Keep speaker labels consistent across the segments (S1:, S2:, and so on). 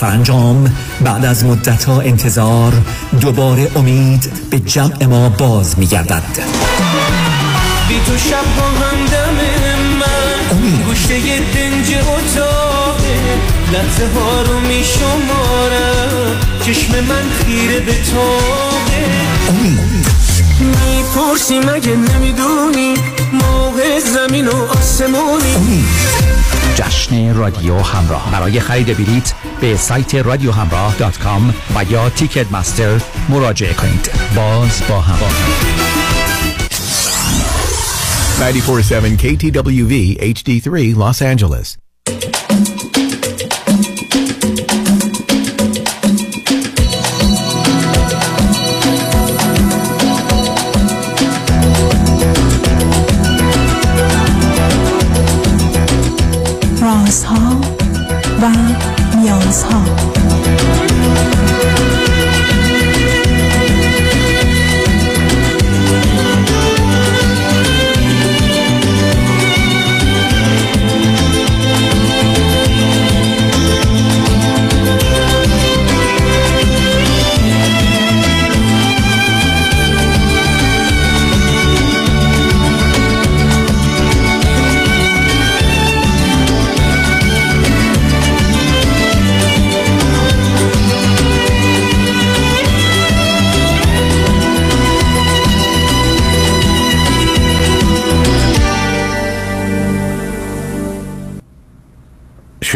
S1: سرانجام بعد از مدت انتظار دوباره امید به جمع ما باز میگردد.
S2: بی تو شب با همدم من
S1: امید.
S2: گوشه دنج اتاقه. لحظه ها رو می شمارم چشم من خیره به تاقه.
S1: امید.
S2: می‌پرسی مگه نمی‌دونی؟ موقع زمین و آسمونی.
S1: امید.
S3: جشن رادیو همراه. برای خرید بلیت به سایت رادیو همراه دات کام و یا تیکت مستر مراجعه کنید باز با همراه
S4: 947 KTWV HD3 Los Angeles.
S5: رازها و نیازها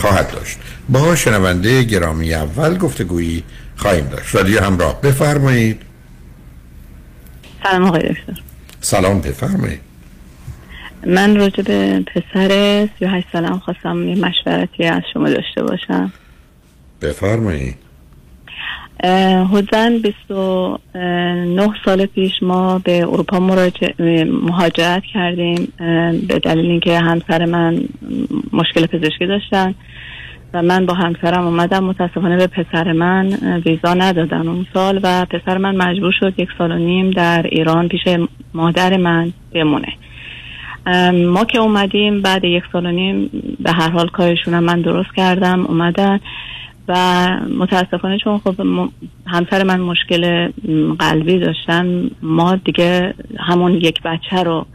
S6: خواهد داشت. با شنونده گرامی اول گفتگویی خواهیم داشت. رادیو همراه بفرمایید.
S7: سلام آقای دکتر.
S6: سلام بفرمایید.
S7: من راجع به پسر 38 سالم خواستم یه مشورتی از شما داشته باشم.
S6: بفرمایید.
S7: حدوداً 29 سال پیش ما به اروپا مهاجرت کردیم به دلیل اینکه همسر من مشکل پزشکی داشتن. و من با همسرم اومدم. متاسفانه به پسر من ویزا ندادن اون سال و پسر من مجبور شد یک سال و نیم در ایران پیش مادر من بمونه. ما که اومدیم بعد یک سال و نیم به هر حال کارشون من درست کردم اومدن. و متاسفانه چون خب همسر من مشکل قلبی داشتن ما دیگه همون یک بچه رو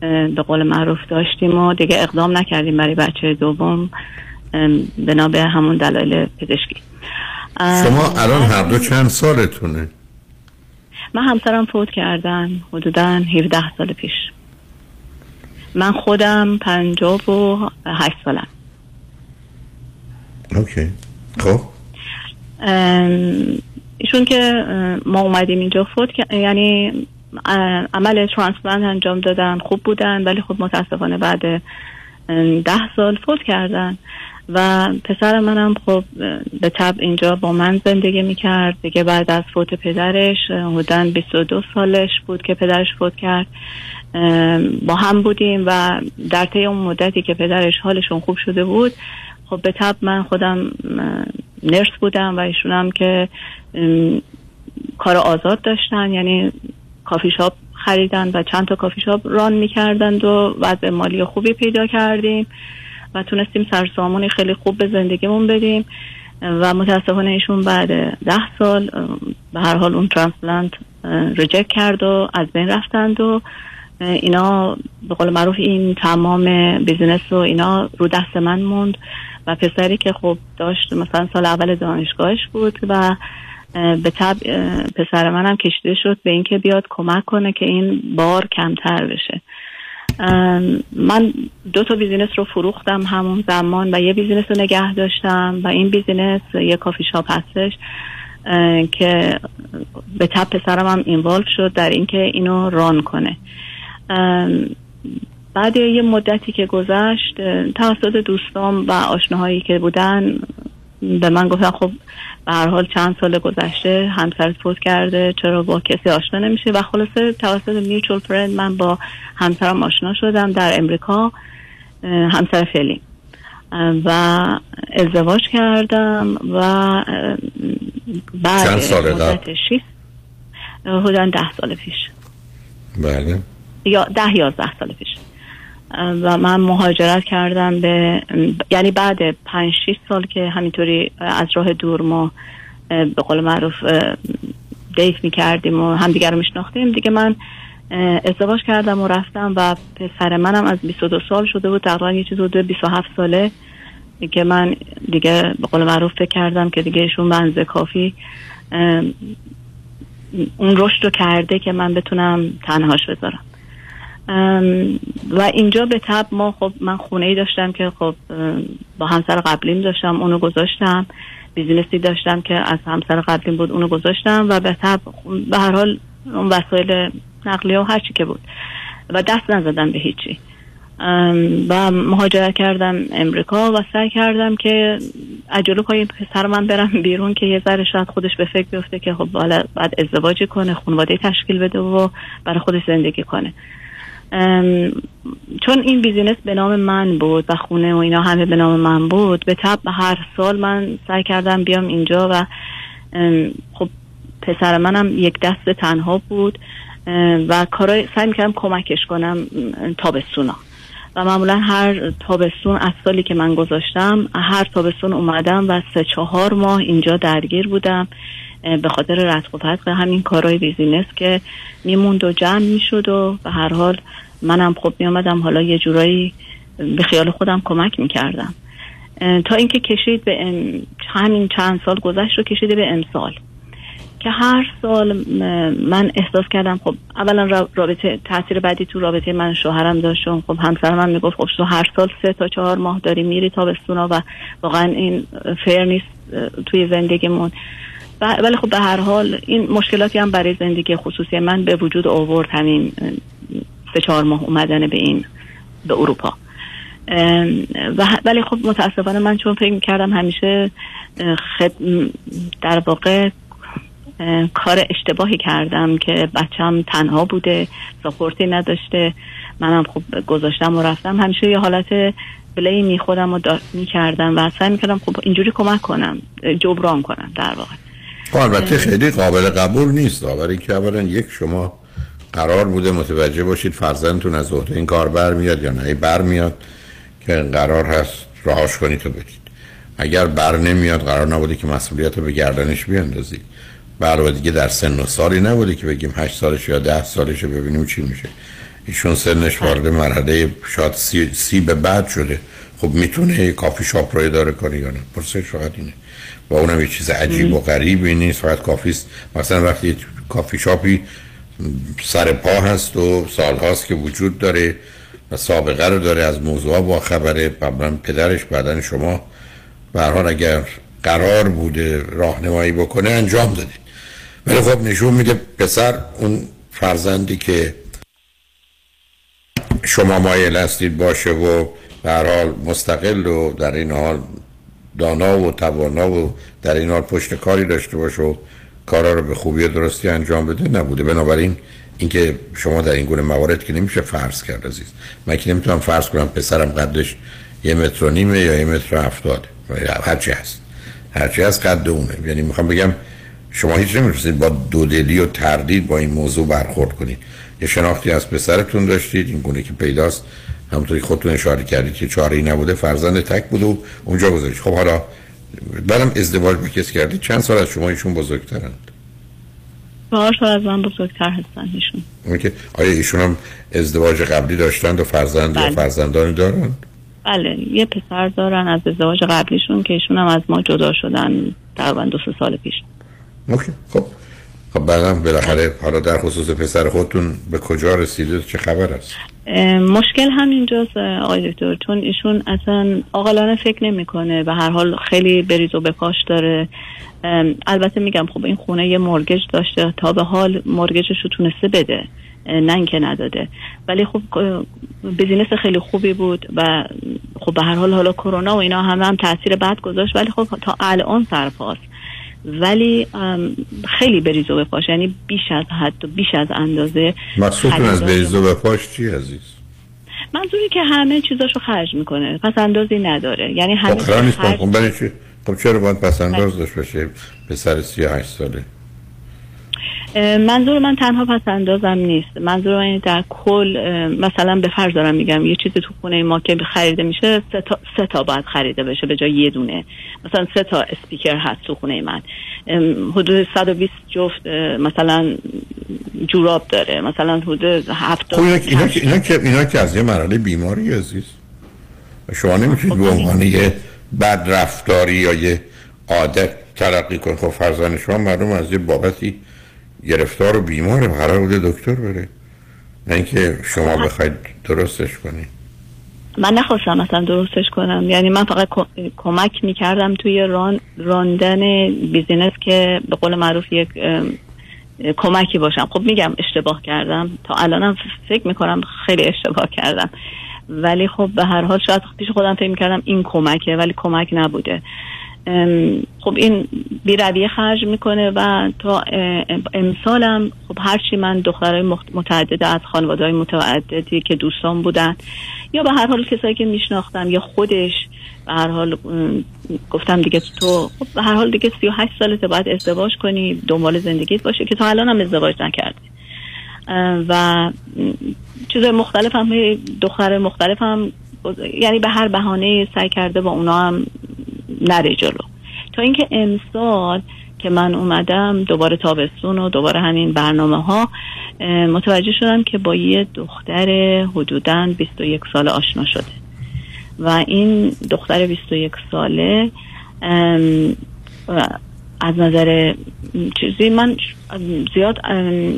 S7: به قول معروف داشتیم و دیگه اقدام نکردیم برای بچه دوم. بنا به همون دلایل پزشکی.
S6: شما الان هر دو چند سالتونه؟
S7: من همسرم فوت کردن حدودا 17 سال پیش. من خودم پنجاب و هشت سالم.
S6: اوکی. خب.
S7: ایشون که ما اومدیم اینجا فوت یعنی عمل ترانسپلانت انجام دادن خوب بودن ولی خب متاسفانه بعد ده سال فوت کردن. و پسر منم خب به طب اینجا با من زندگی می‌کرد. دیگه بعد از فوت پدرش حدوداً 22 سالش بود که پدرش فوت کرد. با هم بودیم و در طی اون مدتی که پدرش حالشون خوب شده بود خب به طبع من خودم nurse بودم و ایشونم که کار آزاد داشتن. یعنی کافی شاپ خریدن و چند تا کافی شاپ run می‌کردند و وضع مالی خوبی پیدا کردیم. و تونستیم سروسامونی خیلی خوب به زندگیمون بدیم و متاسفانه ایشون بعد ده سال به هر حال اون transplant reject کرد و از بین رفتند و اینا به قول معروف این تمام business و اینا رو دست من موند و پسری که خب داشت مثلا سال اول دانشگاهش بود و به تبع پسر منم کشیده شد به اینکه بیاد کمک کنه که این بار کمتر بشه. من دو تا business رو فروختم همون زمان و یه business رو نگه داشتم و این business یه کافی شاپ هستش که به تب پسرم هم اینوالو شد در اینکه اینو ران کنه. بعد یه مدتی که گذشت توسط دوستان و آشناهایی که بودن به من گفتن خب به هر حال چند سال گذشته همسرت فوت کرده چرا با کسی آشنا نمیشه؟ و خلاصه توسط میوچول فرند من با همسرم آشنا شدم در امریکا همسر فعلی. و ازدواج کردم و بعد
S6: چند سال قبل؟
S7: حدوداً ده سال پیش.
S6: بله.
S7: یا ده یازده سال پیش. و من مهاجرت کردم به یعنی بعد پنج شیش سال که همینطوری از راه دور ما به قول معروف دیت می کردیم و همدیگر رو میشناختیم. دیگه من ازدواج کردم و رفتم و پسر منم از 22 سال شده بود تقریبا یه چیز حدود 27 ساله. که من دیگه به قول معروف فکر کردم که دیگه ایشون منزه کافی اون رشد رو کرده که من بتونم تنهاش بذارم. و اینجا به تب ما خب من خونه ای داشتم که خب با همسر قبلیم داشتم اونو گذاشتم. بیزینسی داشتم که از همسر قبلیم بود اونو گذاشتم و به تب به هر حال اون وسایل نقلیه و هرچی که بود. و دست نزدم به هیچی. و مهاجرت کردم امریکا و سعی کردم که عجلو پای پسر من برم بیرون که یه ذره شاید خودش به فکر بیفته که خب بعد ازدواجی کنه خانواده تشکیل بده و برای خودش زندگی کنه. چون این بیزینس به نام من بود و خونه و اینا همه به نام من بود به طب هر سال من سعی کردم بیام اینجا و ام، خب پسر منم یک دست تنها بود ام، و کارای سعی می‌کردم کمکش کنم ام، تابستونا. و معمولا هر تابستون از سالی که من گذاشتم هر تابستون اومدم و سه چهار ماه اینجا درگیر بودم. به خاطر رتق و فتق همین کارهای business که میموند و جمع می‌شد و به هر حال منم خب میامدم حالا یه جورایی به خیال خودم کمک می‌کردم. تا اینکه کشید به. همین چند سال گذشت رو کشیده به امسال. که هر سال من احساس کردم خب اولا را- رابطه تاثیر بعدی تو رابطه من شوهرم داشت خب همسر من می‌گفت خب تو هر سال سه تا چهار ماه داری میری تابستونا و واقعا این فیر نیست توی زندگیمون. ولی خب به هر حال این مشکلاتی هم برای زندگی خصوصی من به وجود آورد همین سه چهار ماه اومدن به این به اروپا. و ولی خب متاسفانه من چون فکر می‌کردم همیشه خد... در واقع کار اشتباهی کردم که بچم تنها بوده ساپورتی نداشته. منم خب گذاشتم و رفتم. همیشه یه حالت بلیمی خودم رو می‌کردم و سعی می‌کردم خب اینجوری کمک کنم جبران کنم در واقع.
S6: البته خیلی قابل قبول نیست. برای که اولا یک شما قرار بوده متوجه باشید فرزندتون از عهده این کار برمیاد یا نه. برمیاد که قرار هست رهاش کنید تو بدید. اگر بر نمیاد قرار نبوده که مسئولیت رو به گردنش بیاندازید. علاوه دیگه در سن و سالی نبوده که بگیم هشت سالش یا ده سالشه ببینیم چی میشه. ایشون سنش وارد مرحله شاید سی, سی به بعد شده. خب می‌تونه کافی شاپ رو اداره کنه یا نه؟ پرسش فقط اینه. و اونم یه چیز عجیب و غریبی نیست فقط کافیست مثلا وقتی کافی شاپی سر پا هست و سالهاست که وجود داره و سابقه رو داره از موضوع با خبره پدرش بعدن شما. به هر حال اگر قرار بوده راهنمایی بکنه انجام دادید ولی خب نشون میده پسر اون فرزندی که شما مایل هستید باشه و به حال مستقل و در این حال دانا و توانا و در این حال پشت کاری داشته باشه و کارا رو به خوبی و درستی انجام بده نبوده. بنابراین اینکه شما در این گونه موارد که نمیشه فرض کرد عزیز. من که نمی‌تونم فرض کنم پسرم قدش یه متر و نیمه یا یه متر و هفتاده هرچی هست. هرچی هست قد اونه. یعنی می‌خوام بگم شما هیچ نمی‌تونید با دودلی و تردید با این موضوع برخورد کنید. یه شناختی از پسرتون داشتید این گونه که پیداست. همونطوری خودتون اشاره کردید که چاره ای نبوده فرزند تک بوده و اونجا گذاشت. خب حالا برم ازدواج با کسی کردید چند سال از شما ایشون بزرگترند
S7: چهار سال از من بزرگتر هستن ایشون.
S6: اون که آیا ایشون هم ازدواج قبلی داشتند و فرزند یا
S7: بله.
S6: فرزندانی دارند
S7: بله یه پسر دارن از ازدواج قبلیشون که ایشون هم از ما جدا شدن تقریبا دو سه سال پیش.
S6: اوکی خب. خب بعدم بالاخره حالا در خصوص پسر خودتون به کجا رسیده چه خبر است؟
S7: مشکل همینجاست آقای دکتر چون ایشون اصلا عاقلانه فکر نمی‌کنه به هر حال خیلی بریز و بپاش داره. البته میگم خب این خونه یه مورگج داشته تا به حال مورگجش رو تونسته بده نه اینکه نداده. ولی خب بیزینس خیلی خوبی بود و خب به هر حال حالا کرونا و اینا همه هم تاثیر بد گذاشت ولی خب تا الان سرپاست ولی خیلی بریز و بپاش یعنی بیش از حد و بیش از اندازه
S6: مقصودتون از
S7: خریدار-
S6: بریزه به پاش چی عزیز؟
S7: منظوری که همه چیزاشو خرج می‌کنه. پس اندازی نداره. یعنی
S6: خب
S7: همه
S6: خب چی؟ خب چرا باید پس انداز داشت باشه؟ پسر 38 ساله.
S7: منظور من تنها پس اندازم نیست. منظور من اینه در کل مثلا به فرض دارم میگم یه چیزی تو خونه ما که خریده میشه سه تا, سه تا باید خریده بشه به جای یه دونه. مثلا سه تا اسپیکر هست تو خونه من. حدود 120 جفت مثلا جوراب داره. مثلا حدود 70
S6: خب اینا, اینا, اینا, که اینا که از یه مرحله بیماری عزیز. شما نمی‌تونید به عنوان یه بد رفتاری یا یه عادت تلقی کنید. خب فرزند شما مردم از یه بابتی گرفتار و بیماره قرار بوده دکتر بره. نه اینکه شما بخواید درستش کنید
S7: من نخواستم مثلا درستش کنم. یعنی من فقط کم- کمک می‌کردم توی ران راندن بیزینس که به قول معروف یک کمکی باشم. خب میگم اشتباه کردم. تا الانم فکر می‌کنم خیلی اشتباه کردم. ولی خب به هر حال شاید پیش خودم فکر می‌کردم این کمکه ولی کمک نبوده. خب این بی رویه خرج می‌کنه و تا امسالم خب هرچی من دخترای متعدد از خانواده های متعددی که دوستان بودن یا به هر حال کسایی که میشناختم یا خودش به هر حال گفتم دیگه تو خب به هر حال دیگه 38 سالته باید ازدواج کنی دنبال زندگیت باشه که تا الان هم ازدواج نکردی. و چیز مختلف هم دختر مختلف هم یعنی به هر بهانه سعی کرده با اونا هم نره جلو. تا اینکه امسال که من اومدم دوباره تابستون و دوباره همین برنامه ها متوجه شدم که با یه دختر حدودا 21 ساله آشنا شده. و این دختر 21 ساله از نظر چیزی من زیاد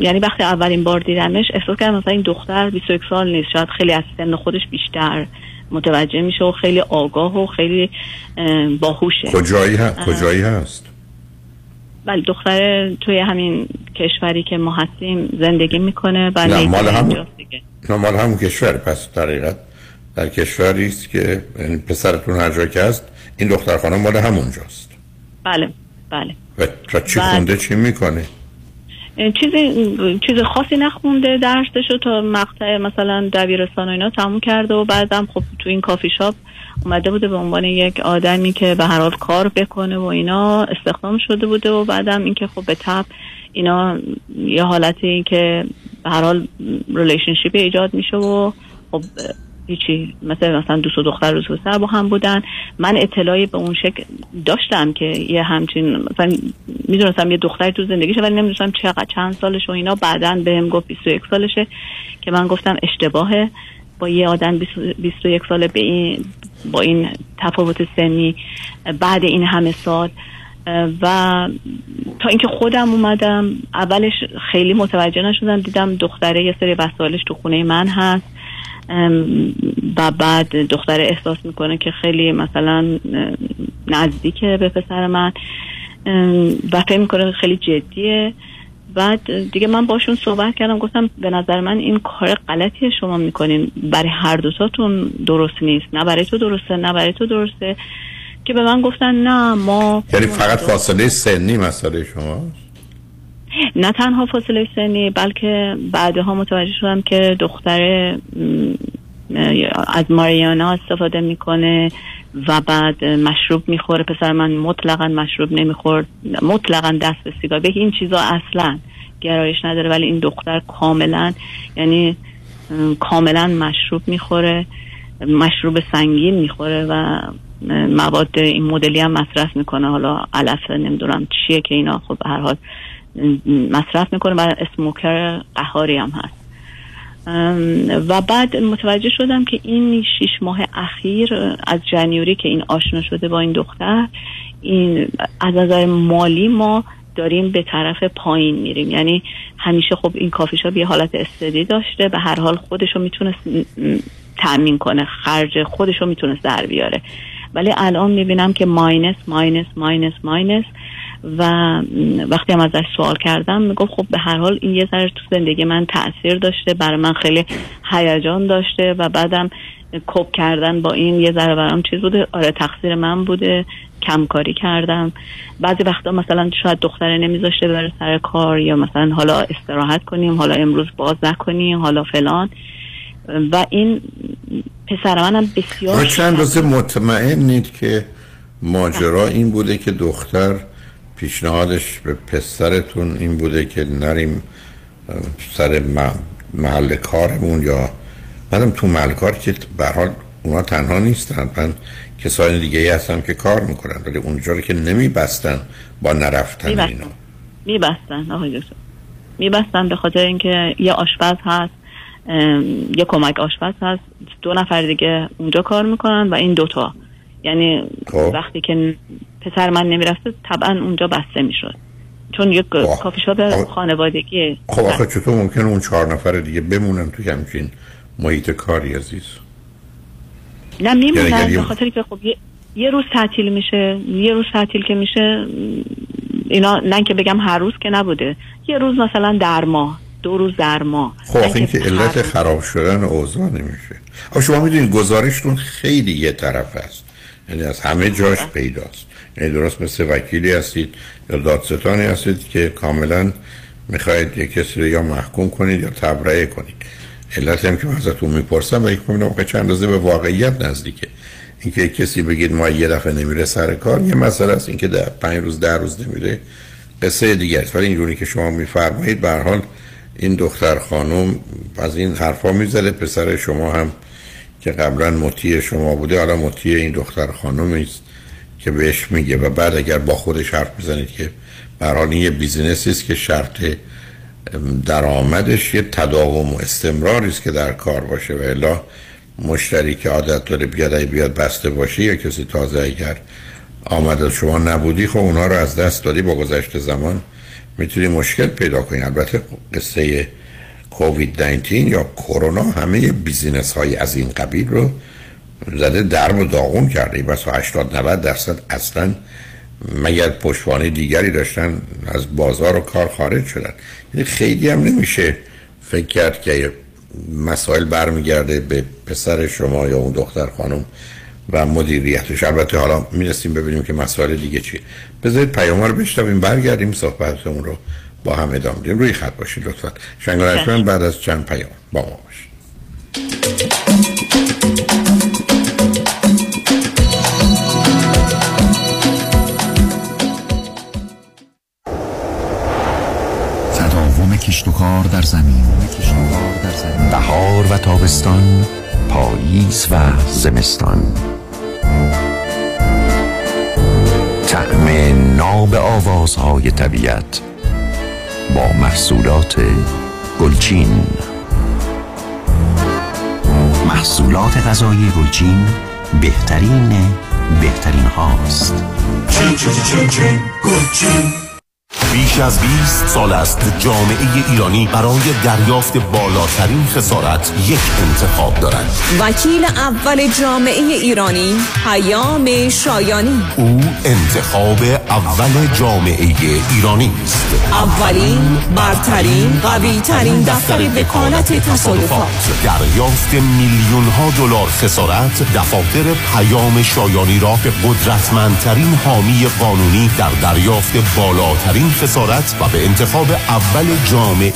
S7: یعنی وقتی اولین بار دیدمش احساس کردم مثلا این دختر 21 سال نیست شاید خیلی از سن خودش بیشتر متوجه میشه و خیلی آگاه و خیلی باهوشه.
S6: کجایی, ه... کجایی هست؟
S7: ولی دختر توی همین کشوری که ما هستیم زندگی می‌کنه و
S6: نه، مال هم-. نه مال همون کشور پس در در کشوری است که یعنی پسرتون هر جا که هست این دختر خانم مال همونجاست.
S7: بله بله.
S6: و چی
S7: بله.
S6: خونده چی می‌کنه؟
S7: چیزی چیز خاصی نخونده درسشو تا مقطع مثلا دبیرستان و اینا تموم کرده و بعدم خب تو این کافی شاپ اومده بوده به عنوان یک آدمی که به هر حال کار بکنه و اینا استخدام شده بوده و بعدم اینکه خب به تبع اینا یه حالتی که به هر حال relationship ایجاد میشه و خب هیچی مثل مثلا دوست و دختر روز پسر با هم بودن. من اطلاعی به اون شکل داشتم که یه همچین مثلا می‌دونستم یه دختری تو زندگیشه ولی نمی‌دونستم چقدر چند سالش و اینا. بعدا بهم گفت 21 سالشه که من گفتم اشتباهه. با یه آدم 20 21 ساله به این با این تفاوت سنی بعد این همه سال. و تا اینکه خودم اومدم اولش خیلی متوجه نشدم دیدم دختره یه سری وسایلش تو خونه من هست. و بعد دختر احساس می‌کنه که خیلی مثلا نزدیکه به پسر من. و فکر می‌کنه خیلی جدیه. بعد دیگه من باشون صحبت کردم گفتم به نظر من این کار غلطیه شما می‌کنین. برای هر دوتاتون درست نیست. نه برای تو درسته نه برای تو درسته. که به من گفتن نه ما
S6: یعنی فقط فاصله سنی مسئله شما
S7: نه تنها فاصله سنی بلکه بعدها متوجه شدم که دختر از ماریانا استفاده می‌کنه و بعد مشروب می‌خوره. پسر من مطلقا مشروب نمی‌خورد مطلقا دست به سیگار. به این چیزا اصلا گرایش نداره ولی این دختر کاملا یعنی کاملا مشروب می‌خوره مشروب سنگین می‌خوره و مواد این مدلی هم مصرف می‌کنه. حالا علفه نمی‌دونم چیه که اینا. خب هر حال مصرف می‌کنه و اسموکر قهاری هم هست. و بعد متوجه شدم که این شیش ماه اخیر از جنیوری که این آشنا شده با این دختر این از نظر مالی ما داریم به طرف پایین میریم. یعنی همیشه خب این کافی شاپ یه حالت استدی داشته به هر حال خودشو می‌تونست تأمین کنه خرج خودشو می‌تونست در بیاره. ولی الان می‌بینم که minus minus minus minus و وقتی هم ازش سوال کردم می‌گفت خب به هر حال این یه ذره تو زندگی من تاثیر داشته برای من خیلی هیجان داشته و بعدم cope کردن با این یه ذره برام چیز بوده. آره تقصیر من بوده کمکاری کردم. بعضی وقتا مثلا شاید دختره نمیذاشته بره سر کار یا مثلا حالا استراحت کنیم حالا امروز باز نکنیم حالا فلان. و این پسر منم بسیار
S6: چند روز مطمئنید که ماجرا این بوده که دختر پیشنهادش به پسرتون این بوده که نریم سر محل کارمون یا منم تو محل کار که به حال اونا تنها نیستن. من کسای دیگه ای هستم که کار می‌کنن ولی اونجا رو که نمیبستن با نرفتن
S7: میبستن.
S6: اینا
S7: میبستن آقای دکتر. میبستن به خاطر اینکه یه آشپز هست. یه کمک آشپز هست. دو نفر دیگه اونجا کار می‌کنن و این دوتا یعنی
S6: خب.
S7: وقتی که پسر من نمی‌رفته طبعا اونجا بسته می‌شد. چون یک
S6: خب.
S7: کافی شاپ خانوادگی
S6: خب آخه چطور ممکنه اون چهار نفر دیگه بمونن تو همچین محیط کاری عزیز؟
S7: نه
S6: یعنی
S7: میمونن به خاطر که خب یه, یه روز تعطیل میشه. یه روز تعطیل که میشه اینا نه که بگم هر روز که نبوده. یه روز مثلا در ماه. دو روز در ماه.
S6: خب این که علت. خراب شدن اوضاع نمیشه. آخه شما می‌دونید گزارشتون خیلی یه طرف است. یعنی از همه جاش پیداست. یعنی درست مثل وکیلی هستید یا دادستانی هستید که کاملا می‌خواید یک کسی رو یا محکوم کنید یا تبرئه کنید. علت هم که من ازتون می‌پرسم و یک می‌بینم چند روزه به واقعیت نزدیکه اینکه کسی بگید ما یه دفعه نمیره سر کار یه مسئله است اینکه در پنج روز ده روز نمیره. قصه دیگه است. ولی اینجوری که شما میفرمایید به هر حال این دختر خانم از این حرفا می‌زده پسر شما هم که قبلا مطیع شما بوده حالا مطیع این دختر خانمی است که بهش میگه. و بعد اگر با خودش حرف می‌زنید که به هر حال این یه بیزینسی است که شرط درآمدش یه تداوم و استمراری است که در کار باشه و الا مشتری که عادت داره بیاد بیاد بسته باشه یا کسی تازه اگر آمد از شما نبودی خب اونا رو از دست دادی با گذشت زمان. می‌تونی مشکل پیدا کنی. البته قصه کووید 19 یا کرونا همه بیزینس های از این قبیل رو زده درم و داغون کرده. بس 80 90 درصد اصلا مگر پشتوانه دیگری داشتن از بازار و کار خارج شدن. یعنی خیلی هم نمیشه فکر کرد که مسائل برمیگرده به پسر شما یا اون دختر خانم. و مدیریتش. البته حالا می‌رسیم ببینیم که مسائل دیگه چیه. بذارید پیام رو بشنویم برگردیم صحبتمون رو با هم ادامه بدیم. روی خط باشید لطفا. شنگانشمن بعد از چند پیام با ما باشید
S3: تداوم کشت و کار در زمین. بهار و تابستان پاییز و زمستان. طعم ناب آوازهای طبیعت با محصولات گلچین. محصولات غذایی گلچین بهترین بهترین هاست.
S8: بیش از 20 سال است جامعه ایرانی برای دریافت بالاترین خسارت یک انتخاب دارد.
S9: وکیل اول جامعه ایرانی پیام شایانی.
S8: او انتخاب اول جامعه ایرانی است.
S9: اولین برترین قوی ترین دفتر وکالت تصادفات.
S8: دریافت میلیون ها دلار خسارت دفاتر پیام شایانی را به قدرتمندترین حامی قانونی در دریافت بالاترین خسارت و به انتخاب اول جامعه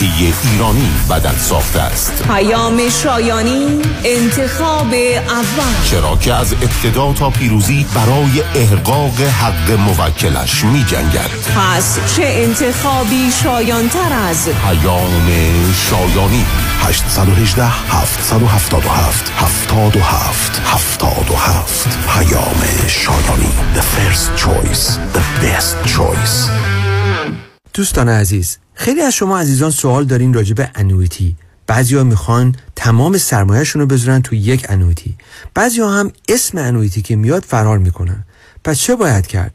S8: ایرانی بدل ساخته است.
S9: پیام شایانی انتخاب اول.
S8: چرا که از ابتدا تا پیروزی برای احقاق حق موکلش می جنگد
S9: پس چه انتخابی شایانتر از
S8: پیام شایانی.
S10: 818 777 77 77 پیام شایانی. The first choice The best choice.
S11: دوستان عزیز خیلی از شما عزیزان سوال دارین راجع به annuity بعضیا می‌خوان تمام سرمایهشون رو بذارن تو یک annuity بعضیا هم اسم annuity که میاد فرار می‌کنن. پس چه باید کرد؟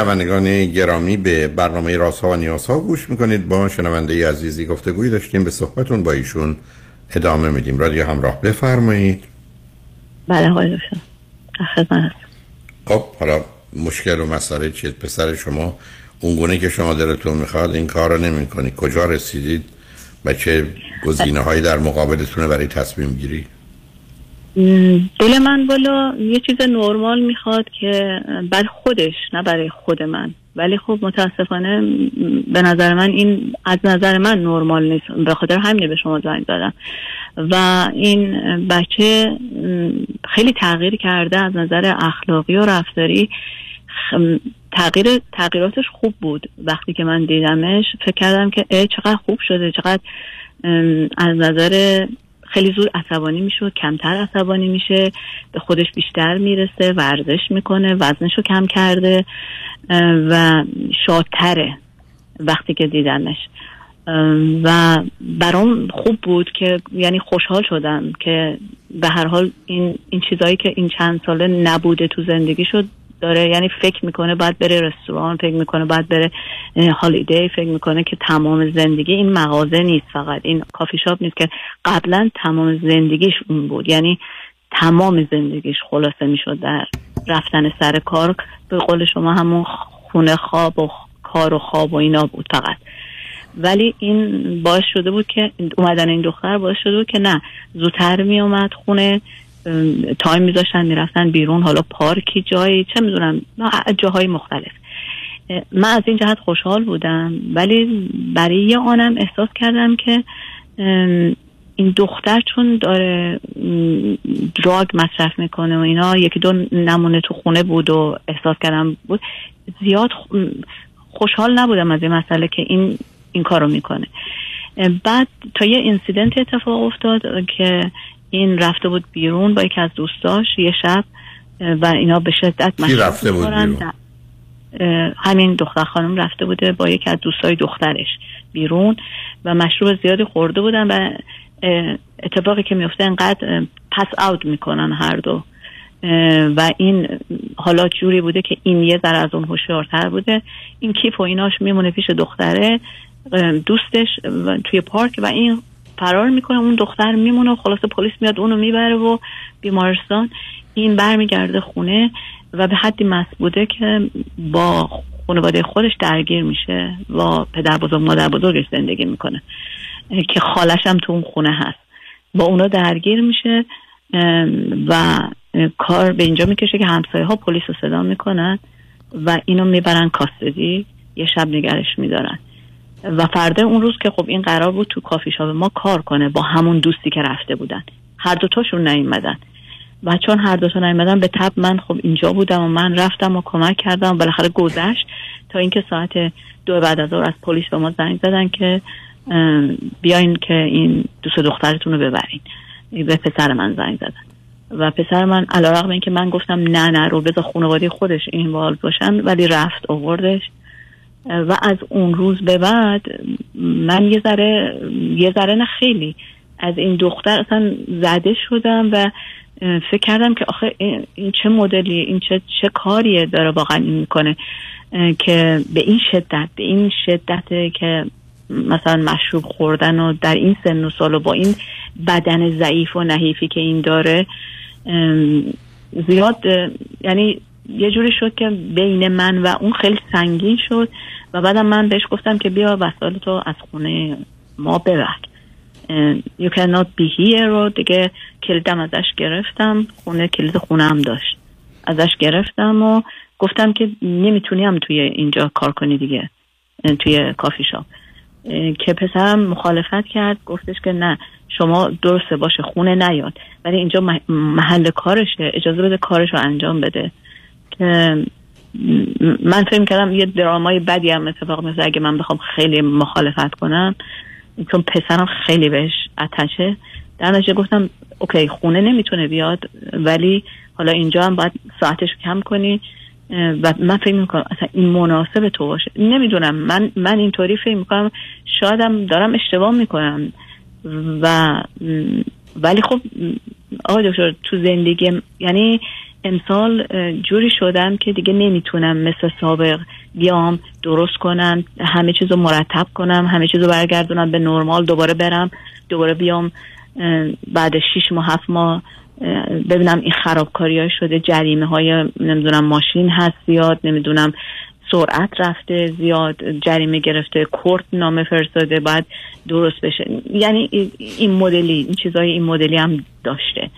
S6: شنوندگان گرامی به برنامه راست ها و نیاز ها گوش می‌کنید. با شنونده عزیزی گفتگوی داشتیم. به صحبتون با ایشون ادامه میدیم. رادیو همراه بفرمایید.
S7: بله آقای خدمت
S6: خب حالا مشکل و مسئله چیه؟ پسر شما اونگونه که شما دلتون می‌خواد این کار رو نمی کنید کجا رسیدید و چه گزینه هایی در مقابلتونه برای تصمیم گیری؟
S7: دل من بالا یه چیز نرمال می‌خواد که برای خودش نه برای خود من. ولی خب متاسفانه به نظر من این از نظر من نرمال نیست. به خاطر همینه به شما زنگ زدم. و این بچه خیلی تغییر کرده از نظر اخلاقی و رفتاری. تغییر تغییراتش خوب بود. وقتی که من دیدمش فکر کردم که چقدر خوب شده چقدر از نظر خیلی زود عصبانی میشه کمتر عصبانی میشه. به خودش بیشتر می‌رسه ورزش می‌کنه وزنش رو کم کرده و شادتره وقتی که دیدنش. و برام خوب بود که یعنی خوشحال شدم که به هر حال این این چیزایی که این چند ساله نبوده تو زندگی شد داره یعنی فکر می‌کنه باید بره رستوران فکر می‌کنه باید بره حالا دیگه فکر می‌کنه که تمام زندگی این مغازه نیست فقط. این کافی شاپ نیست که قبلا تمام زندگیش اون بود. یعنی تمام زندگیش خلاصه می‌شد در رفتن سر کار. به قول شما همون خونه خواب و کار و خواب و اینا بود فقط. ولی این باعث شده بود که اومدن این دختر باعث شده بود که نه زودتر می اومد خونه. time میذاشتن می‌رفتن بیرون حالا پارکی جایی چه می‌دونم جاهای مختلف. من از این جهت خوشحال بودم ولی برای یه آنم احساس کردم که این دختر چون داره دراگ مصرف می‌کنه و اینا یکی دو نمونه تو خونه بود و احساس کردم بود زیاد خوشحال نبودم از این مسئله که این این کارو می‌کنه. بعد تا یه اینسیدنت اتفاق افتاد که این رفته بود بیرون با یکی از دوستاش یه شب و اینا به شدت
S6: رفته بود. بیرون؟
S7: همین دختر خانم رفته بوده با یکی از دوستای دخترش بیرون و مشروب زیادی خورده بودن و اتفاقی که میفته انقدر پس اوت می‌کنن هر دو و این حالا جوری بوده که این یه ذره از اون هوشیارتر بوده این کیف و ایناش میمونه پیش دختره دوستش توی پارک و این فرار می‌کنه اون دختر میمونه و خلاصه پلیس میاد اونو می‌بره و بیمارستان این برمیگرده خونه و به حدی مسبوده که با خانواده خودش درگیر میشه با پدر بزرگ مادر بزرگش زندگی می‌کنه که خالش هم تو اون خونه هست. با اونا درگیر میشه و کار به اینجا می‌کشه که همسایه ها پلیس رو صدا می‌کنن و اینو می‌برن کاستدی یه شب نگرش میدارن. و فردا اون روز که خب این قرار بود تو کافی شاپ ما کار کنه با همون دوستی که رفته بودن. هر دوتاشون نیومدن. و چون هر دوتا نیومدن به تب من خب اینجا بودم و من رفتم و کمک کردم بالاخره گذشت تا اینکه ساعت دو بعد از ظهر از پلیس به ما زنگ زدن که بیاین که این دوست دخترتون رو ببرین. به پسر من زنگ زدن. و پسر من علیرغم اینکه من گفتم نه نه رو بذار خانواده خودش این باشن ولی رفت آوردش و از اون روز به بعد من یه ذره یه ذره نه خیلی از این دختر اصلا زده شدم و فکر کردم که آخه این چه مدلی این چه چه کاریه داره واقعا این می‌کنه که به این شدت به این شدت که مثلا مشروب خوردن و در این سن و سال و با این بدن ضعیف و نحیفی که این داره زیاد یعنی یه جوری شد که بین من و اون خیلی سنگین شد و بعدم من بهش گفتم که بیا وسایل تو از خونه ما ببر. You cannot be here رو دیگه کلیدم ازش گرفتم خونه کلید خونه هم داشت. ازش گرفتم و گفتم که نمی‌تونی هم توی اینجا کار کنی دیگه توی کافی شاپ. که پسرم مخالفت کرد گفتش که نه شما درسته باشه خونه نیاد. ولی اینجا مح- محل کارشه اجازه بده کارش رو انجام بده. من فکر کردم یه درامای بدی هم اتفاق میفته اگه من بخوام خیلی مخالفت کنم چون پسرم خیلی بهش اتشه در گفتم اوکی خونه نمی‌تونه بیاد ولی حالا اینجا هم باید ساعتش کم کنی. و من فکر می‌کنم اصلا این مناسب تو باشه. نمی‌دونم. من من اینطوری فکر می‌کنم. شایدم دارم اشتباه می‌کنم. و ولی خب آقای دکتر تو زندگی یعنی امسال جوری شدم که دیگه نمی‌تونم مثل سابق بیام درست کنم همه چیزو مرتب کنم همه چیزو برگردونم به نرمال دوباره برم دوباره بیام بعد شیش ماه هفت ماه اه، ببینم این خرابکاری های شده جریمه های نمی‌دونم ماشین هست زیاد نمی‌دونم سرعت رفته زیاد جریمه گرفته کورت نامه فرستاده بعد درست بشه. یعنی ای- این مدلی این چیزای این مدلی هم داشته.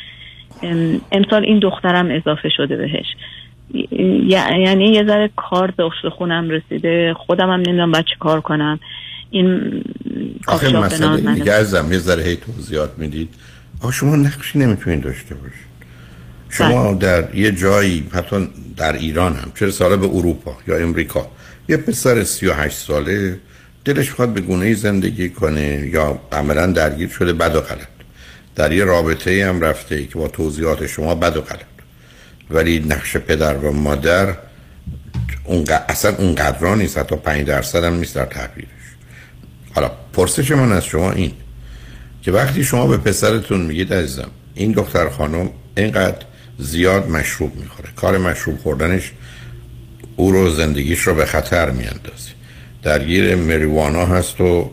S7: امسال این دخترم اضافه شده بهش. یعنی یه ذره کار به استخونم رسیده. خودم هم نمی‌دونم باید چی کار کنم. این
S6: آخه مسئله دیگه ازم یه ذره هی توضیحات می‌دید. آخه شما نقشی نمی‌تونید داشته باشید. شما در یه جایی حتی در ایران هم چه ساله به اروپا یا امریکا. یه پسر 38 ساله دلش می‌خواد به گونه زندگی کنه یا عملا درگیر شده بد و غلط. در یه رابطه هم رفته که با توضیحات شما بد و غلط ولی نقش پدر و مادر اون اصلا اون قدران نیست حتی 5 درصد هم نیست در تحویلش. حالا پرسش من از شما این که وقتی شما به پسرتون میگید عزیزم این دختر خانم اینقدر زیاد مشروب می‌خوره. کار مشروب خوردنش او رو زندگیش رو به خطر میاندازه. درگیر مریوانا هست و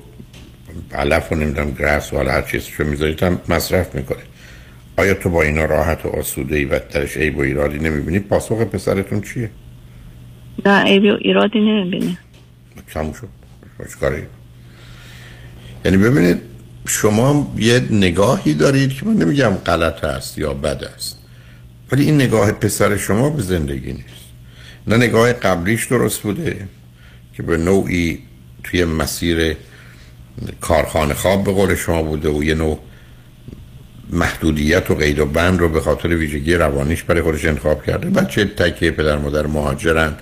S6: علف و نمی‌دونم گرس و هر چیز رو می‌ذارید هم مصرف می‌کنه. آیا تو با اینا راحت و آسوده ای و درش عیب و ایرادی نمی‌بینی؟ پاسخ پسرتون چیه؟
S7: نه عیبی و ایرادی نمی‌بینه
S6: تموم شد. چیکاره؟ یعنی ببینید شما یه نگاهی دارید که من نمیگم غلط است یا بد است. ولی این نگاه پسر شما به زندگی نیست. نه نگاه قبلیش درست بوده که به نوعی توی مسیر کارخانه خواب به قول شما بوده و یه نوع محدودیت و قید و بند رو به خاطر ویژگی روانیش برای خودش انتخاب کرده. بچه تکیه پدر مادر مهاجرن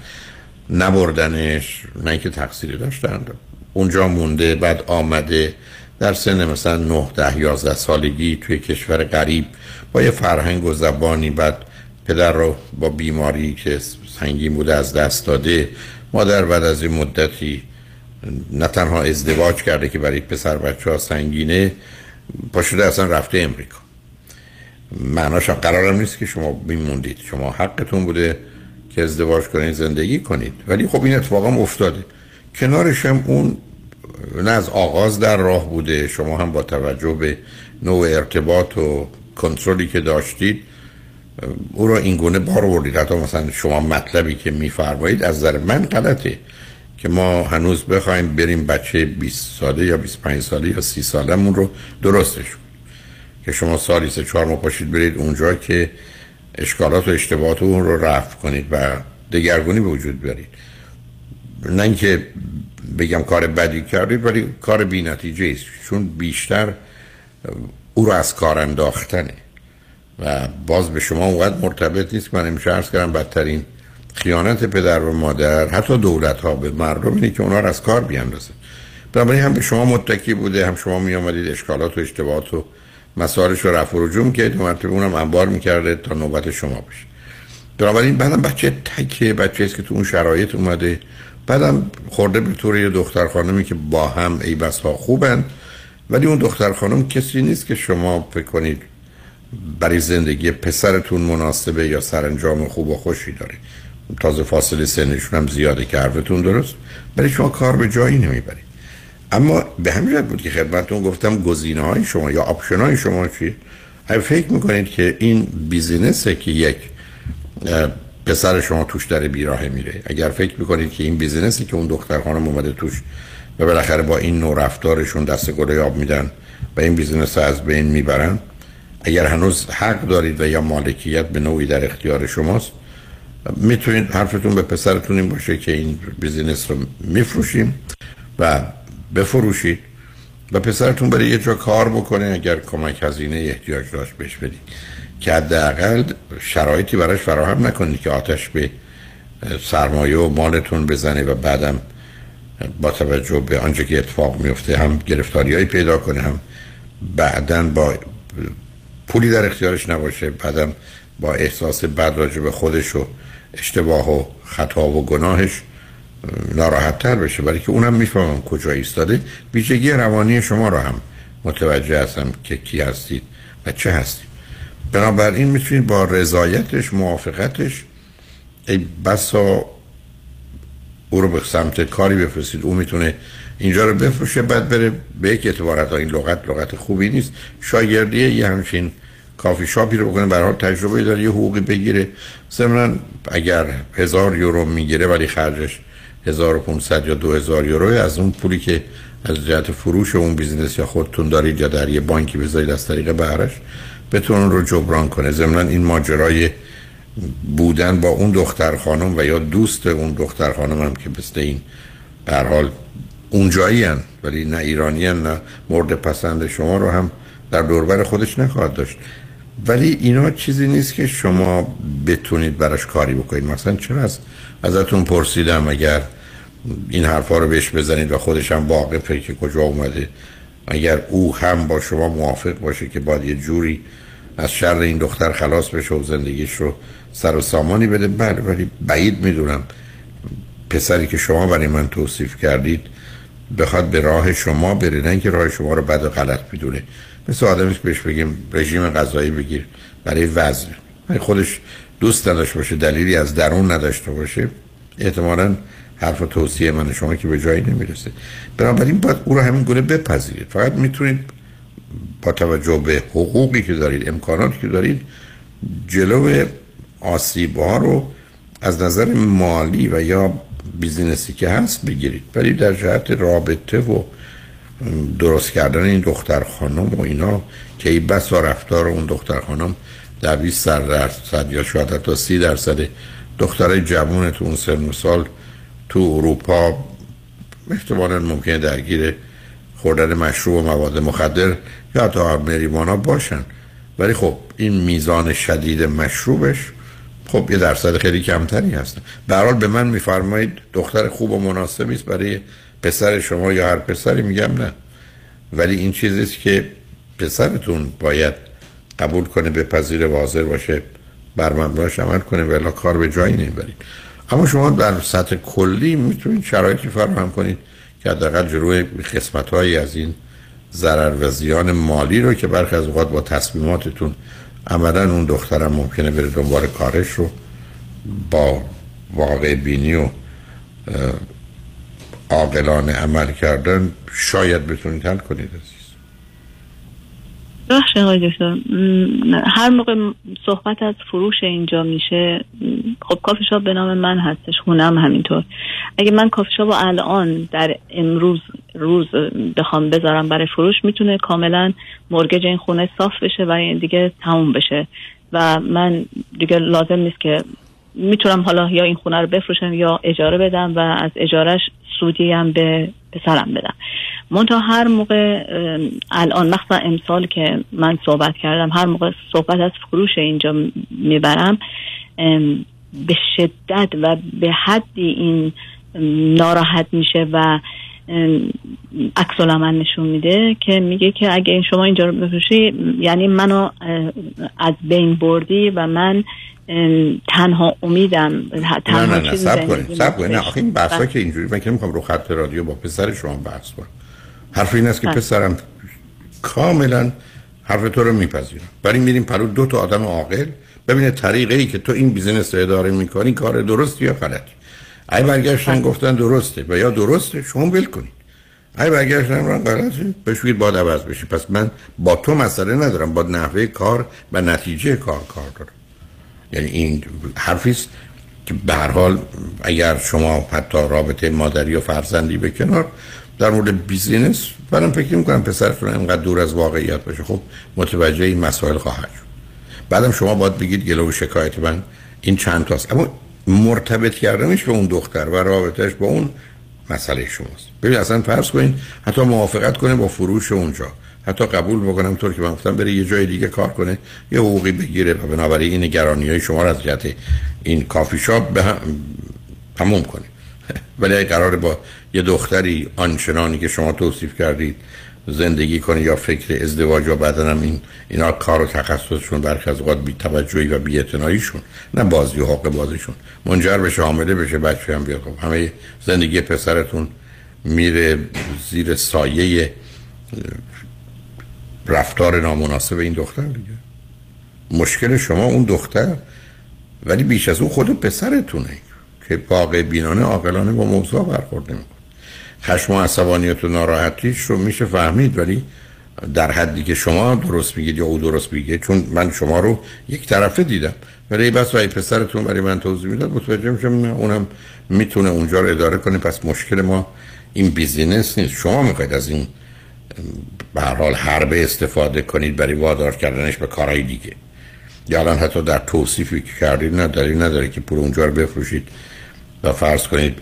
S6: نبردنش نه اینکه تقصیری داشتن. اونجا مونده بعد آمده در سن مثلا 9 ده 11 سالگی توی کشور غریب با یه فرهنگ و زبانی. بعد پدر رو با بیماری که سنگین بوده از دست داده مادر بعد از این مدتی نه تنها ازدواج کرده که برای پسر بچه ها سنگینه پاشده اصلا رفته امریکا. معناش قرارم نیست که شما بیموندید شما حقتون بوده که ازدواج کنید زندگی کنید. ولی خب این اتفاقا افتاده. کنارش هم اون نه از آغاز در راه بوده. شما هم با توجه به نوع ارتباط و کنترلی که داشتید او را این گونه بار آوردید. حتی مثلا شما مطلبی که میفرمایید از نظر من غلطه. که ما هنوز بخوایم بریم بچه 20 ساله یا 25 ساله یا 30 سالمون رو درستش که شما سالی سه چهار ماه پاشید برید اونجا که اشکالات و اشتباهات اون رو رفع کنید و دگرگونی به وجود برید نه اینکه بگم کار بدی کردید ولی کار بی نتیجه است. چون بیشتر او رو از کار انداختنه. و باز به شما اونقدر مرتبط نیست من امشه ارز کردم بدترین خیانت پدر و مادر حتی دولت ها به مردم اینه که اونا رو از کار بیاندازه بنابراین هم به شما متکی بوده هم شما می آمدید اشکالات و اشتباهات و مسائلش رو رفع و رجوع که مرتبه اونم انبار می‌کرده تا نوبت شما بشه. بنابراین بعدم بچه تکه بچه است که تو اون شرایط اومده. بعدم خورده به طور یه دختر خانمی که با هم ای بس ها خوبن ولی اون دختر خانم کسی نیست که شما فکر کنید برای زندگی پسرتون مناسبه یا سرانجام خوب و خوشی داره. تازه فاصله سنشون هم زیاده که درست برای شما کار به جایی نمی‌برید. اما به همین بود که خدمتتون گفتم گزینه های شما یا option های شما چی؟ اگه فکر می‌کنید که این business ه که یک پسر شما توش در بیراه میره اگر فکر می‌کنید که این business ی که اون دختر خانم اومده توش و بالاخره با این نوع رفتارشون دسته گل به آب میدن و این business از بین می‌برن اگر هنوز حق دارید و یا مالکیت به نوعی در اختیار شماست می‌تونید حرفتون به پسرتون این باشه که این business رو میفروشیم و بفروشید و پسرتون برای یه جا کار بکنه اگر کمک هزینه احتیاج داشت بهش بدید. که حداقل شرایطی براش فراهم نکنید که آتش به سرمایه و مالتون بزنه و بعدم با توجه به آنچه که اتفاق میفته هم گرفتاری پیدا کنه هم بعدا با پولی در اختیارش نباشه بعدم با احساس بد راجع به خودش و اشتباه و خطا و گناهش ناراحت تر بشه. برای که اونم می‌فهمم کجا ایستاده. ویژگی روانی شما رو هم متوجه هستم که کی هستید و چه هستید. بنابراین می‌تونید با رضایتش موافقتش ای بسا او رو به سمت کاری بفرستید. او می‌تونه اینجا رو بفروشه بعد بره به یک اعتبارت این لغت لغت خوبی نیست. شاگردی یه همچین کافی شاپی رو بکنه برای تجربه داره یه حقوقی بگیره. ضمن اگر هزار یورو می‌گیره ولی خرجش 1500 یا 2000 یورو از اون پولی که از جهت فروش اون business یا خودتون دارید یا در یه بانکی بذارید از طریق بهرش بتون رو جبران کنه. ضمن این ماجرای بودن با اون دختر خانم و یا دوست اون دختر خانم هم که مثل این در حال اونجایی هن ولی نه ایرانی هن نه مورد پسند شما رو هم در دوربر خودش نخواهد داشت. ولی اینا چیزی نیست که شما بتونید براش کاری بکنید. مثلا چرا از ازتون پرسیدم اگر این حرفا رو بهش بزنید و خودش هم واقفه که کجا اومده. اگر او هم با شما موافق باشه که باید یه جوری از شر این دختر خلاص بشه و زندگیش رو سر و سامانی بده. بله ولی بعید می‌دونم. پسری که شما برای من توصیف کردید بخواد به راه شما بره نه اینکه راه شما رو بد و غلط می‌دونه. مثل آدمی که بهش بگیم رژیم غذایی بگیر برای وزن. خودش دوست نداشت باشه دلیلی از درون نداشته باشه. احتمالا حرف توصیه من شما که به جایی نمی‌رسه. بنابراین باید او رو همین گونه بپذیرید. فقط می‌تونید با توجه به حقوقی که دارید امکاناتی که دارید جلو آسیب ها رو از نظر مالی و یا بیزینسی که هست بگیرید. ولی در جهت رابطه و درست کردن این دختر خانم و اینا که این بس و رفتار اون دختر خانم در 20 درصد یا شاید تا 30 درصد دخترای جوان تو اون سن و سال تو اروپا احتمالا ممکنه درگیر خوردن مشروب و مواد مخدر یا حتی مریوانا باشن. ولی خب این میزان شدید مشروبش خب یه درصد خیلی کمتری هست. به به من میفرمایید دختر خوب و مناسبی است برای پسر شما یا هر پسری میگم نه. ولی این چیزیست که پسرتون باید قبول کنه به پذیر و حاضر باشه بر مبناش عمل کنه ولی کار به جایی نمی‌برید اما شما در سطح کلی می‌تونید شرایطی فراهم کنید که حداقل جلوی قسمت هایی از این ضرر و زیان مالی رو که برخی از اوقات با تصمیماتتون عملا اون دخترم ممکنه بره دنبال کارش رو با واقع بینی و عاقلانه عمل کردن شاید بتونید حل کنید
S7: بخش آقای هر موقع صحبت از فروش اینجا میشه خب کافی شاپ به نام من هستش خونم همینطور. اگه من کافی شاپ الان در امروز روز بخوام بذارم برای فروش می‌تونه کاملا مرگج این خونه صاف بشه و دیگه تموم بشه. و من دیگه لازم نیست که می‌تونم حالا یا این خونه رو بفروشم یا اجاره بدم و از اجارش سودی هم به پسرم بدم. منتها هر موقع الان مخصوصا امسال که من صحبت کردم هر موقع صحبت از فروش اینجا می‌برم به شدت و به حدی این ناراحت میشه و عکس من نشون میده که میگه که اگه این شما اینجا رو بفروشی یعنی منو از بین بردی و من تنها امیدم تنها
S6: نه نه نه سب کنید سب کنید نه آخه این بحثا که اینجوری من که نمی‌خوام رو خط رادیو با پسر شما بحث کنم. حرف این است که بله. پسرم کاملا حرف تو رو میپذیرم برای میریم پرو دو تا آدم عاقل. ببینه طریقه ای که تو این business رو اداره می‌کنی کار درست یا غلطی. ای برگشتن. گفتن درسته و یا درسته شما ول کنید ای برگشتن رو غلطه بشوید با عوض بشی پس من با تو مسئله ندارم با نحوه کار و نتیجه کار کار دارم یعنی این حرفی است که به هر حال اگر شما حتی رابطه مادری و فرزندی به کنار در مورد بیزینس برام فکر می‌کنم پسرتون اینقدر دور از واقعیت باشه خب متوجه این مسائل خواهد شد بعدم شما باید بگید گلو و شکایت من این چند تاست اما مرتبط کردنش به اون دختر و رابطهش با اون مسئله شماست. ببین اصلا فرض کنید حتی موافقت کنه با فروش اونجا. حتی قبول بکنم طور که من گفتم بره یه جای دیگه کار کنه یه حقوقی بگیره و بنابراین این نگرانی های شما را از جهت این کافی شاپ به هم تموم کنه. ولی اگه قرار با یه دختری آنچنانی که شما توصیف کردید زندگی کنه یا فکر ازدواج و بعدا هم این اینا کار و تخصصشون برخی از اوقات بی توجهی و بی نه بازی و حق بازیشون. منجر بشه حامله بشه بچه هم بیاد. خب همه زندگی پسرتون میره زیر سایه رفتار نامناسب این دختر دیگه. مشکل شما اون دختر ولی بیش از اون خود پسرتونه که واقع بینانه عاقلانه با موضوع برخورد نمی‌کنه. خشم و عصبانیت و ناراحتیش رو میشه فهمید ولی در حدی که شما درست میگید یا او درست میگه چون من شما رو یک طرفه دیدم. ولی بس وای پسرتون برای من توضیح می‌داد متوجه میشم اونم می‌تونه اونجا رو اداره کنه. پس مشکل ما این بیزینس نیست. شما می‌خواید از این به هر حال حربه استفاده کنید برای وادار کردنش به کارهای دیگه. یا الان حتی در توصیفی که کردید نداری نداره که پول اونجا رو بفروشید و فرض کنید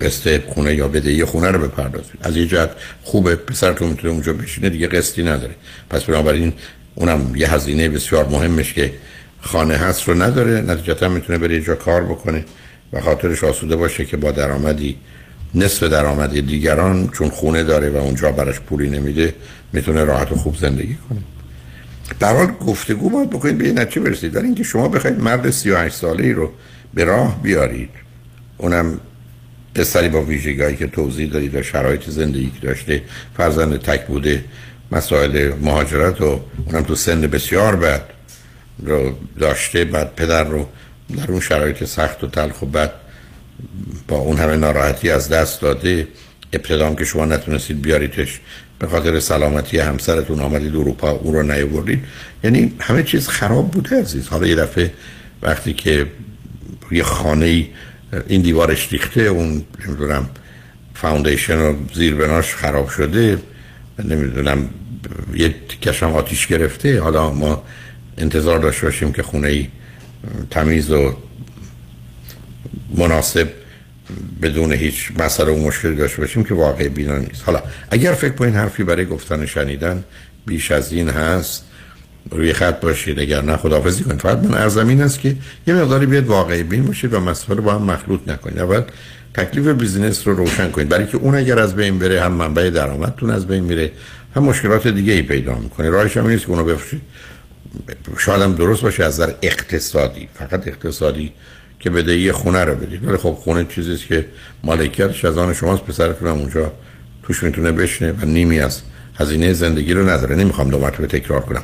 S6: قسط خونه یا بدهی خونه رو بپردازید. از یه جهت خوبه پسرتون می‌تونه اونجا بشینه دیگه قسطی نداره. پس بنابراین اونم یه هزینه بسیار مهمش که خانه هست رو نداره. نتیجتا می‌تونه بره جا کار بکنه و خاطرش آسوده باشه که با درآمدی نصف درآمد دیگران چون خونه داره و اونجا براش پولی نمیده می‌تونه راحت و خوب زندگی کنه. در حال گفتگو باید بکنید به نتیجه برسید. ولی اینکه شما بخواید مرد 38 ساله ای رو به راه بیارید اونم پسری با ویژگی که توضیح دادید و شرایط زندگی که داشته فرزند تک بوده مسائل مهاجرت و اونم تو سن بسیار بد رو داشته بعد پدر رو در اون شرایط سخت و تلخ و بد با اون همه ناراحتی از دست داده. ابتدام که شما نتونستید بیاریدش به خاطر سلامتی همسرتون آمدید اروپا اون رو نیاوردید. یعنی همه چیز خراب بوده عزیز. حالا یه دفعه وقتی که یه خانه این دیوارش ریخته اون نمی‌دونم فاوندیشن و زیربناش خراب شده. نمی‌دونم یه کشم آتیش گرفته. حالا ما انتظار داشته باشیم که خونه ای تمیز و مناسب بدون هیچ مسئله و مشکلی داشته باشیم که واقع بینا نیست. حالا اگر فکر کنین حرفی برای گفتن شنیدن بیش از این هست روی خط باشید اگر نه خداحافظی کنید. فقط من ارزم این است که یه مقداری بیاد واقعی بین باشید و مسئله با هم مخلوط نکنید. اول تکلیف بیزینس رو روشن کنید. برای که اون اگر از بین بره هم منبع درآمدتون از بین میره هم مشکلات دیگه ای پیدا می‌کنه. راهش هم نیست که اونو بفروشید. شاید هم درست باشه از نظر اقتصادی. فقط اقتصادی که بدهی خونه رو بدید. ولی خب خونه چیزی است که مالکیتش از آن شماست. پسرتون هم اونجا توش می‌تونه بشنه و نیمی از هزینه زندگی رو نداره. نمی‌خوام دو مرتبه تکرار کنم.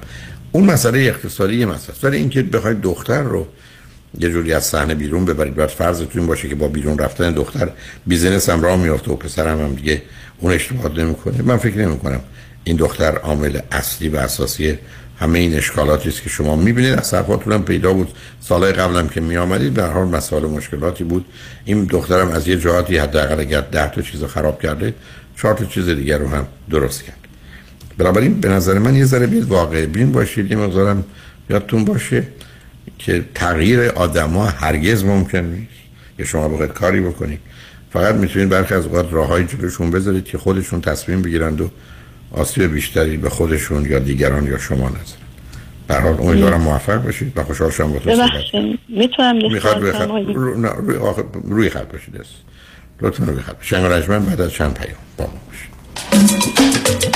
S6: اون مسئله اقتصادی مسئله ولی اینکه بخواید دختر رو یه جوری از صحنه بیرون ببرید بعد فرضتون باشه که با بیرون رفتن دختر بیزینس هم راه میافته و پسرم هم دیگه اون اشتباه نمی‌کنه. من فکر نمی کنم این دختر عامل اصلی و اساسی همه این اشکالاتی است که شما می‌بینید. از صرفاتون هم پیدا بود. سالهای قبلم که میآمدید به هر مسائل مشکلاتی بود. این دخترم از یه جهاتی حداقل اگر ده تا چیز خراب کرده چهار تا چیز دیگر رو هم درست کرد. بنابراین به نظر من یه ذره بیاد واقع بین باشید یه مقدارم یادتون باشه که تغییر آدما هرگز ممکن نیست که شما بخواید کاری بکنید. فقط می‌تونید برخی از اوقات راههای جلوشون بذارید که خودشون تصمیم بگیرند و آسیب بیشتری به خودشون یا دیگران یا شما نزنن به حال امیدوارم موفق باشید و خوشحال شدم با تو
S7: می‌تونم
S6: می‌خواد روی خط روی, خط باشید لطفا روی خط شنگ بعد از چند پیام. با ما باشید.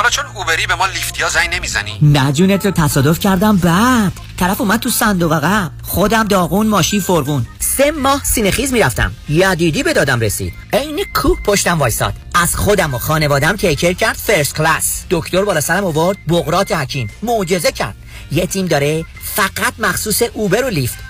S12: حالا چون اوبری به ما لیفتیا زنگ نمی‌زنی؟
S13: نه جونت رو تصادف کردم. بعد طرف اومد تو صندوق عقب. خودم داغون ماشین فرغون سه ماه سینه‌خیز می‌رفتم. یدیدی به دادم رسید. عین کوه پشتم وایساد از خودم و خانوادم take care کرد first class. دکتر بالا سرم آورد. بقراط حکیم. معجزه کرد. یه تیم داره فقط مخصوص Uber و Lyft.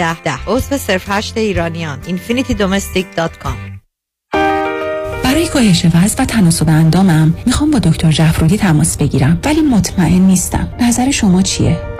S14: ده. ده عضو صرف هشت ایرانیان infinitydomestic.com
S15: برای کاهش وزن و تناسب اندامم می‌خوام با دکتر جعفرودی تماس بگیرم ولی مطمئن نیستم. نظر شما چیه؟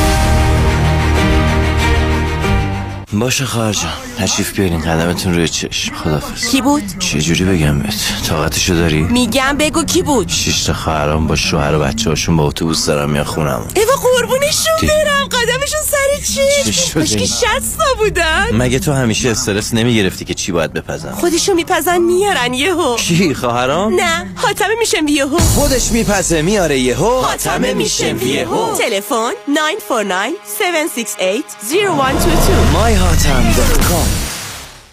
S16: باشه خواهر جان تشریف بیارین قدمتون روی چشم. خدافز
S17: کی بود؟
S16: چه جوری بگم بهت؟ طاقتشو داری؟
S17: میگم بگو کی بود.
S16: شش تا خواهرام با شوهر و بچه هاشون با اتوبوس دارن میان خونم
S17: ایوا قربونشون برم. قدمشون
S16: چی؟
S17: چی
S16: این؟
S17: شستا بودن
S16: مگه تو همیشه استرس نمی‌گرفتی که چی باید بپزم
S17: خودشون میپزن میارن یهو.
S16: کی خواهرام؟
S17: نه حاتمه میشم یهو.
S16: خودش میپزه میاره یهو.
S17: حاتمه میشم یهو. تلفن 949 768 0122
S16: myhatam.com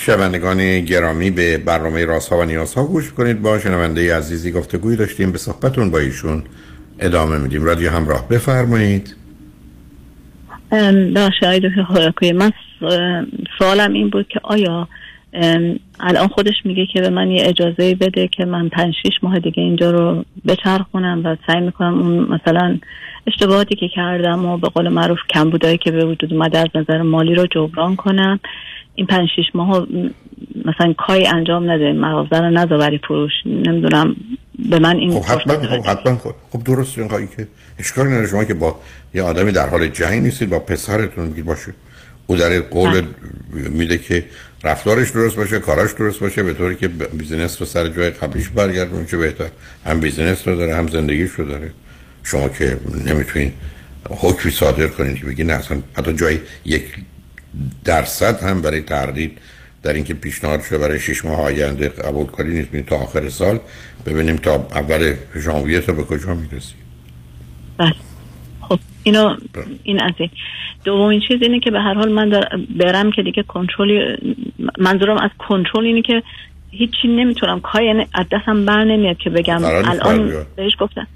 S6: شنوندگان گرامی به برنامه رازها و نیازها گوش کنید. با شنونده عزیزی گفتگوی داشتیم به صحبتون با ایشون ادامه میدیم. رادیو همراه بفرمایید.
S7: بخش های دکتر خوراکوی من سوالم این بود که آیا الان خودش میگه که به من یه اجازه بده که من پنج شیش ماه دیگه اینجا رو بچرخونم و سعی می‌کنم اون مثلا اشتباهاتی که کردم و به قول معروف کمبودایی که به وجود اومده از نظر مالی رو جبران کنم. این پنج شیش ماه مثلا کاری انجام نده مغازه رو نذاری فروش. نمی‌دونم به من این
S6: خب حتما خب حتما خب, خب درست این خواهی که اشکالی نداره شما که با یه آدمی در حال جنگ نیستید با پسرتون میگید باشه. او در قول میده که رفتارش درست باشه کاراش درست باشه به طوری که business رو سر جای قبلیش برگردونه چه بهتر. هم business رو داره هم زندگیش رو داره. شما که نمی‌تونین حکمی صادر کنید که بگی نه اصلا حتی جای یک درصد هم برای تردید در اینکه پیشنهاد شده برای شش ماه آینده قبول کاری نیست. تا آخر سال ببینیم تا اول ژانویه تا به کجا می‌رسیم
S7: بله. خب اینو این از این. دومین چیز اینه که به هر حال من در برم که دیگه کنترلی منظورم از کنترل اینه که هیچی نمی‌تونم. کاری یعنی از دستم بر نمیاد که بگم. الان. بهش گفتم.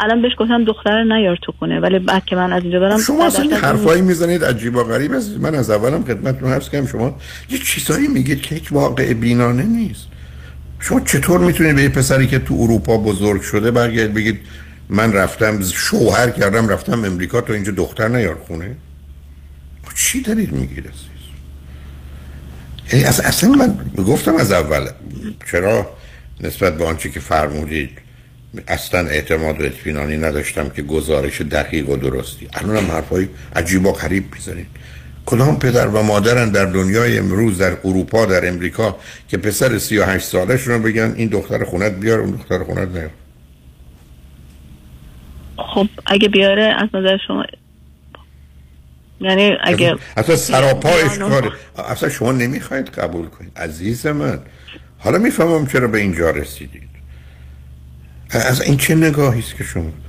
S7: الان بهش گفتم دختر نیار تو خونه ولی بعد که من از اینجا برم
S6: شما اصلا حرفایی می‌زنید عجیب و غریب است. من از اولم خدمتتون عرض کردم شما یه چیزایی میگید که هیچ واقع بینانه نیست. شما چطور می‌تونید به یه پسری که تو اروپا بزرگ شده برگردید بگید من رفتم شوهر کردم رفتم امریکا تو اینجا دختر نیار خونه؟ خب چی دارید میگید یعنی اصلا من گفتم از اول چرا نسبت به آنچه که فرمودید اصلا اعتماد و اطمینانی نداشتم که گزارش دقیق و درستی. الان هم حرفای عجیب و غریب می‌زنید کدام پدر و مادرن در دنیای امروز در اروپا در امریکا که پسر 38 سالش رو بگن این دختر خونت بیار اون دختر خونت نیار؟
S7: خب اگه بیاره از نظر شما یعنی اگه
S6: اصلا سراپا
S7: بیاره،
S6: اشکاله اصلا شما نمی‌خواید قبول کنید. عزیز من. حالا می‌فهمم چرا به اینجا رسیدید از این چه نگاهی است که شما دارید؟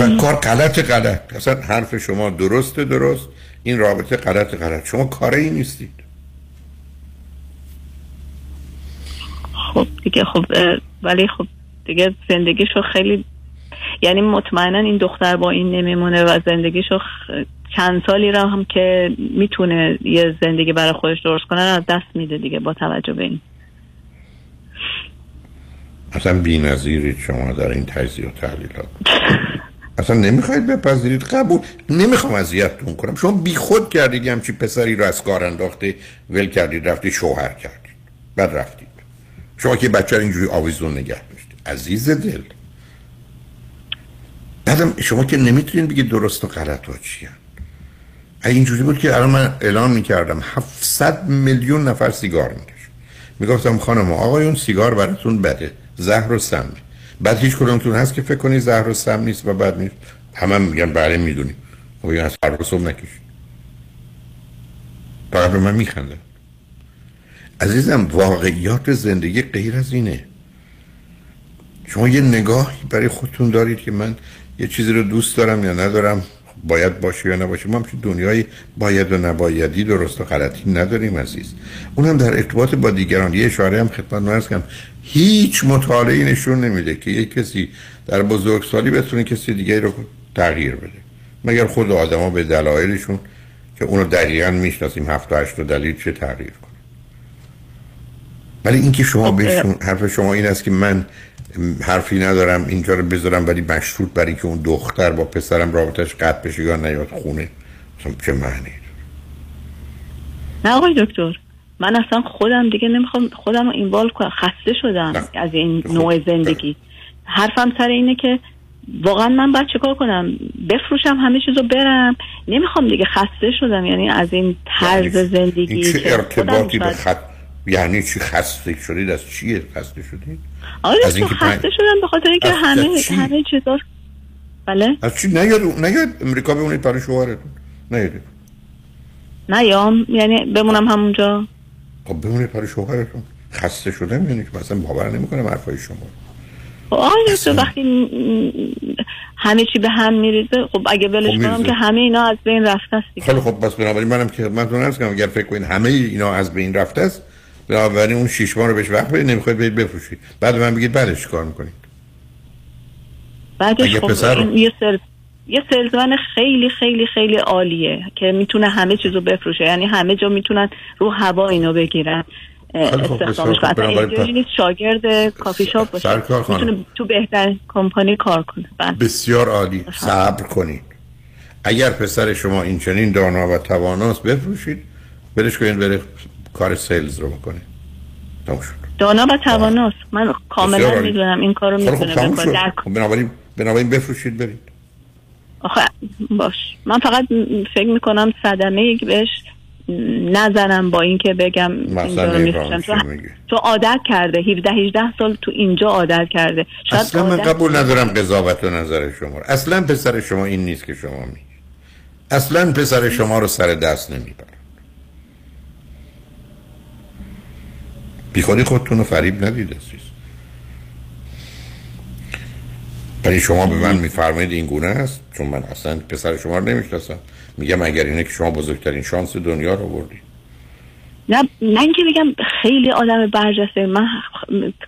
S6: و کار غلط غلط. اصلا حرف شما درست درست. این رابطه غلط غلط. شما کاری نیستید.
S7: خب دیگه خب ولی خب دیگه زندگیشو خیلی یعنی مطمئنا این دختر با این نمیمونه و زندگیشو خ- چند سالی را هم که می‌تونه یه زندگی برای خودش درست کنه رو از دست میده دیگه با توجه به این.
S6: اصلا بی نظیرید شما در این تجزیه و تحلیلات. اصلا نمی‌خواید بپذیرید؟ قبول. نمی‌خوام اذیتتون کنم. شما بی خود کردید یه همچی پسری رو از کار انداخته ول کردید رفتی شوهر کردید. بعد رفتید. شما که بچه رو اینجوری آویزون نگه داشتید. عزیز دل. بعدم شما که نمی‌تونید بگید درست و غلط ها چیه اینجوری بود که الان من اعلان می‌کردم 700 میلیون نفر سیگار می‌کشن. می‌گفتم خانم آقایون سیگار براتون بده. زهر و سم. بعد هیچ کدومتون هست که فکر کنید زهر و سم نیست و بعد نیست. همه هم میگن بله می‌دونیم. خب این از روز نکشید فقط به من میخنده. عزیزم واقعیات زندگی غیر از اینه. شما یه نگاهی برای خودتون دارید که من یه چیزی رو دوست دارم یا ندارم باید باشه یا نباشه. ما همچین دنیای باید و نبایدی درست و غلطی نداریم عزیز. اونم در ارتباط با دیگران. یه اشاره هم خدمت کنم. هیچ مطالعه نشون نمیده که یک کسی در بزرگسالی بتونه کسی دیگه رو تغییر بده. مگر خود آدما به دلایلشون که اونو دقیقا می‌شناسیم هفت و هشت دلیل چه تغییر کنه؟ ولی اینکه شما بهشون حرف شما این است که من حرفی ندارم اینجا رو بذارم ولی مشروط برای که اون دختر با پسرم رابطش قطع بشه یا نیاد خونه چه معنی
S7: نه آقای دکتر. من اصلا خودم دیگه نمی‌خوام خودم رو اینوالو کنم. خسته شدم نه. از این نوع زندگی. حرفم سر اینه که واقعا من باید چیکار کنم؟ بفروشم همه چیزو برم. نمی‌خوام دیگه خسته شدم. یعنی از این طرز
S6: یعنی
S7: زندگی
S6: این چه ارتباطی به خط یعنی چی خسته شدید؟ از چیه خسته شدید؟
S7: آره از اینکه خسته شدم به خاطر اینکه همه چی؟ همه چیزا بله؟
S6: از چی؟ نیاد نیاد امریکا بمونید برای شوهرتون. نیاد.
S7: نیام. یعنی بمونم همونجا.
S6: خب بمونید برای شوهرتون. خسته شدم یعنی که مثلا باور نمی‌کنم حرفای شما.
S7: آره تو وقتی همه چی به هم میریزه خب اگه ولش خب کنم که همه اینا از بین رفته است
S6: خیلی خب بس بنابراین منم که من تون کنم اگر فکر کنید همه اینا از بین رفته است بنابراین اون شیش ماه رو بهش وقت بدید نمی‌خواید برید بفروشید. بعد من بگید بعدش کار می‌کنید؟
S7: بعدش خب پسر... یه سل... یه سلزمن خیلی خیلی خیلی عالیه که می‌تونه همه چیزو بفروشه. یعنی همه جا می‌تونن رو هوا اینو بگیرن. استخدامش کنن شاگرد کافی شاپ باشه. می‌تونه تو بهتر کمپانی کار کنه. بله.
S6: بسیار عالی. صبر کنید. اگر پسر شما این چنین دانا و تواناست بفروشید برش کنید بره کار سیلز رو بکنه.
S7: دانا و تواناست. من کاملا می‌دونم این کارو می‌تونه
S6: بکنه. خب بنابراین بنابراین بفروشید برید.
S7: آخه باش. من فقط فکر می‌کنم صدمه یک بهش نزنم با اینکه بگم اینجا تو, تو عادت کرده. 17 18 سال تو اینجا عادت کرده.
S6: شاید اصلا من قبول ندارم قضاوت و نظر شما اصلا پسر شما این نیست که شما می اصلا پسر شما رو سر دست نمی‌بره بی خودی خودتون رو فریب ندید عزیز. ولی شما به من میفرمایید این گونه است؟ چون من اصلا پسر شما رو نمی‌شناسم. میگم اگر اینه که شما بزرگترین شانس دنیا رو بردید
S7: نه نه اینکه بگم خیلی آدم برجسته. من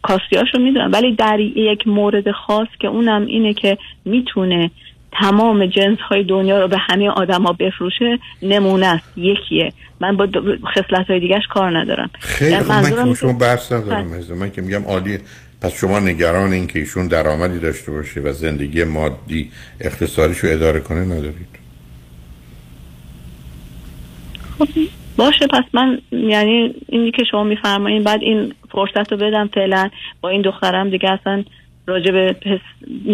S7: کاستیاشو می‌دونم. ولی در یک مورد خاص که اونم اینه که می‌تونه تمام جنس های دنیا رو به همه آدما بفروشه نمونه است. یکیه. من با خصلت های دیگهش کار ندارم.
S6: خیلی خوب من که شما بحث ندارم من که میگم عالیه. پس شما نگران این که ایشون درآمدی داشته باشه و زندگی مادی اقتصادیشو اداره کنه ندارید.
S7: خب باشه پس من یعنی اینی که شما میفرمایید بعد این فرصت رو بدم فعلا. با این دخترم دیگه اصلا راجع به پس...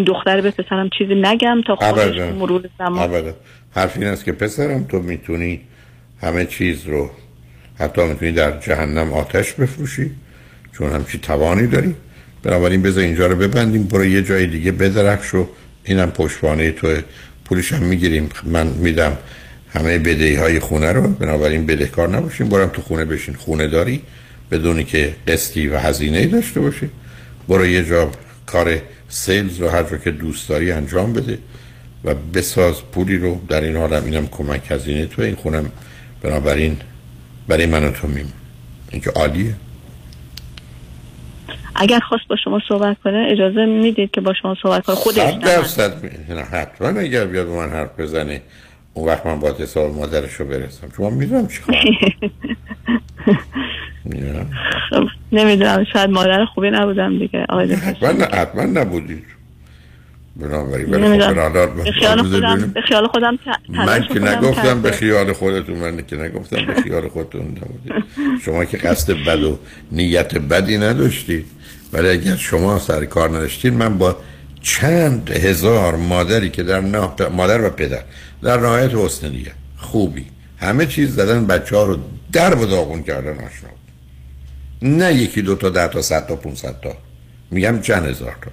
S7: دختر به پسرم چیزی نگم تا خودش مرور زمان.
S6: حرف این است که پسرم تو می‌تونی همه چیز رو حتی می‌تونی در جهنم آتش بفروشی چون همچی توانی داری. بنابراین بذار اینجا رو ببندیم برو یه جای دیگه بدرخش و اینم پشتوانه تو. پولش هم می‌گیریم. من میدم همه بدهی های خونه رو. بنابراین بدهکار نباشیم. برم تو خونه بشین. خونه داری بدونی که قسطی و هزینه داشته باشی. برو یه جا کار سیلز رو هر جا که دوست داری انجام بده و بساز پولی رو. در این حالم اینم کمک هزینه تو این خونم. بنابراین برای من و تو میم. این که عالیه.
S7: اگر خواست با شما صحبت کنه اجازه می‌دید که با شما صحبت کنه. خودش صد
S6: درصد حتما اگر بیاد من حرف بزنه اون وقت من باید حساب مادرش رو برسم. شما می‌دونم چی
S7: نمی‌دونم شاید مادر خوبی نبودم دیگه. آقای.
S6: حتما حتما نبودید بنابراین خب
S7: به خیال خودم
S6: ببینیم.
S7: به خیال خودم ت-
S6: من که نگفتم به. خیال خودتون من که نگفتم به خیال خودتون نبودید شما که قصد بد و نیت بدی نداشتید ولی اگر شما سر کار نداشتید من با چند هزار مادری که در نه... مادر و پدر در نهایت حسن نیت خوبی. همه چیز زدن بچه ها رو در و داغون کردن آشنا. نه یکی دو تا ده تا صد تا 500 تا. میگم چند هزار تا.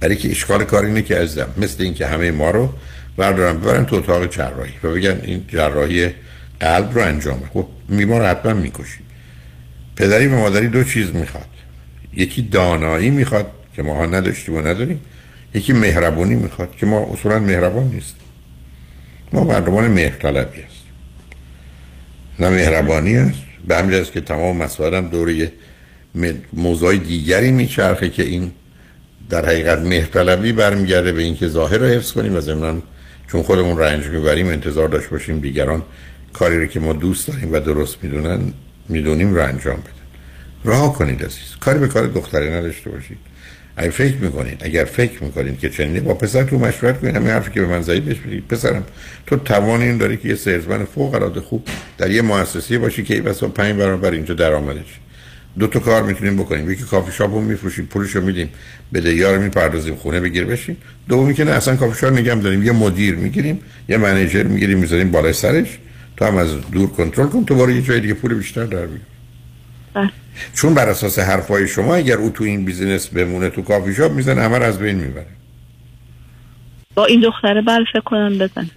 S6: برای که اشکال کار اینه که عزیزم. مثل این که همه ما رو بردارن ببرن تو اتاق جراحی و بگن این جراحی قلب رو انجام. خب بیمار رو حتما می‌کشید پدری و مادری دو چیز می‌خواد. یکی دانایی می‌خواد که ما نداشتیم و نداریم یکی مهربونی می‌خواد که ما اصولا مهربان نیستیم. ما مردمان مهرطلبی هست نه مهربانی است به همین است که تمام مسائلم دور یه م- موضوع دیگری میچرخه که این در حقیقت مهرطلبی برمیگرده به اینکه ظاهر رو حفظ کنیم و ضمناً چون خودمون رنج می‌بریم انتظار داشت باشیم دیگران کاری رو که ما دوست داریم و درست می‌دونن می‌دونیم رو انجام بدن رها کنید عزیز. کاری به کار دختری نداشته باشید. اگر فکر می‌کنید اگر فکر می‌کنید که چنینه با پسرتون مشورت کنید. همین حرفی که به من زدید بهش بگید پسرم تو توان این داری که یه سیلزمن فوق العاده خوب در یه مؤسسه باشی که این بسا پنج برابر اینجا درآمدش دو تا کار می‌تونیم بکنیم. یکی کافی شاپ رو میفروشیم پولشو میدیم بده یار می‌پردازیم خونه بگیر بشین دومی که نه اصلا کافی شاپ نگم داریم یه مدیر می‌گیریم یه manager می‌گیریم می‌ذاریم بالای سرش. تو هم از دور کنترل کن تو برو یه جای دیگه پول بیشتر در بیار.
S7: بله.
S6: چون بر اساس حرفای شما اگر او تو این business بمونه تو کافی شاپ می‌زنه همه از بین می‌بره
S7: با این دختره بله فکر کنم بزن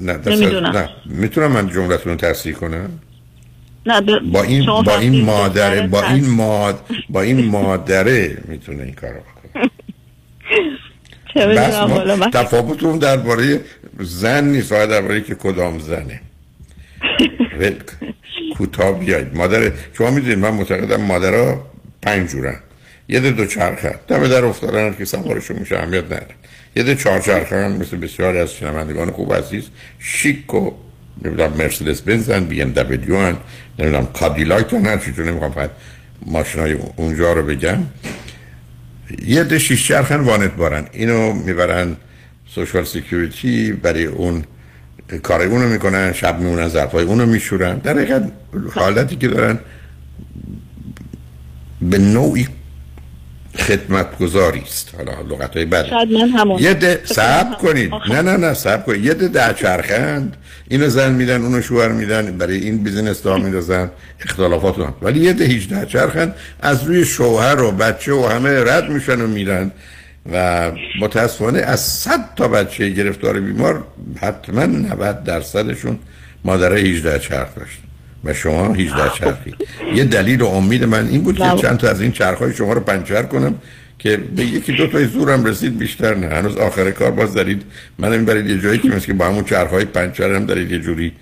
S6: نه
S7: نمی‌دونم.
S6: نه می‌تونم من جملتون رو تصحیح کنم
S7: نه ب...
S6: با این با این مادره با این. ماد با این مادره می‌تونه این کارو بکنه بس ما تفاوتمون درباره زن نیست فقط درباره که کدام زنه. کوتاه بیاید. مادر شما می‌دونید من معتقدم مادرها پنج جورن یه ده دو چرخه دم در افتادن که سوارشون میشه اهمیت نداره. یه ده چهار چرخه هم مثل بسیاری از شنوندگان خوب عزیز شیک و نمی‌دونم مرسدس بنزن بی ام دبلیو هن نمی‌دونم کادیلاک هن هر چیزو نمی‌خوام فقط ماشینای اونجا رو بگم. یه ده شیش چرخن وانت بارن. اینو می‌برن سوشال سیکیوریتی برای اون کار اونو می‌کنن شب میمونن ظرفای اونو میشورن. در حقیقت حالتی که دارن به نوعی خدمتگذاری است. حالا لغت های
S7: همون
S6: یه ده
S7: کنم.
S6: کنید. نه نه نه صبر کنید. یه ده ده چرخند. اینو زن میدن اونو شوهر میدن. برای این بیزینس دار میدازن اختلافات هم. ولی یه ده 18 چرخند. از روی شوهر و بچه و همه رد میشن و میرن. و متاسفانه از صد تا بچه گرفتار بیمار حتما 90 درصدشون مادر 18 چرخ داشتن. و شما 18 چرخی. یه دلیل و امید من این بود که. چند تا از این چرخهای شما رو پنچر کنم که به یکی دو تای زورم رسید بیشتر نه. هنوز آخر کار باز دارید. من این برای یه جایی که مثل که با همون چرخهای پنچر هم دارید یه جوری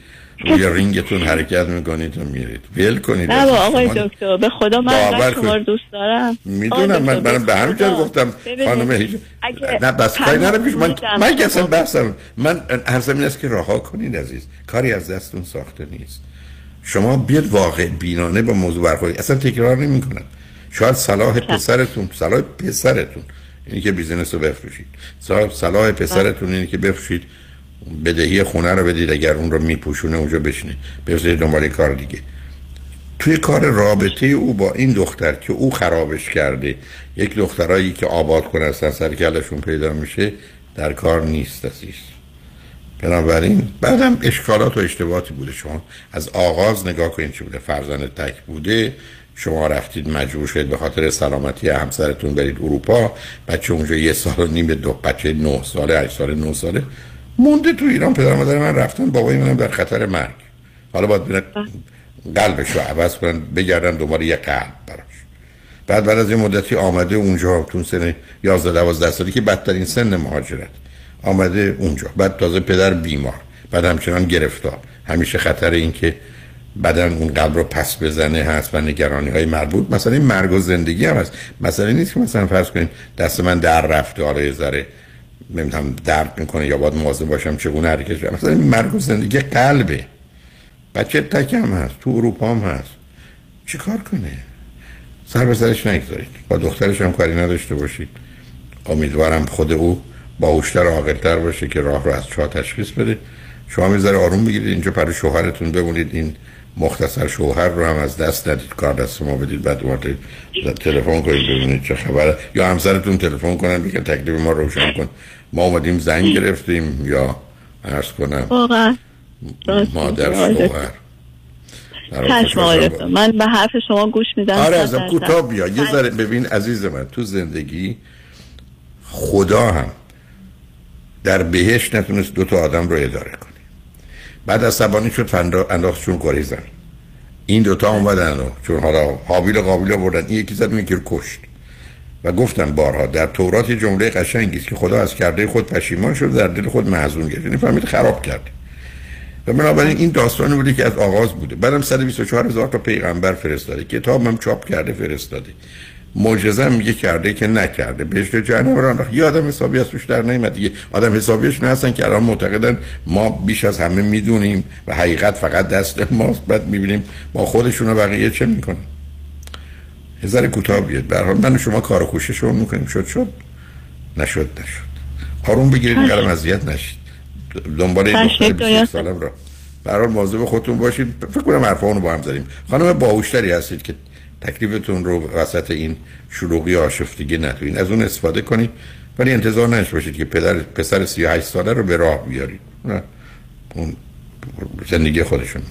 S6: روی رینگتون حرکت می‌کنید و میرید. ول کنید.
S7: نه آقای دکتر به خدا من
S6: باور
S7: شما. دوست دارم.
S6: می‌دونم من من به همین. گفتم خانم هیچ نه بس کاری ندارم. پیش من من که اصلا بحثم من عرضم این است که رها کنید عزیز. کاری از دستتون ساخته نیست. شما بیاد واقع بینانه با موضوع برخورد اصلا تکرار نمی کنم شاید صلاح پسرتون صلاح پسرتون. اینی که business رو بفروشید. صلاح پسرتون اینی که بفروشید. بدهی خونه رو بدید اگر اون رو میپوشونه اونجا بشینه. بفرستید دنبال کار دیگه. توی کار رابطه او با این دختر که او خرابش کرده یک دخترایی که آباد کنه هستن سر کلشون پیدا میشه در کار نیست عزیز. بنابراین بعدم اشکالات و اشتباهاتی بوده. شما از آغاز نگاه کنید چی بوده. فرزند تک بوده. شما رفتید مجبور شدید به خاطر سلامتی همسرتون برید اروپا. بچه اونجا یه سال و نیم دو بچه نه ساله هشت ساله نه ساله مونده تو ایران. پدر مادر من رفتن بابای منم در خطر مرگ. حالا باید برن قلبش رو عوض کنن بگردن دوباره یه قلب براش. بعد بعد از یه مدتی آمده اونجا تو سن 11 12 سالی که بدترین سن مهاجرت. آمده اونجا. بعد تازه پدر بیمار. بعد همچنان گرفتار. همیشه خطر این که بدن اون قلب رو پس بزنه هست و نگرانی های مربوط. مثلا این مرگ و زندگی هم هست. مثلا نیست که مثلا فرض کنیم دست من در رفته یه ذره نمی‌دونم درد می‌کنه یا باید مواظب باشم چگونه حرکت کنم. مثلا مرگ زندگی قلبه. بچه تک هم هست تو اروپا هم هست. چی کار کنه؟ سر به سرش نگذارید. با دخترش هم کاری نداشته باشید. امیدوارم خود او باهوشتر و عاقلتر باشه که راه رو از چاه تشخیص بده. شما می‌ذاره آروم بگیرید اینجا برای شوهرتون بمونید. این مختصر شوهر رو هم از دست ندید. کار دست ما بدید. بعد اومده تلفن کنید ببینید چه خبره. یا همسرتون تلفن کنن بگن تکلیف ما روشن کن. ما اومدیم زنگ گرفتیم یا عرض کنم مادر شوهر.
S7: من به حرف شما گوش میدم.
S6: آره
S7: درصد.
S6: کوتاه بیا. یه ذره ببین عزیز من تو زندگی خدا هم در بهش نتونست دو تا آدم رو اداره کنه. بعد از سبانی شد فندا انداخت چون گریزن این دوتا اومدن و چون حالا حابیل قابیل بردن. این یکی زد رو کشت. و گفتن بارها در تورات یه جمله قشنگی است که خدا از کرده خود پشیمان شد در دل خود محزون گشت. یعنی فهمید خراب کرد و بنابراین این داستانی بوده که از آغاز بوده. بعدم 124 هزار تا پیغمبر فرستاده. کتاب هم چاپ کرده فرستاده. معجزه میگه کرده که نکرده. بهش جهنم انداخت یه آدم حسابی از توش در نیومد دیگه. آدم حسابیش نه هستن که الان معتقدن ما بیش از همه می‌دونیم و حقیقت فقط دست ماست. بعد می‌بینیم با خودشون و بقیه چه می‌کنن. ذره کوتاه بیاد به حال من و شما کار و کوشش رو می‌کنیم. شد شد. نشد نشد. آروم بگیرید اینقدر اذیت نشید. دنبال این
S7: چشم،
S6: دختر
S7: دنیا
S6: 26 سالم را. به حال مواظب خودتون باشید. فکر کنم رو با هم زدیم. خانم باهوشتری هستید که تکلیفتون رو وسط این شلوغی آشفتگی ندارین از اون استفاده کنید ولی انتظار نش باشید که پدر پسر 38 ساله رو به راه بیارید. نه. اون زندگی خودشون.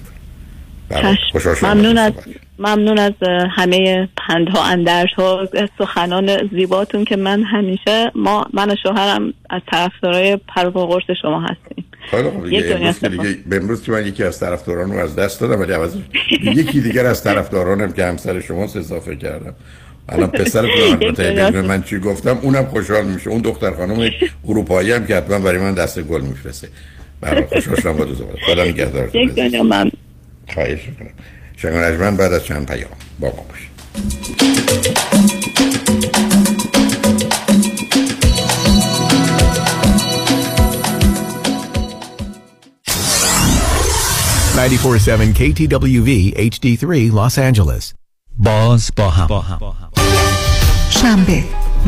S7: ممنون از ممنون از همه پندها اندرزها سخنان زیباتون که من همیشه ما من و شوهرم از طرفدارای پر قرص شما هستیم. یک
S6: امروز که دیگه امروز که من یکی از طرفداران رو از دست دادم ولی عوضش یکی دیگر از طرفدارانم که همسر شماست اضافه کردم. الان البته
S7: دنیا
S6: بدون من چی گفتم اونم خوشحال میشه. اون دختر خانم اروپایی هم که حتما برای من دست گل میفرسته. برای خوشحال شدم با دو زبان خدا نگهدارتون
S7: یک دنیا من
S6: خواهش می‌کنم. شنگ من بعد از چند پیام. با ما باشید.
S18: 947 KTWV HD3 Los Angeles. باز با هم.
S19: شنبه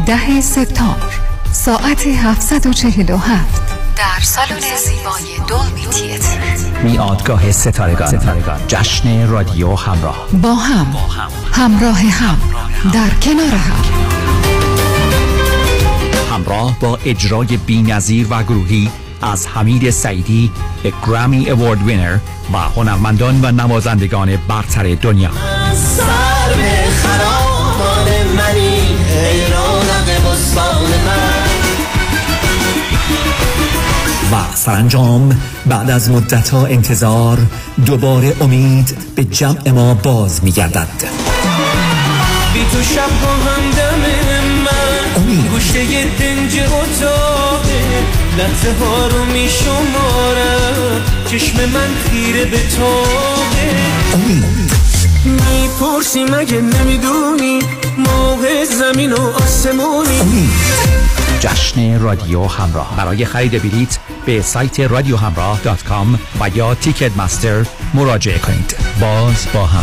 S19: ده سپتامبر ساعت 747 در سالن زیبای دولمی تیتر
S20: میادگاه ستارگان. جشن رادیو همراه.
S19: با هم. همراه هم. در کنار هم.
S20: همراه با اجرای بینظیر و گروهی از حمید سعیدی گرامی اوارد وینر و هنرمندان و نوازندگان برتر دنیا.
S21: سر
S20: سرانجام بعد از مدتها انتظار دوباره امید به جمع ما باز میگردد.
S21: بی تو شب ها همدم من گوشه دنج اتاقه لحظه ها رو می شمارم چشم من خیره به تاقه می‌پرسی مگه نمی‌دونی؟ موقع زمین و آسمونی.
S20: جشن رادیو همراه. برای خرید بلیت به سایت رادیو همراه dot com و یا Ticket Master مراجعه کنید. باز با هم.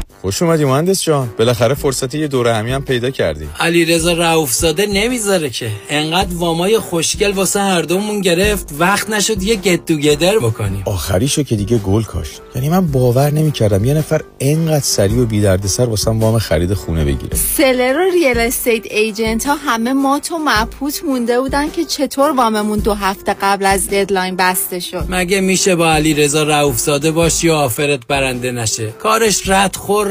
S22: خوش اومدی مهندس جان. بالاخره فرصتی یه دوره همی هم پیدا کردی.
S23: علی رضا رؤوفزاده نمی‌ذاره که. انقدر وامای خوشگل واسه هر دومون گرفت وقت نشد یه گت توگیدر بکنیم.
S22: آخریشو که دیگه گل کاشت. یعنی من باور نمی‌کردم یه نفر انقدر سریع و بی دردسر واسم وام خرید خونه بگیره.
S24: seller و real estate agent ها همه مات و مبهوت مونده بودن که چطور واممون دو هفته قبل از deadline بسته شد.
S23: مگه میشه با علی رضا رؤوفزاده باشی و offer ت برنده نشه؟ کارش رد خور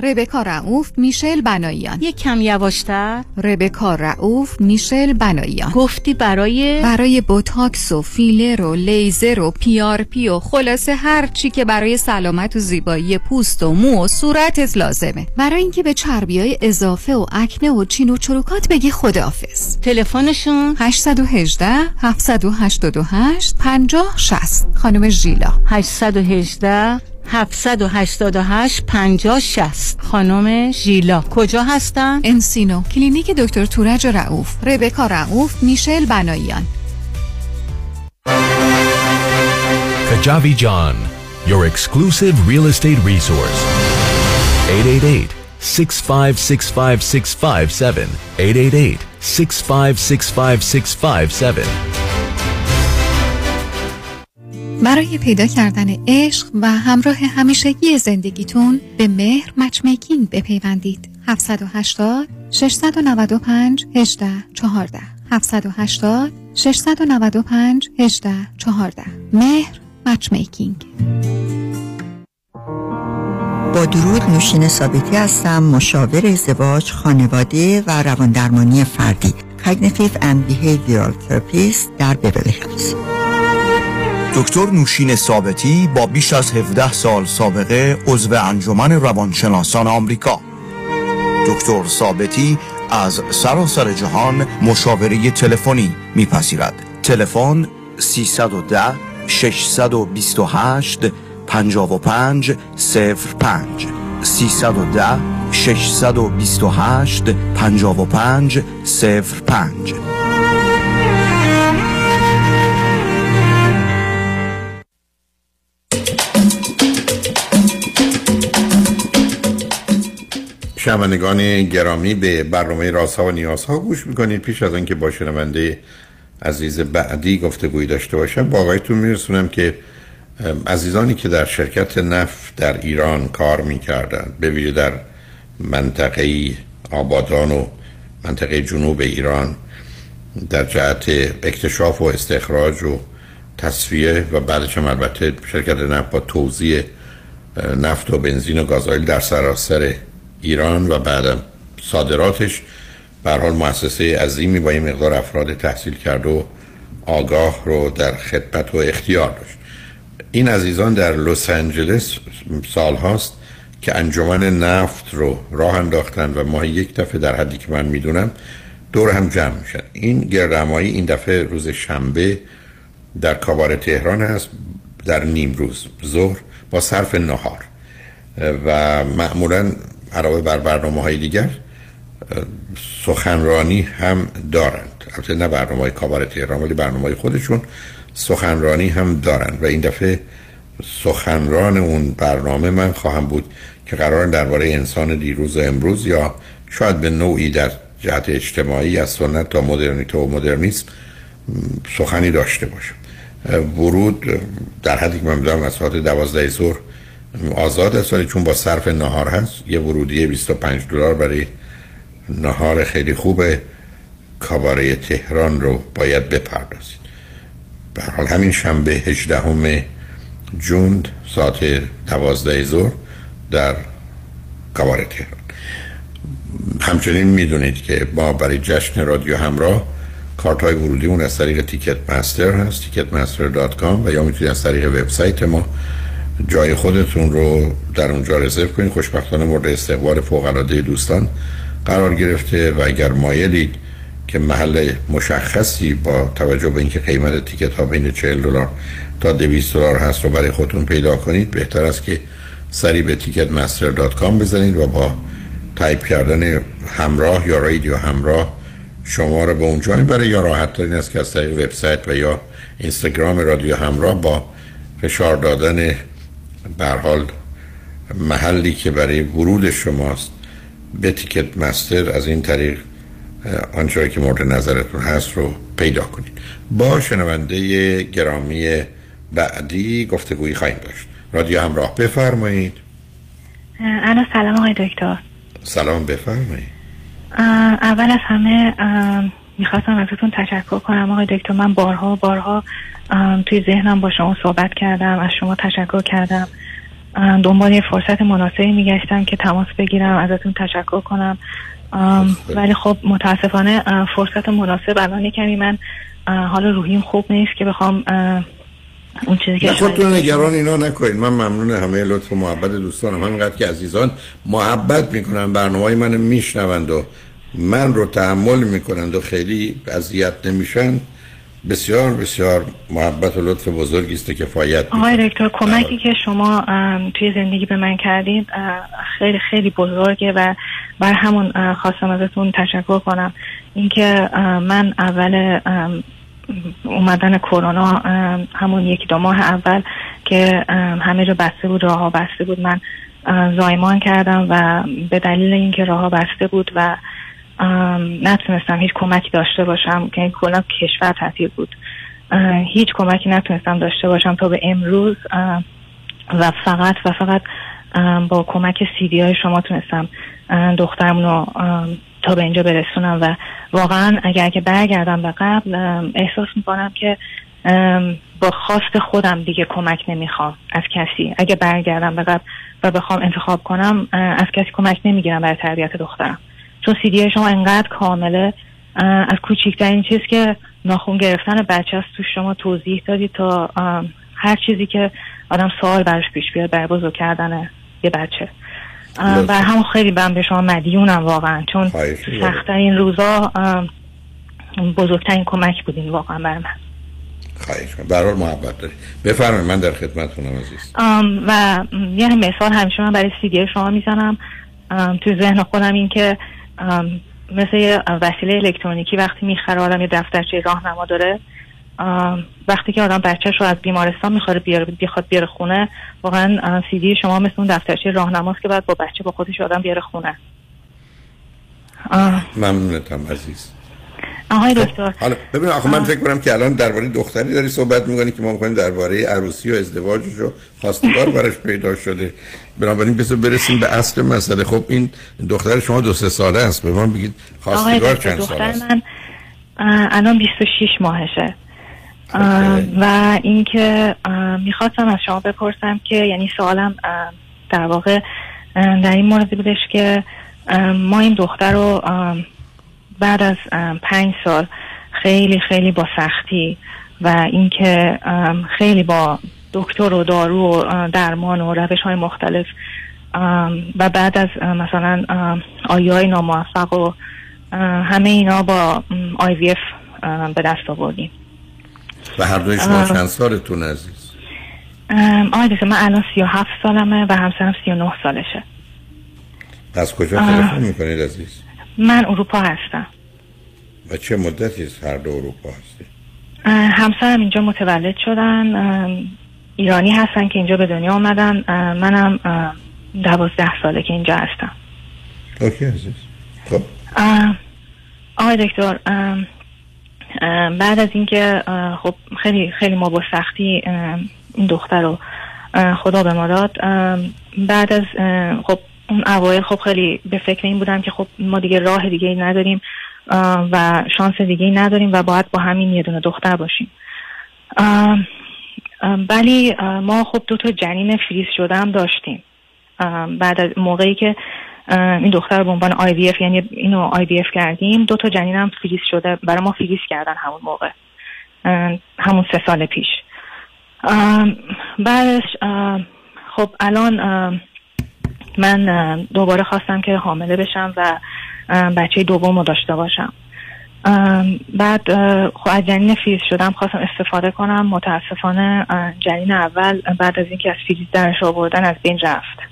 S19: ربکا رعوف میشل بناییان
S25: یک کم یواشتر.
S19: ربکا رعوف میشل بناییان
S25: گفتی برای
S19: برای بوتاکس و فیلر و لیزر و PRP و خلاصه هر چی که برای سلامت و زیبایی پوست و مو و صورتت لازمه. برای اینکه به چربی های اضافه و آکنه و چین و چروکات بگی خداحافظ.
S25: تلفنشون؟
S19: 818 788 50 60 خانم ژیلا.
S25: 818 788 50 60 خانم ژیلا. کجا هستن؟
S19: انسینو. کلینیک دکتر تورج رعوف ربکا رعوف میشل بناییان
S18: Kajabi John, your exclusive real estate resource. 888 6565657 888 6565657
S19: برای پیدا کردن عشق و همراه همیشگی زندگیتون به مهر مچمیکینگ بپیوندید. 780 695 18 14 780 695 18 14 مهر مچمیکینگ
S26: با درود نوشین ثابتی هستم مشاور ازدواج خانواده و رواندرمانی فردی. Cognitive and Behavioral Therapist در بیولی هیلز
S27: دکتر نوشین ثابتی با بیش از 17 سال سابقه عضو انجمن روانشناسان آمریکا. دکتر ثابتی از سراسر جهان مشاوره تلفنی میپذیرد. تلفن 310 628 55 05 310 628 55 05
S6: شنوندگان گرامی به برنامه رازها و نیازها گوش می‌کنید. پیش از آنکه با شنونده عزیز بعدی گفتگویی داشته باشم با آقایتون میرسونم که عزیزانی که در شرکت نفت در ایران کار می‌کردن به ویژه در منطقه آبادان و منطقه جنوب ایران در جهت اکتشاف و استخراج و تصفیه و بعدش هم البته شرکت نفت با توزیع نفت و بنزین و گازوئیل در سراسر ایران و بعدم صادراتش. به حال مؤسسه عظیمی با این مقدار افراد تحصیل کرده و آگاه رو در خدمت و اختیار داشت. این عزیزان در لس آنجلس سال هاست که انجمن نفت رو راه انداختن و ماهی یک دفعه در حدی که من می‌دونم دور هم جمع میشن. این گردمایی این دفعه روز شنبه در کابار تهران هست در نیم روز ظهر با صرف نهار. و معمولا علاوه بر برنامه های دیگر سخنرانی هم دارند. البته نه برنامه های کابار تهران ولی برنامه های خودشون سخنرانی هم دارند. و این دفعه سخنران اون برنامه من خواهم بود که قرار درباره انسان دیروز و امروز یا شاید به نوعی در جهت اجتماعی از سنت تا مدرنیته و مدرنیسم سخنی داشته باشم. ورود در حدی که من از ساعت دوازده ظهر آزاد است ولی چون با صرف نهار هست یه ورودی 25 دلار برای نهار خیلی خوب کاباره تهران رو باید بپردازید. به حال همین شنبه 18 جون ساعت 12 ظهر در کاباره تهران. همچنین می‌دونید که ما برای جشن رادیو همراه کارت های ورودی اون از طریق تیکت مستر هست ticketmaster.com و یا می‌تونید از طریق وبسایت ما جای خودتون رو در اونجا رزرو کنید خوشبختانه مورد استقبال فوق العاده دوستان قرار گرفته و اگر مایلید که محل مشخصی با توجه به اینکه قیمت تیکت ها بین 40 دلار تا 200 دلار هست رو برای خودتون پیدا کنید بهتر است که سری به کام بزنید و با تایپ کردن همراه یا رادیو همراه شما رو به اونجا برای یا راحت این است که از طریق وبسایت و یا اینستاگرام رادیو همراه با فشار دادن حال محلی که برای ورود شماست به Ticketmaster از این طریق آنچه که مورد نظرتون هست رو پیدا کنید. با شنونده گرامی بعدی گفتگویی خواهیم داشت. رادیو همراه بفرمایید.
S28: انا سلام آقای دکتر.
S6: سلام بفرمایید.
S28: اول از همه می‌خواستم ازتون تشکر کنم آقای دکتر. من بارها بارها توی ذهنم با شما صحبت کردم از شما تشکر کردم. دنبال یه فرصت مناسبی میگشتم که تماس بگیرم ازتون تشکر کنم. ولی خب متاسفانه فرصت مناسب الان کمی من حالا روحیم خوب نیست که بخوام اون چیزی که
S6: خودتون نگران اینا نکنید. من ممنون همه لطف و محبت دوستانم. همینقدر که عزیزان محبت می‌کنن برنامه من میشنوند و من رو تحمل می‌کنند و خیلی اذیت نمیشن. بسیار بسیار محبت و لطف بزرگی است که کفایت
S28: آقای دکتر کمکی که شما توی زندگی به من کردید خیلی خیلی بزرگه و بر همون خواستم ازتون تشکر کنم. اینکه من اول اومدن کرونا همون یکی دو ماه اول که همه جا بسته بود راه بسته بود من زایمان کردم و به دلیل اینکه راه بسته بود و نتونستم هیچ کمکی داشته باشم که کلا کشور تعطیل بود. هیچ کمکی نتونستم داشته باشم تا به امروز و فقط و فقط با کمک سیدی های شما تونستم دخترمون رو تا به اینجا برسونم. و واقعا اگر که برگردم به قبل احساس می‌کنم که با خواست خودم دیگه کمک نمی‌خوام از کسی. اگه برگردم به قبل و بخوام انتخاب کنم از کسی کمک نمی‌گیرم برای تربیت دخترم. چون سیدی شما انقدر کامله از کوچکترین چیز که ناخون گرفتن بچه است تو شما توضیح دادی تا هر چیزی که آدم سوال براش پیش بیاد برای بزرگ کردن یه بچه. و هم خیلی من به شما مدیونم واقعا چون سختترین روزا بزرگترین کمک بودین واقعا بر من.
S6: خواهش برحال محبت داری. بفرمایید من در خدمتتونم عزیز.
S28: و یعنی مثال همیشه من برای سیدی شما می‌زنم. تو ذهن خودم این که مثل یه وسیله الکترونیکی وقتی می‌خره آدم یه دفترچه راهنما داره وقتی که آدم بچهش رو از بیمارستان می‌خواد بیاره بیخواد بیاره خونه واقعا سیدی شما مثل اون دفترچه راهنماست که بعد با بچه با خودش آدم بیاره خونه.
S6: ممنونتم عزیز.
S28: آقای دکتر.
S6: حالا ببین آخه من فکر کنم که الان درباره دختری داری صحبت می‌کنی که ما می‌کنیم درباره عروسی و ازدواجش و خواستگار براش پیدا شده. بنابراین بسو برسیم به اصل مسئله. خب این دختر شما دو سه ساله است. به من بگید خواستگار چند ساله است؟
S28: من الان 26 ماهشه. و اینکه می‌خواستم از شما بپرسم که یعنی سوالم در واقع در این مورد بودش که ما این دختر رو بعد از پنج سال خیلی خیلی با سختی و اینکه خیلی با دکتر و دارو و درمان و روش های مختلف و بعد از مثلا آیه های ناموفق و همه اینا با آی وی اف به دست آوردیم.
S6: و هر دوی شما چند سالتون عزیز؟
S28: آقای من الان سی و هفت سالمه و همسرم سی و نه سالشه.
S6: از کجا تلفن می‌کنید عزیز؟
S28: من اروپا هستم.
S6: و چه مدتی از هر دو اروپا هستی؟
S28: همسرم اینجا متولد شدن. ایرانی هستن که اینجا به دنیا آمدن. منم دوازده ساله که اینجا هستم.
S6: اوکی عزیز. خب.
S28: آقای دکتر بعد از اینکه خب خیلی خیلی ما با سختی این دختر رو خدا به ما داد. بعد از خب اون اوایل خب خیلی به فکر این بودم که خب ما دیگه راه دیگه ای نداریم و شانس دیگه ای نداریم و باید با همین یه دونه دختر باشیم. ولی ما خب دو تا جنین فریز شده هم داشتیم بعد از موقعی که این دختر به عنوان IVF یعنی اینو IVF کردیم دو تا جنین هم فریز شده برای ما فریز کردن همون موقع. همون سه سال پیش. بعدش خب الان من دوباره خواستم که حامله بشم و بچه دوم رو داشته باشم. بعد خب از جنین فریز شده‌م خواستم استفاده کنم. متاسفانه جنین اول بعد از اینکه از فریز درش آوردن از بین رفت.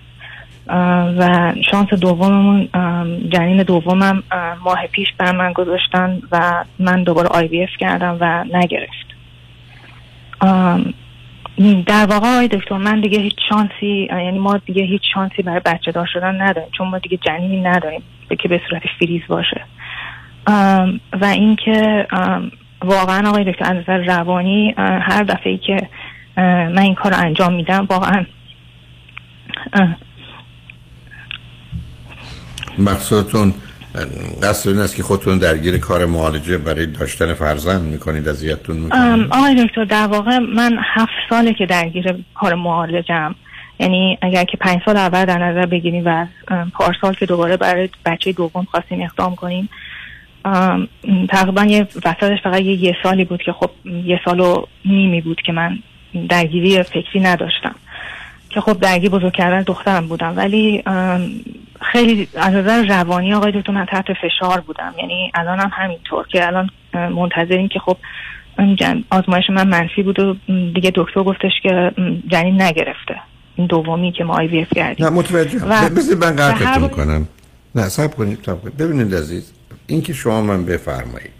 S28: و شانس دوممون جنین دومم اه، ماه پیش برای من گذاشتن و من دوباره IVF کردم و نگرفت. در واقع آقای دکتر من دیگه هیچ شانسی یعنی ما دیگه هیچ شانسی برای بچه دار شدن نداریم چون ما دیگه جنینی نداریم که به صورت فریز باشه. و اینکه واقعا آقای دکتر از نظر روانی هر دفعه ای که من این کار رو انجام میدم واقعا
S6: مقصودتون قصد این است که خودتون درگیر کار معالجه برای داشتن فرزند می‌کنید اذیتتون می‌کنید؟
S28: آقای دکتر در واقع من هفت ساله که درگیر کار معالجم. یعنی اگر که پنج سال اول در نظر بگیریم و پارسال که دوباره برای بچه دوم خواستیم اقدام کنیم تقریبا یه وسطش فقط یه, یه سالی بود که خب یه سال و نیمی بود که من درگیری فکری نداشتم. که خب درگیر بزرگ کردن دخترم بودم. ولی خیلی از نظر روانی آقای دکتر من تحت فشار بودم. یعنی الان هم همینطور که الان منتظریم که خب آزمایش من منفی بود و دیگه دکتر گفتش که جنین نگرفته. این دومی که ما آی وی اف کردیم.
S6: نه متوجه
S28: و-
S6: بذارید من
S28: هر
S6: قطعتون
S28: بار-
S6: کنم. نه سب کنید سب کنید. ببینید عزیز این که شما من بفرمایید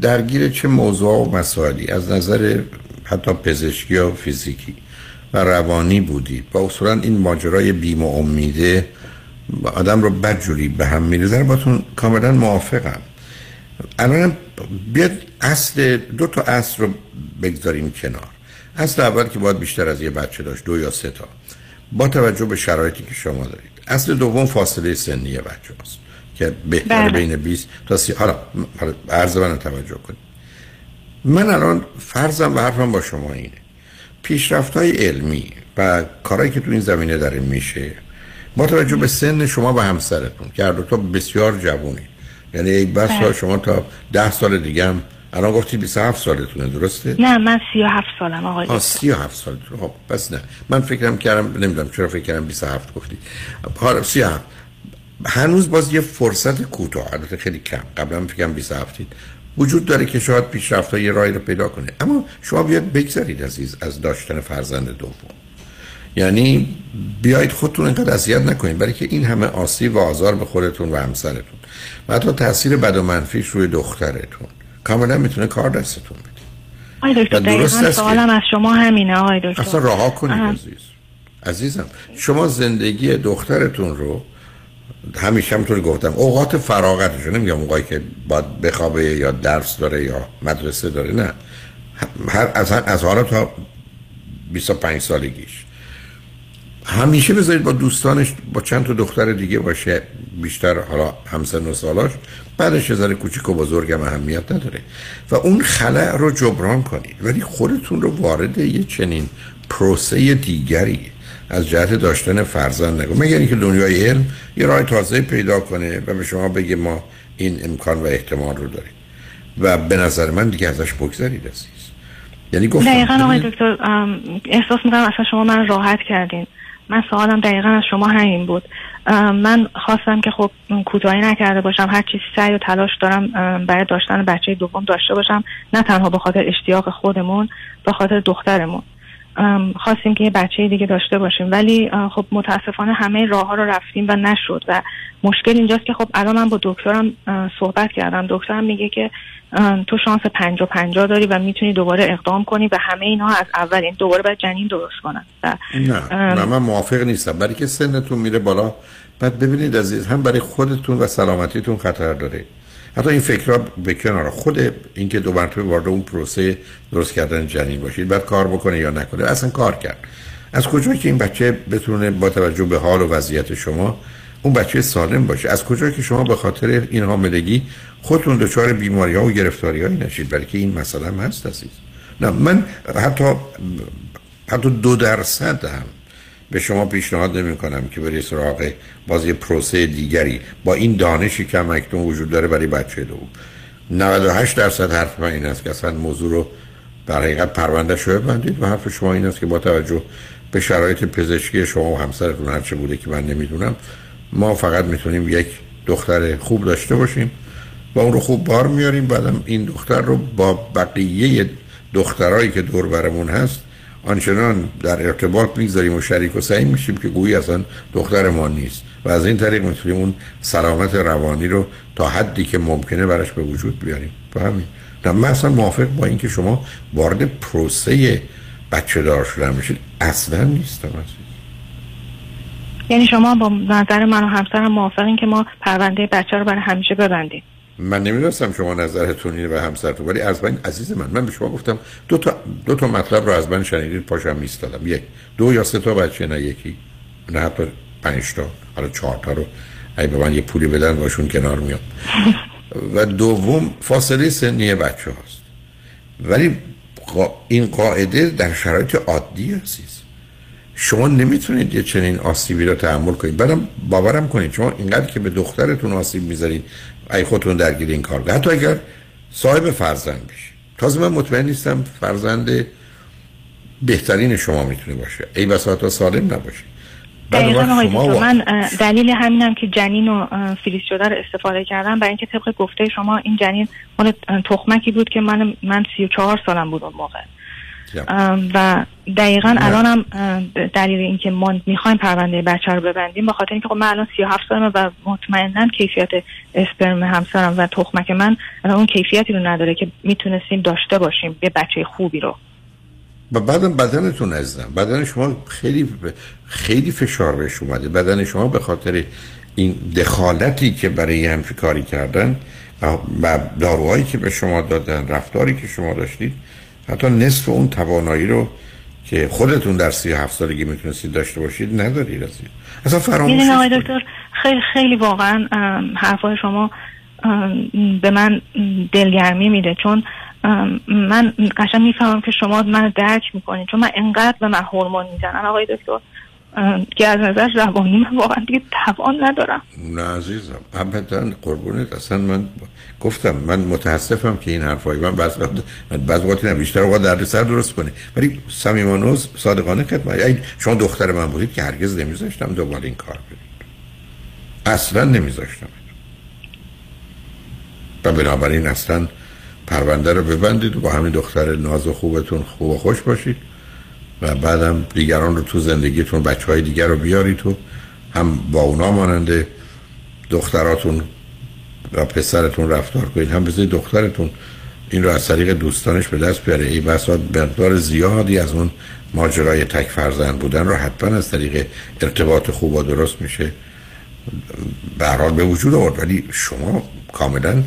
S6: درگیر چه موضوع و مسائلی؟ از نظر حتی پزشکی و فیزیکی و روانی بودید. و اصولا این ماجرای بیم و امیده آدم رو بدجوری به هم میریزه باتون کاملا موافقم. الان بیاد اصل دو تا اصل رو بگذاریم کنار. اصل اول که باید بیشتر از یه بچه داشت دو یا سه تا. با توجه به شرایطی که شما دارید. اصل دوم فاصله سنی بچه هست که بهتر
S28: بله.
S6: بین 20 تا 30 حالا حالا عرض من رو توجه کنید. من الان فرضم و حرفم با شما اینه. پیشرفت های علمی و کارهایی که تو این زمینه داره میشه با توجه به سن شما و همسرتون که هر دو تا بسیار جوونید یعنی بس
S28: بله.
S6: شما تا ده سال دیگه هم الان گفتی 27 سالتونه درسته؟
S28: نه من سی و هفت سالم آقای
S6: آه
S28: دکتر.
S6: سی و هفت سالتون. خب پس نه. من فکرم کردم نمی‌دونم چرا فکر کردم 27 گفتی. حالا سی و هفت. هنوز باز یه فرصت کوتاه البته خیلی کم. قبلا فکرم 27 وجود داره که شاید پیشرفت یه راهی رو پیدا کنه. اما شما بیاد بگذارید عزیز از داشتن فرزند دوم. یعنی بیایید خودتون اینقدر اذیت نکنید برای که این همه آسیب و آزار به خودتون و همسرتون. و حتی تاثیر بد و منفیش روی دخترتون. کاملا می‌تونه کار دستتون بده.
S28: دکتر
S6: و درست
S28: سوالم از شما همینه دکتر.
S6: اصلا رها کنید
S28: اه.
S6: عزیز. عزیزم شما زندگی دخترتون رو همیشه همطور گفتم اوقات فراغتش رو نمیگم اوقایی که باید بخوابه یا درس داره یا مدرسه داره نه. هر از از حالا تا 25 سالگیش. همیشه بذارید با دوستانش با چند تا دختر دیگه باشه بیشتر حالا همسن و سالاش. بعدش ذره کوچیک و بزرگم اهمیت نداره. و اون خلع رو جبران کنید. ولی خودتون رو وارد یه چنین پروسه دیگری از جهت داشتن فرزند نگو مگر اینکه دنیای علم یه راه تازه پیدا کنه و به شما بگه ما این امکان و احتمال رو داریم. و به نظر من دیگه ازش بگذارید عزیز. یعنی گفتم
S28: دقیقا آقای دکتر احساس می‌کنم اصلا شما من راحت کردین. من سوالم دقیقا از شما همین بود. من خواستم که خب کوتاهی نکرده باشم هر چیزی سعی و تلاش دارم برای داشتن بچه دوم داشته باشم نه تنها به خاطر اشتیاق خودمون به خاطر دخترمون. خواستیم که یه بچه دیگه داشته باشیم. ولی خب متاسفانه همه راه ها رو رفتیم و نشد و مشکل اینجاست که خب الان من با دکترم صحبت کردم. دکترم میگه که تو شانس پنجا پنجا داری و می‌تونی دوباره اقدام کنی و همه اینها از اول این دوباره باید جنین درست کنن.
S6: نه. نه من موافق نیستم. برای که سنتون میره بالا. بعد ببینید عزیز هم برای خودتون و سلامتیتون خطر داره. حتی این فکرها به کنار خود اینکه دو مرتبه وارد اون پروسه درست کردن جنین باشید بعد کار بکنه یا نکنه اصلا کار کرد. از کجا که این بچه بتونه با توجه به حال و وضعیت شما اون بچه سالم باشه؟ از کجا که شما به خاطر این حاملگی خودتون دچار بیماری ها و گرفتاری هایی نشید؟ برای که این هم هست عزیز. نه من حتی حتی دو درصد هم به شما پیشنهاد نمی کنم که بری سراغ باز یه پروسه دیگری. با این دانشی که هم اکنون وجود داره برای بچه دوم. 98 درصد حرف من این است که اصلا موضوع رو در حقیقت پرونده شو ببندید و حرف شما این است که با توجه به شرایط پزشکی شما و همسرتون هرچه بوده که من نمی‌دونم ما فقط می‌تونیم یک دختر خوب داشته باشیم و اون رو خوب بار میاریم. بعدم این دختر رو با بقیه دخترایی که دور برمون هست آنچنان در ارتباط می‌گذاریم و شریک و سعی میشیم که گویی اصلا دختر ما نیست. و از این طریق می‌تونیم اون سلامت روانی رو تا حدی که ممکنه براش به وجود بیاریم. فهمی نه من اصلا موافق با اینکه شما وارد پروسه بچه دار شدن بشید اصلا نیستم عزیز.
S28: یعنی شما با نظر من و همسرم موافقین که ما پرونده بچه رو برای همیشه ببندیم.
S6: من نمی‌دونستم شما نظرتون اینه و همسرتون ولی از من عزیز من من به شما گفتم دو تا دو تا مطلب رو از من شنیدید پاشم میستادم یک دو یا سه تا بچه نه یکی نه حتی پنج تا حالا چهار تا رو اگه به من یه پولی بدن باشون کنار میام و دوم فاصله سنی بچه هاست ولی. این قاعده در شرایط عادی عزیز. شما نمی‌تونید یه چنین آسیبی رو تحمل کنید. بعدم باورم کنید شما اینقدر که به دخترتون آسیب می‌ذارید ای خودتون درگیر این کار حتی اگر صاحب فرزند بشید تازه من مطمئن نیستم فرزند بهترین شما می‌تونه باشه. ای بساطا سالم نباشه
S28: دقیقا دکتر من دلیل همینم که جنین و فریز شده رو استفاده کردم. برای اینکه طبق گفته شما این جنین مال تخمکی بود که من من 34 سالم بود اون موقع. و دقیقا الانم دلیل اینکه ما می‌خوایم پرونده بچه رو ببندیم با خاطر اینکه خب من الان 37 سالمه و مطمئنا کیفیت اسپرم همسرم و تخمک من الان اون کیفیتی رو نداره که می‌تونستیم داشته باشیم یه بچه خوبی رو.
S6: و بعدم بدنتون عزیزم بدن شما خیلی خیلی فشار بهش اومده. بدن شما به خاطر این دخالتی که برای همچی کاری کردن و داروهایی که به شما دادن رفتاری که شما داشتید حتی نصف اون توانایی رو که خودتون در سی هفت سالگی می‌تونستید داشته باشید ندارید از اصلا فراموش
S28: دکتر خیلی خیلی واقعا حرفای شما به من دلگرمی میده. چون من قشنگ می‌فهمم که شما من درک می‌کنید. چون من انقدر به من هورمون می‌زنن. آقای دکتر که از نظر روانی من واقعا دیگه توان ندارم.
S6: نه عزیزم. ابدا قربونت. اصلا من گفتم من متاسفم که این حرفای من بعض وقت بعض وقت نه بیشتر اوقات درد سر درست کنه. ولی صمیمانوز صادقانه خدمت اگه شما دختر من بودید که هرگز نمیذاشتم دوباره این کار برید اصلا نمیذاشتم. و بنابراین اصلا پرونده رو ببندید. و با همین دختر ناز و خوبتون خوب و خوش باشید. و بعدم دیگران رو تو زندگیتون بچه های دیگر رو بیارید تو. هم با اونا ماننده دختراتون و پسرتون رفتار کنید. هم بذارید دخترتون این رو از طریق دوستانش به دست بیاره. ای بسات مقدار زیادی از اون ماجرای تک فرزند بودن رو حتما از طریق ارتباط خوب و درست میشه. به به وجود آورد. ولی شما کاملا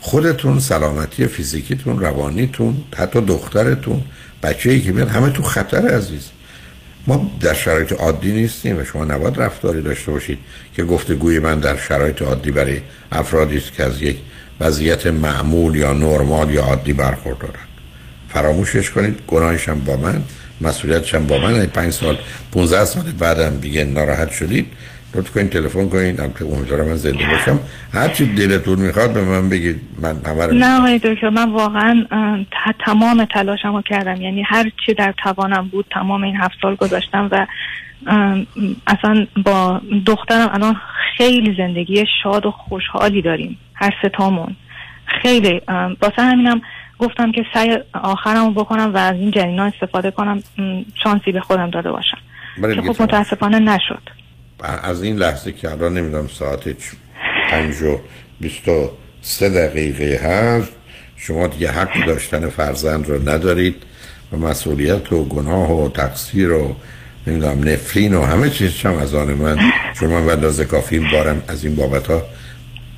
S6: خودتون سلامتی فیزیکیتون روانیتون حتی دخترتون بچه ای که میاد همه تو خطر عزیز. ما در شرایط عادی نیستیم و شما نباید رفتاری داشته باشید که گفتگوی من در شرایط عادی برای افرادی است که از یک وضعیت معمول یا نرمال یا عادی برخوردارن فراموشش کنید گناهش هم با من مسئولیتش هم با من. پنج سال 15 سال بعدم دیگه ناراحت شدید لطف کنید تلفن کنید البته امیدوارم من زنده باشم. هر چی دلتون می‌خواد به من بگید من همه
S28: نه آقای دکتر من واقعا تمام تلاشمو کردم. یعنی هر چی در توانم بود تمام این هفت سال گذاشتم و اصلا با دخترم الان خیلی زندگی شاد و خوشحالی داریم. هر ستامون خیلی واسه همینم گفتم که سعی آخرمو بکنم و از این جنینا استفاده کنم. شانسی به خودم داده باشم. که خب متاسفانه نشد.
S6: از این لحظه که الان نمی‌دونم ساعت پنج و بیست و سه دقیقه هست شما دیگه حق داشتن فرزند رو ندارید و مسئولیت و گناه و تقصیر و نمی‌دونم نفرین و همه چیز هم از آن من. چون من اندازه کافی بارم از این بابت ها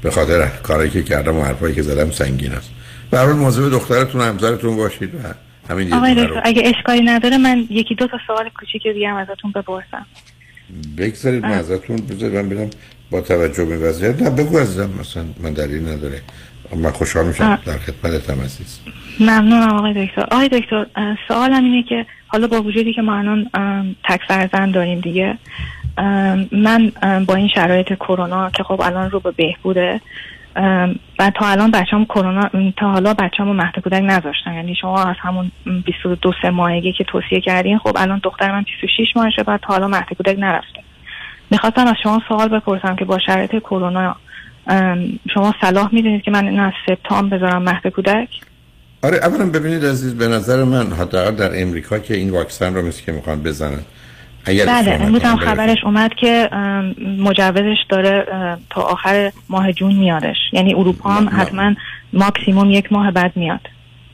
S6: به خاطر کاری که کردم و حرفایی که زدم سنگین است. هر مواظب دخترتون همسرتون باشید و همین
S28: آقای اگه اشکالی نداره من یکی دو تا سوال کوچیک دیگه هم ازتون بپرسم.
S6: بگذارید من ازتون بذارید من بدم با توجه به وضعیت. نه بگو عزیزم مثلا من دلیل نداره. من خوشحال میشم در خدمتتم عزیز.
S28: ممنونم آقای دکتر. آقای دکتر سوالم اینه که حالا با وجودی که ما الان تک فرزند داریم دیگه من با این شرایط کرونا که خب الان رو به بهبوده و تا الان بچه‌م کرونا تا حالا بچه‌مو مهد کودک نذاشتن. یعنی شما از همون ام، 22 سه ماهگی که توصیه کردین خب الان دختر من 26 ماهشه بعد تا حالا مهد کودک نرفته. می‌خواستم از شما سوال بپرسم که با شرایط کرونا شما صلاح می‌دونید که من این از سپتامبر بذارم مهد کودک؟
S6: آره اولا ببینید عزیز به نظر من حداقل در امریکا که این واکسن رو مثل که می‌خوان بزنن. اگر
S28: بله امروز هم
S6: بخواید
S28: خبرش اومد که مجوزش داره تا آخر ماه جون میادش یعنی اروپا هم حتما ماکسیموم یک ماه بعد میاد.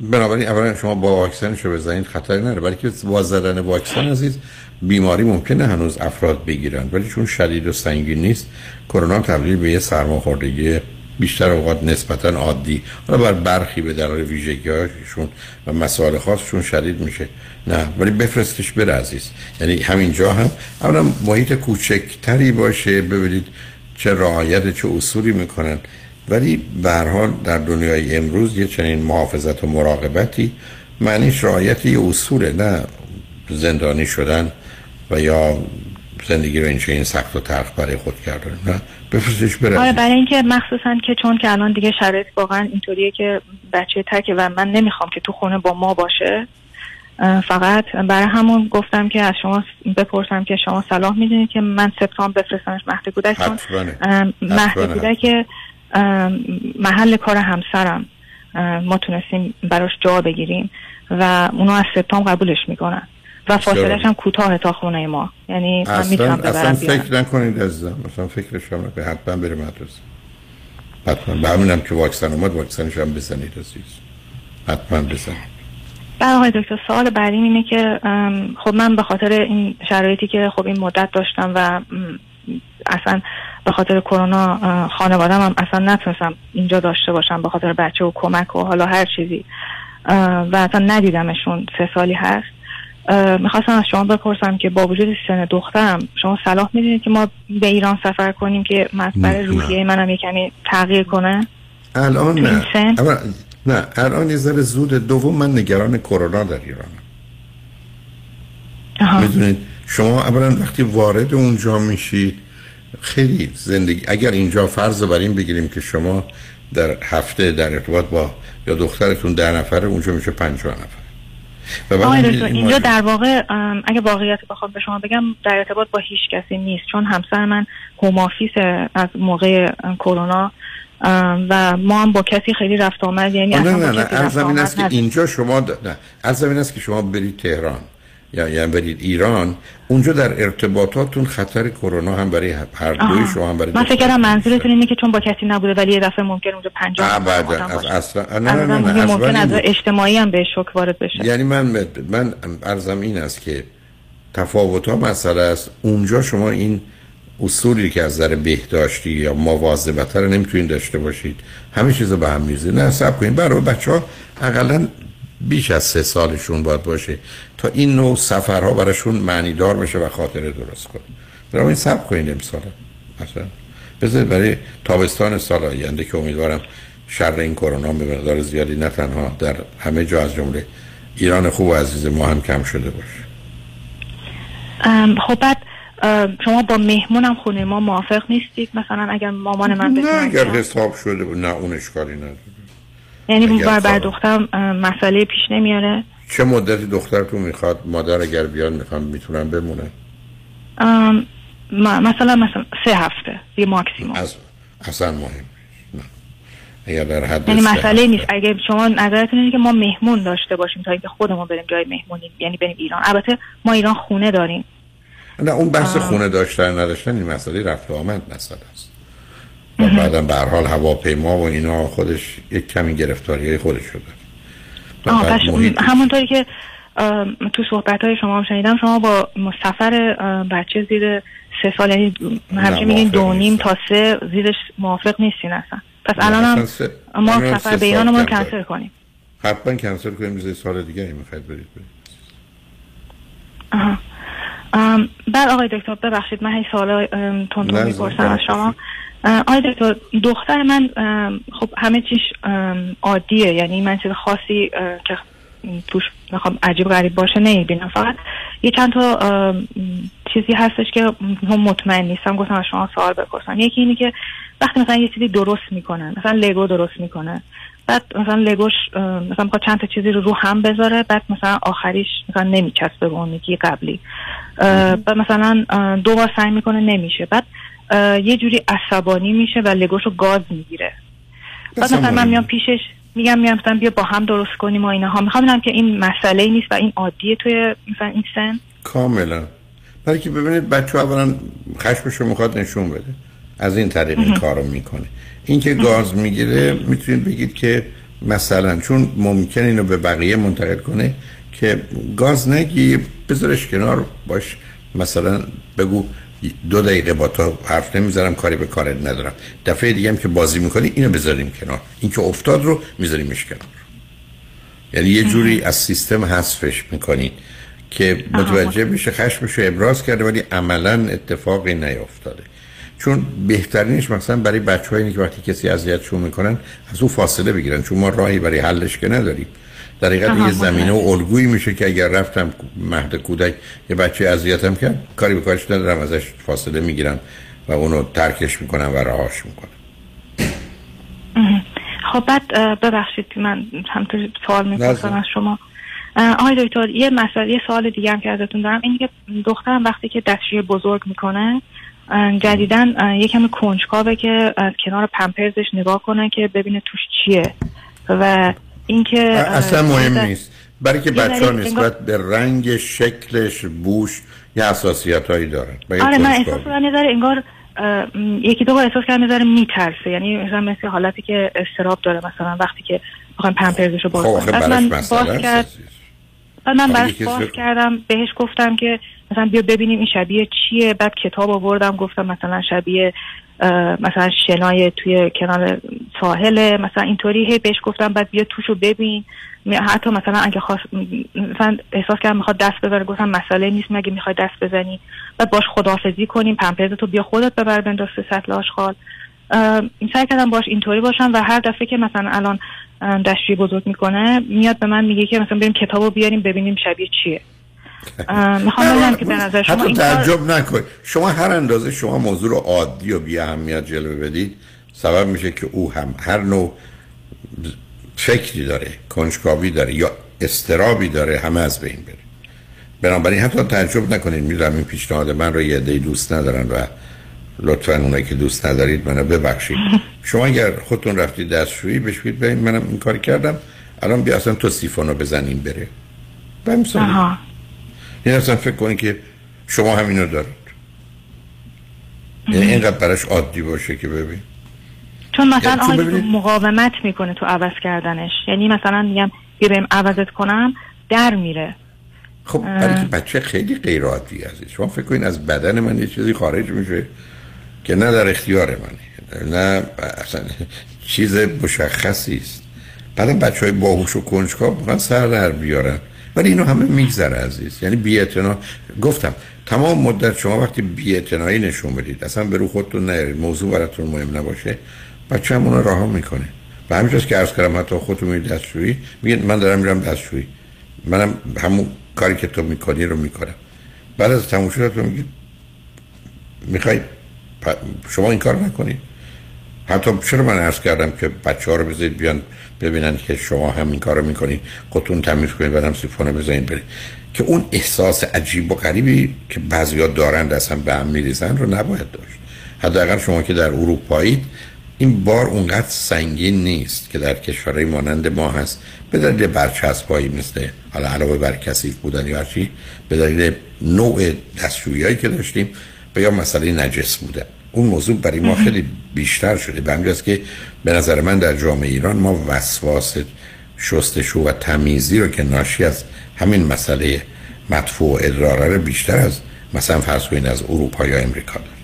S6: بنابراین اولا شما با واکسنش رو بزنید خطری نداره. بلکه با زدن واکسن عزیز بیماری ممکنه هنوز افراد بگیرن. ولی چون شدید و سنگین نیست کرونا تبدیل به یه سرماخوردگی بیشتر اوقات نسبتا عادی. حالا بر برخی به دلایل ویژگی‌هاشون و مسائل خاصشون شدید میشه. نه ولی بفرستش بره عزیز. یعنی همینجا هم اولا محیط کوچکتری باشه ببینید چه رعایت چه اصولی می‌کنن. ولی به حال در دنیای امروز یه چنین محافظت و مراقبتی معنیش رعایت یه اصوله نه زندانی شدن و یا زندگی رو این سخت و تلخ برای خود کردن. نه. بفرستش بره
S28: آره برای اینکه مخصوصا که چون که الان دیگه شرایط واقعا اینطوریه که بچه تکه و من نمی‌خوام که تو خونه با ما باشه فقط برای همون گفتم که از شما بپرسم که شما صلاح می‌دونید که من سپتامبر بفرستمش مهد کودک چون مهد. کودک محل کار همسرم. ما تونستیم براش جا بگیریم و اونا از سپتامبر قبولش می‌کنن. و فاصلش هم کوتاه تا خونه ما. یعنی من می‌تونم
S6: اصلا, اصلا
S28: ببرم بیارم.
S6: فکر نکنید عزیزم. اصلا فکرش هم به حتما بره مدرسه. حتما. به همینم که واکسن اومد واکسنش هم بزنید عزیز. حتما بزنید.
S28: بله آقای دکتر سوال بعدیم اینه که خب من به خاطر این شرایطی که خب این مدت داشتم و اصلا به خاطر کرونا خانوادم هم اصلا نتونستم اینجا داشته باشم به خاطر بچه و کمک و حالا هر چیزی. و اصلا ندیدمشون سه سالی هست. می‌خواستم از شما بپرسم که با وجود سن دخترم شما صلاح می‌دونید که ما به ایران سفر کنیم که مسئله. روحیه منم یه کمی تغییر کنه؟
S6: الان نه؟ اما نه. الان یه ذره زود دوم من نگران کرونا در ایرانم. می‌دونید؟ شما اولا وقتی وارد اونجا میشید خیلی زندگی اگر اینجا فرض رو بر این بگیریم که شما در هفته در ارتباط با یا دخترتون ده نفره اونجا میشه پنجاه نفر. و
S28: آقای دکتر اینجا در واقع اگه واقعیت بخوام به شما بگم در ارتباط با هیچ کسی نیست چون همسر من هوم آفیس از موقع کرونا و ما هم با کسی خیلی رفت آمد یعنی
S6: نه نه نه این
S28: آمد
S6: است که. اینجا شما نه عرض این است که شما برید تهران یعنی برید ایران اونجا در ارتباطاتون خطر کرونا هم برای هر دوی. شما هم برای
S28: من فکر کردم منظورتون اینه که چون با کسی نبوده ولی یه دفعه ممکن اونجا پنجاه نفر
S6: بعد
S28: آدم
S6: از. اصلا نه نه نه, نه,
S28: ممکن از. اجتماعی هم بهش شوک وارد بشه
S6: یعنی من من ارزم این است که تفاوت ها مسئله است اونجا شما این اصولی که از نظر بهداشتی یا مواظبت رو نمی‌تونید داشته باشید همه چیز رو به هم میزه نه سب کنید برای بچه ها اقلا بیش از سه سالشون باید باشه تا این نوع سفرها براشون معنیدار بشه و خاطره درست کنه. برای این سب کنید امسال مثلا بذارید برای تابستان سال آینده که امیدوارم شر این کرونا به مقدار زیادی نه تنها در همه جا از جمله ایران خوب و عزیز ما هم کم شده باشه.
S28: خب بعد شما با مهمونم خونه ما موافق نیستید؟ مثلا اگر مامان من
S6: نه اگر حساب شده بود نه اون اشکالی نداره.
S28: یعنی بر, بر. دخترم مسئله پیش نمیاره.
S6: چه مدتی دخترتون می‌خواد مادر اگر بیان می‌خوام می‌تونن بمونن
S28: ام، م- مثلا مثلا سه هفته یه ماکسیموم.
S6: از اصلا مهم اگر در حد
S28: یعنی مسئله نیست. اگه شما نظرتون اینه که ما مهمون داشته باشیم تا اینکه خودمون بریم جای مهمونی یعنی بریم ایران. البته ما ایران خونه داریم.
S6: نه اون بحث. خونه داشتن نداشتن این مسئله رفت و آمد مسئله است. بعدم به حال هواپیما و اینا خودش یک کمی گرفتاری های خودش رو محیط-
S28: همونطوری که تو صحبت های شما هم شنیدم شما با سفر ام، بچه زیر سه سال یعنی همیشه میگین دو نیم تا سه زیرش موافق نیستین اصلا. پس الان هم ما سفر به ایران
S6: کم
S28: کنسل. کنیم.
S6: حتما کنسل کنیم روز سال دیگه این می‌خواید برید برید.
S28: آها. ام، بعد آقای دکتر ببخشید من هی تون
S6: نه،
S28: می‌پرسم از شما. آقای دکتر دختر من خب همه چیش عادیه. یعنی من چیز خاصی که توش می‌خوام عجیب غریب باشه نمی‌بینم. فقط یه چند تا چیزی هستش که هم مطمئن نیستم. گفتم از شما سوال بپرسم. یکی اینی که وقتی مثلا یه چیزی درست می‌کنن مثلا لگو درست می‌کنه بعد مثلا لگوش مثلا می‌خواد چند تا چیزی رو رو هم بذاره بعد مثلا آخریش مثلا نمیچسبه به اون یکی قبلی. بعد مثلا دو بار سعی می‌کنه نمیشه. بعد یه جوری عصبانی میشه و لگوش رو گاز می‌گیره. بعد مثلا من میام پیشش میگم میام مثلا بیا با هم درست کنیم و اینها می‌خوام ببینم که این مسئله نیست و این عادیه توی مثلا این سن؟
S6: کاملا. برای که ببینید بچه اولا خشمش رو می‌خواد نشون بده. از این طریق این
S28: مهم.
S6: کار رو می‌کنه. این که گاز می‌گیره می‌تونید بگید که مثلا چون ممکن اینو به بقیه منتقل کنه که گاز نگی بذارش کنار باش مثلا بگو دو دقیقه با تو حرف نمی‌ذارم کاری به کارت ندارم. دفعه دیگه هم که بازی می‌کنی اینو بذاریم کنار. این که افتاد رو میذاریمش کنار. یعنی یه جوری از سیستم حذفش می‌کنید که متوجه بشه خشمش رو ابراز کرده ولی عملا اتفاقی نیافتاده چون بهترینش مثلا برای بچه اینه که وقتی کسی اذیتشون می‌کنن از او فاصله بگیرن. چون ما راهی برای حلش که نداریم. در حقیقت یه زمینه و الگویی میشه که اگر رفتم مهد کودک یه بچه اذیتم کرد کاری به کارش ندارم ازش فاصله می‌گیرم و اونو ترکش می‌کنم و رهاش می‌کنم.
S28: خب بعد ببخشید که من همطور سوال می‌پرسم. از شما. آقای دکتر یه مسئله یه سوال دیگه هم که ازتون دارم. اینه که دخترم وقتی که دستشوی بزرگ می‌کنه جدیدن کمی کنجکاوه که از کنار پمپرزش نگاه کنه که ببینه توش چیه. و اینکه
S6: اصلا مهم نیست. برای که بچه ها نسبت به رنگ شکلش بوش یه حساسیت هایی دارن
S28: آره من. احساس کنم یه انگار یکی دو بار احساس کردم یه ذره میترسه. یعنی مثلا مثل حالتی که استراب داره مثلا وقتی که بخوایم پمپرزش رو باز
S6: خب
S28: بعد
S6: براش
S28: من باز کرد بعد من براش باز کردم بهش گفتم که مثلا بیا ببینیم این شبیه چیه. بعد کتاب آوردم گفتم مثلا شبیه مثلا شنای توی کنار ساحله مثلا اینطوری هی بهش گفتم بعد بیا توشو ببین. حتی مثلا اگه خواست مثلا احساس کردم می‌خواد دست ببره گفتم مسئله نیست مگه می‌خوای دست بزنی؟ بعد باش خداحافظی کنیم پمپرزتو بیا خودت ببر بنداز تو سطل آشغال. سعی کردم باش اینطوری باشم و هر دفعه که مثلا الان اه، دستشویی بزرگ می‌کنه میاد به من میگه که مثلا بریم کتابو بیاریم ببینیم شبیه چیه. می‌خوام ببینم که به نظر شما
S6: حتی تعجب نکنید. شما هر اندازه شما موضوع رو عادی و بی اهمیت جلوه بدید سبب میشه که او هم هر نوع فکری داره کنجکاوی داره یا استرابی داره همه از بین بره. بنابراین حتی تعجب نکنید می‌دونم این پیشنهاد من رو یه عده‌ای دوست ندارن و لطفا اونایی که دوست ندارید منو ببخشید. شما اگر خودتون رفتید دستشویی بهش بگید ببین منم این کار کردم الان بیا اصلا تو سیفونو بزنیم بره. بمثال این اصلا فکر کنید که شما همینو دارید. یعنی اینقدر براش عادی باشه که ببین.
S28: چون مثلا
S6: یعنی
S28: آقای مقاومت می‌کنه تو عوض کردنش. یعنی مثلا میگم بیا بریم عوضت کنم در میره.
S6: خب برای که بچه خیلی غیر عادی عزیز. شما فکر کنید از بدن من یه چیزی خارج میشه که نه در اختیار منه. نه اصلا چیز مشخصی است. بعدم بچه های باهوش و کنجکاو می‌خوان سر در بیارن. ولی اینو همه میگذره عزیز. یعنی بی گفتم تمام مدت شما وقتی بی نشون بدید اصلا به رو خودتون نیارید موضوع براتون مهم نباشه بچه هم رها می‌کنه. و همینجاست که عرض کردم حتی خودتون میرید دستشویی میگید من دارم میرم دستشویی. منم همون کاری که تو می‌کنی رو می‌کنم. بعد از تموم شد تو میگی می‌خوای شما این کار نکنید حتی چرا من عرض کردم که بچه ها رو بذارید بیان ببینن که شما هم این کار رو می‌کنید خودتون تمیز کنید بعدم سیفونه بزنید برید. که اون احساس عجیب و غریبی که بعضیا دارند اصلا به هم میریزن رو نباید داشت. حداقل شما که در اروپایید این بار اونقدر سنگین نیست که در کشورهای مانند ما هست. به دلیل برچسبایی مثل حالا علاوه بر کثیف بودن یا چی به دلیل نوع دستشویی که داشتیم و یا مسئله نجس بودن اون موضوع برای ما خیلی بیشتر شده. به همین جاست که به نظر من در جامعه ایران ما وسواس شستشو و تمیزی رو که ناشی از همین مسئله مدفوع ادراره بیشتر از مثلا فرض کنید از اروپا یا امریکا داریم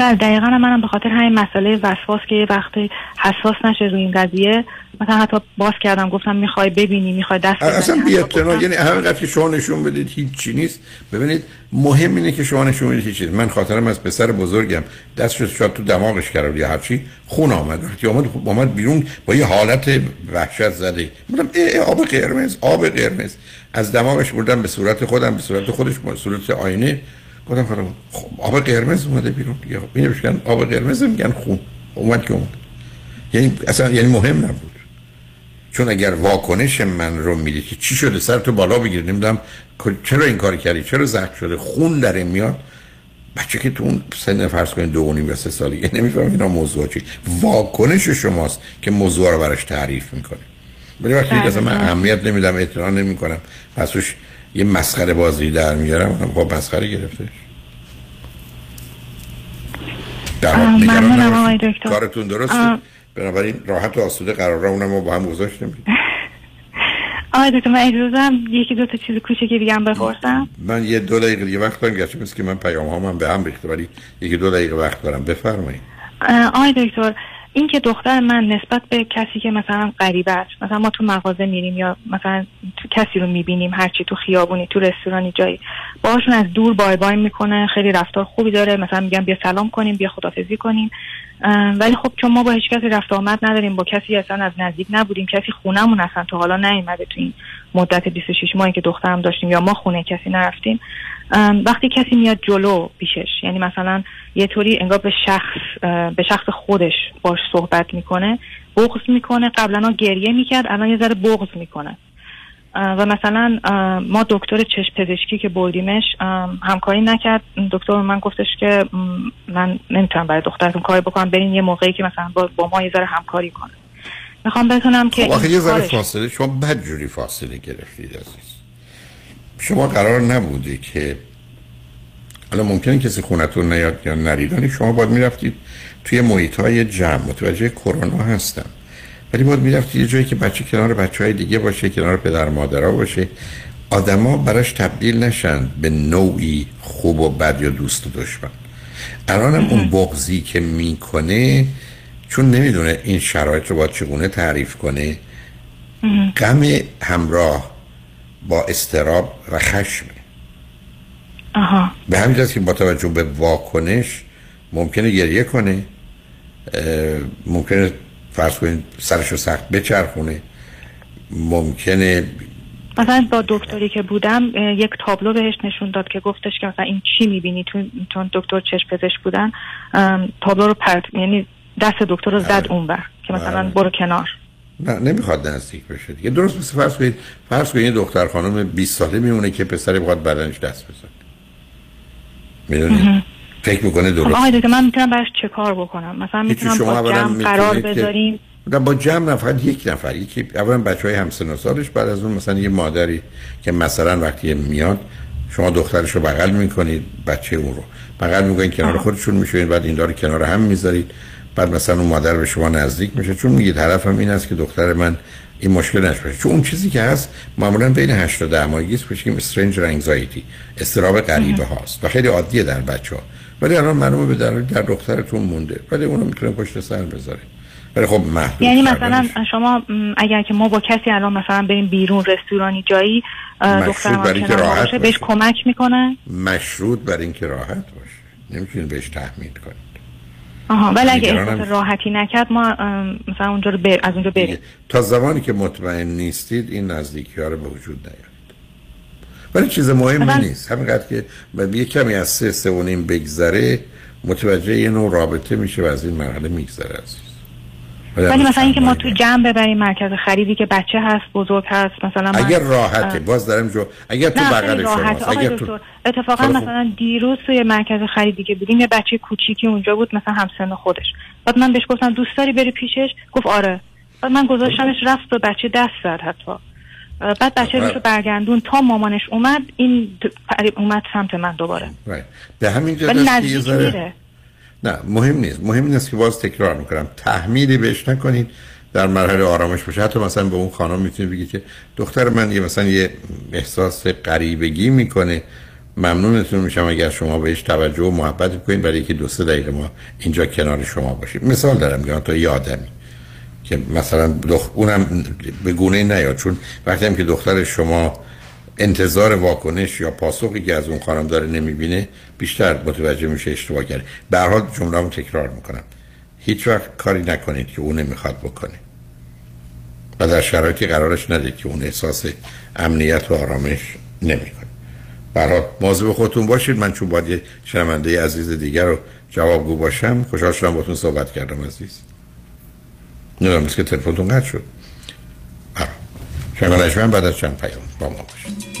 S28: بله دقیقا منم به خاطر همین مسئله وسواس که یه وقتی حساس نشه روی این قضیه مثلا حتی باز کردم گفتم می‌خوای ببینی می‌خوای دست
S6: اصلا بی اعتنا یعنی همینقدر که شما نشون بدید هیچی نیست. ببینید مهم اینه که شما نشون بدید نیست. من خاطرم از پسر بزرگم. دستش شاد تو دماغش کرد یا هرچی خون آمد. وقتی آمد خب آمد بیرون با یه حالت وحشت زده. بودم ای آب قرمز آب قرمز. از دماغش بردم به صورت خودم به صورت خودش به صورت آینه. گفتم خودم خب آب قرمز اومده بیرون. دیگه اینو بشکن آب قرمز میگن خون. اومد که اومد. یعنی اصلا یعنی مهم نبود. چون اگر واکنش من رو می‌دید که چی شده سر تو بالا بگیر. نمی‌دونم چرا این کار کردی؟ چرا زخم شده؟ خون در این میاد. بچه که تو اون سن فرض کنید دو و نیم یا سه سالگی نمیفهم اینا موضوع چی. واکنش شماست که موضوع رو براش تعریف می‌کنه. ولی وقتی
S28: بله،
S6: اصلا من
S28: بله.
S6: اهمیت نمیدم اعتنا نمی‌کنم. پس روش یه مسخره بازی در میارم خب مسخره گرفتش
S28: ممنونم. آقای دکتر.
S6: کارتون درسته. بنابراین راحت و آسوده قرار اونم رو با هم گذاشتیم
S28: آقای دکتر من اجازه دارم یکی دو تا چیز کوچکی دیگه هم بپرسم
S6: من یه دو دقیقه دیگه وقت دارم گرچه مثل که من پیام هامم به هم ریخته ولی یکی دو دقیقه وقت دارم بفرمایید
S28: آقای دکتر این که دختر من نسبت به کسی که مثلا غریبه است مثلا ما تو مغازه میریم یا مثلا تو کسی رو می‌بینیم هرچی تو خیابونی تو رستورانی جایی باهاشون از دور بای بای می‌کنه خیلی رفتار خوبی داره مثلا میگن بیا سلام کنیم بیا خدافزی کنیم ولی خب چون ما با هیچ کسی رفت آمد نداریم با کسی اصلا از نزدیک نبودیم کسی خونمون اصلا تا حالا نیومده تو این مدت 26 ماهی که دخترم داشتیم یا ما خونه کسی نرفتیم. وقتی کسی میاد جلو پیشش یعنی مثلا یه طوری انگار به شخص به شخص خودش باش صحبت می‌کنه بغض می‌کنه. قبلا گریه می‌کرد الان یه ذره بغض می‌کنه. و مثلا ما دکتر چشم پزشکی که بردیمش همکاری نکرد. دکتر من گفتش که من نمی‌تونم برای دخترتون کاری بکنم برین یه موقعی که مثلا با, ما یه ذره همکاری کنه. می‌خوام بدونم که
S6: خب آخه یه ذره فاصله شما بدجوری فاصله گرفتید عزیز. شما قرار نبوده که حالا ممکنه کسی خونتون نیاد یا نرید ولی شما باید می‌رفتید توی محیط های جمع. متوجه کرونا هستم. ولی باید می‌رفتید یه جایی که بچه کنار بچه های دیگه باشه کنار پدر مادرها باشه. آدما براش تبدیل نشن به نوعی خوب و بد یا دوست و دشمن. الانم اون بغضی که می‌کنه چون نمی‌دونه این شرایط رو باید چگونه تعریف کنه غم همراه با استراب و خشم.
S28: آها.
S6: به همین که با توجه به واکنش ممکنه گریه کنه ممکنه فرض کنید سرش رو سخت بچرخونه. ممکنه
S28: مثلا با دکتری که بودم یک تابلو بهش نشون داد که گفتش که مثلا این چی می‌بینی؟ تو چون دکتر چشم پزشک بودن تابلو رو پرت یعنی دست دکتر رو زد اونور که مثلا
S6: بله.
S28: برو کنار.
S6: نه نمی‌خواد نزدیک بشه دیگه. درست مثل فرض کنید فرض کنید دختر خانم 20 ساله میمونه که پسری بخواد بدنش دست بزنه. می‌دونید فکر می‌کنه درست.
S28: آقای دکتر من می‌تونم براش چه کار بکنم؟ مثلا می‌تونم
S6: شما
S28: با جمع قرار بذاریم؟
S6: نه با جمع نه فقط یک نفر. یکی اولا بچه های همسن و سالش بعد از اون مثلا یه مادری که مثلا وقتی میاد شما دخترش رو بغل می‌کنید بچه اون رو بغل می‌کنید کنار خودشون میشونید بعد این داره کنار هم می‌ذارید. بعد مثلا اون مادر به شما نزدیک میشه چون میگید طرفم این است که دختر من این مشکل نشه چون اون چیزی که هست معمولا بین 8 تا 10 ماهگی است میگیم استرنج انگزایتی استراب غریبه هاست و خیلی عادیه در بچه ها ولی الان معلومه به در در دخترتون مونده. ولی اونو می‌تونه پشت سر بذاره ولی خب محدود
S28: یعنی. مثلا شما اگر که ما با کسی الان مثلا بریم بیرون رستورانی جایی دخترم
S6: برای اینکه راحت
S28: باشه بهش
S6: باشه.
S28: کمک می‌کنه؟
S6: مشروط بر اینکه راحت باشه. نمی‌تونید بهش تحمیل کنید.
S28: آها. ولی اگه احساس راحتی نکرد ما مثلا اونجا رو بر... از اونجا بریم.
S6: تا زمانی که مطمئن نیستید این نزدیکی ها رو به وجود نیارید. ولی چیز مهمی
S28: مثلا-
S6: نیست. همینقدر که یه کمی از سه سه و نیم بگذره متوجه یه نوع رابطه میشه و از این مرحله میگذره عزیز.
S28: ولی
S6: هنوز
S28: مثلا اینکه ما تو جمع ببریم مرکز خریدی که بچه هست بزرگ هست مثلا من-
S6: اگر راحته باز دارم جو اگر تو بغل اگر تو
S28: اتفاقا
S6: خیلی خوب.
S28: مثلا دیروز توی مرکز خریدی که بودیم یه بچه کوچیکی اونجا بود مثلا همسن خودش. بعد من بهش گفتم دوست داری بری پیشش؟ گفت آره. بعد من گذاشتمش رفت به بچه دست زد حتی. بعد بچه
S6: آره.
S28: رو برگردون تا مامانش اومد این اومد سمت من دوباره.
S6: به همین جهت نه مهم نیست. مهم این است که باز تکرار می‌کنم. تحمیلی بهش نکنید. در مرحله آرامش باشه. حتی مثلا به اون خانم می‌تونید بگید که دختر من یه مثلا یه احساس غریبگی می‌کنه. ممنونتون میشم اگر شما بهش توجه و محبت بکنید برای که دو سه دقیقه ما اینجا کنار شما باشیم. مثال دارم میگم تا یه آدمی که مثلا دخ... اونم به گونه نیاد. چون وقتی هم که دختر شما انتظار واکنش یا پاسخی که از اون خانم داره نمی‌بینه بیشتر متوجه میشه اشتباه کرده. به حال جمله تکرار می‌کنم. هیچ وقت کاری نکنید که اون نمی‌خواد بکنه. و در شرایطی قرارش ندید که اون احساس امنیت و آرامش نمی‌کنه. برای مواظب خودتون باشید. من چون باید یه شنونده عزیز دیگر رو جوابگو باشم خوشحال شدم باتون صحبت کردم عزیز. نمی‌دونم که تلفنتون قطع شد. شنگانش من بعد از چند پیام با ما باشید.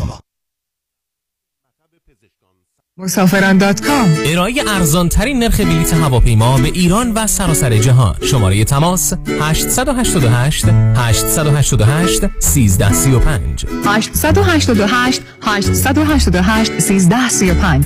S29: مسافران دات کام. ارائه ارزان ترین نرخ بلیط هواپیما به ایران و سراسر جهان. شماره تماس 888 888 1335
S19: 888 888 1335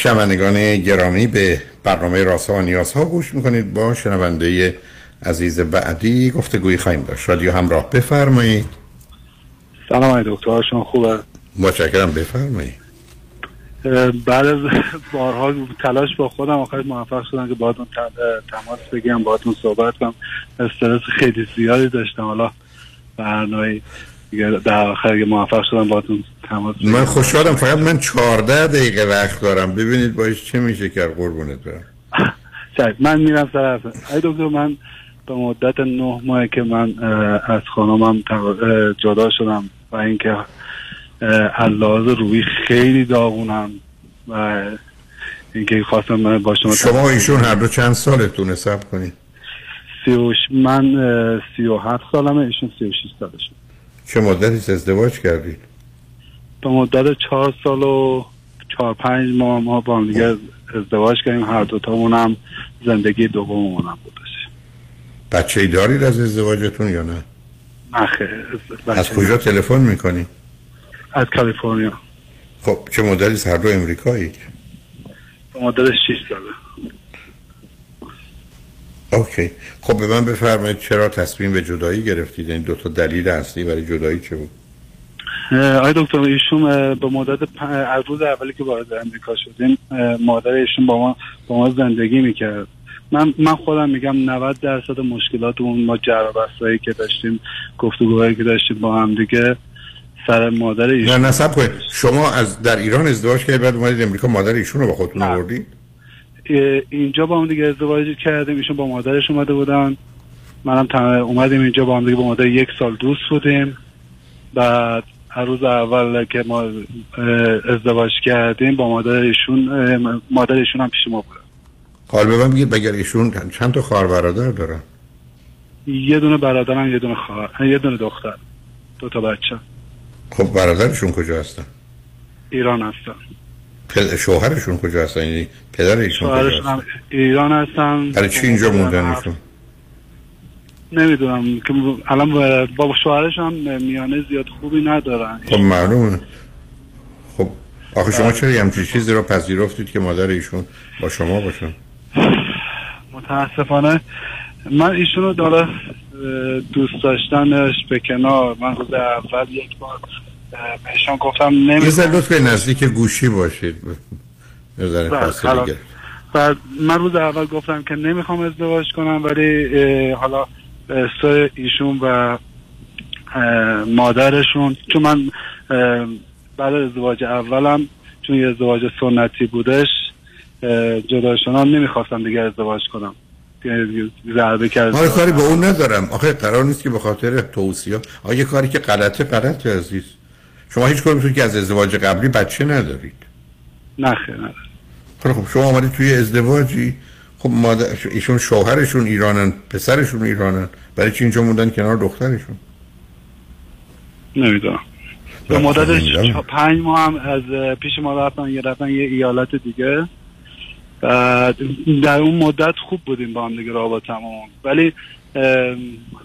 S6: شنوندگان گرامی به برنامه راسا و نیازها گوش می‌کنید. با شنونده عزیز بعدی گفتگویی خواهیم داشت. رادیو همراه بفرمایید.
S30: سلام دکتر شما خوبه
S6: متشکرم. بفرمایید.
S30: بعد از بارها تلاش با خودم آخر موفق شدم که باهاتون تماس بگیرم باهاتون صحبت کنم. استرس خیلی زیادی داشتم. حالا برنامه در آخر موفق شدم باهاتون تماس
S6: من خوشحالم. فقط من 14 دقیقه وقت دارم. ببینید باش چه میشه کرد. قربونت برم.
S30: من میرم سر ای دکتر من به مدت نه ماه که من از خانمم جدا شدم و اینکه لحاظ روی خیلی داغونم و اینکه خواستم من با شما
S6: شما ایشون هر دو چند سالتونه؟ سب کنید.
S30: سی و من سی و هفت سالمه. ایشون سی و شیست سالشه.
S6: چه مدتی ازدواج کردید؟
S30: به مدت چهار سال و چهار پنج ماه ما با هم دیگه ازدواج کردیم هر دوتامون هم زندگی دوممون هم بودش
S6: بچه ای دارید از ازدواجتون یا نه؟
S30: نه
S6: از کجا تلفن می‌کنید؟
S30: از کالیفرنیا
S6: خب چه مدلی هر دو امریکایی؟
S30: مدت 6 ساله
S6: اوکی. خب به من بفرمایید چرا تصمیم به جدایی گرفتید؟ این دو تا دلیل اصلی برای جدایی چه بود؟
S30: آقای دکتر ایشون به مدت از روز اولی که وارد امریکا شدیم مادر ایشون با ما با ما زندگی می‌کرد. من من خودم میگم 90 درصد مشکلات اون ما جرابستایی که داشتیم گفتگوهایی که داشتیم با هم دیگه سر مادر ایشون
S6: نه سب کنید. شما از در ایران ازدواج کردید بعد اومدید امریکا مادر ایشون رو با خودتون آوردید؟
S30: اینجا با هم دیگه ازدواج کردیم. ایشون با مادرش اومده بودن. منم اومدیم اینجا با هم دیگه با مادر یک سال دوست بودیم. بعد هر روز اول که ما ازدواج کردیم با مادر ایشون مادر ایشون هم پیش ما بود.
S6: حال به من بگید مگر ایشون چند تا خواهر برادر دارن
S30: یه دونه برادرم یه دونه خواهر یه دونه دختر. دو تا بچه.
S6: خب برادرشون کجا هستن؟
S30: ایران هستن.
S6: شوهرشون کجا هستن؟ یعنی پدر ایشون کجا
S30: شوهرشون هم ایران هستن.
S6: برای چی اینجا موندن ایشون؟
S30: نمی‌دونم. که الان با- هم میانه زیاد خوبی ندارن.
S6: خب معلومه. خب آخه شما چرا یه همچین چیزی رو پذیرفتید که مادر ایشون با شما باشن
S30: متاسفانه. من ایشون رو داره دوست داشتنش به کنار. من روز اول یک بار بهشون گفتم
S6: یه
S30: نمی‌خوام
S6: ذره لطف نزدیک گوشی باشید. یه
S30: بله،. بعد من روز اول گفتم که نمی‌خوام ازدواج کنم ولی حالا سر ایشون و مادرشون چون من بعد از ازدواج اولم چون یه ازدواج سنتی بودش اه، جدا شدم نمی‌خواستم دیگه ازدواج کنم. ضربه کرد
S6: کاری به اون ندارم. آخه قرار نیست که به خاطر توصیه. یه کاری که غلطه غلطه عزیز. شما هیچ کاری می‌تونید که از ازدواج قبلی بچه ندارید.
S30: نه خیر
S6: خب خب شما آمدید توی ازدواجی. خب مادر ایشون شوهرشون ایرانن پسرشون ایرانن. برای چی اینجا موندن کنار دخترشون؟
S30: نمی‌دونم. به
S6: نه،
S30: مدت. چ- پنج ماه هم از پیش ما رفتن یه رفتن یه ایالت دیگه. بعد در اون مدت خوب بودیم با هم دیگه رابطمون ولی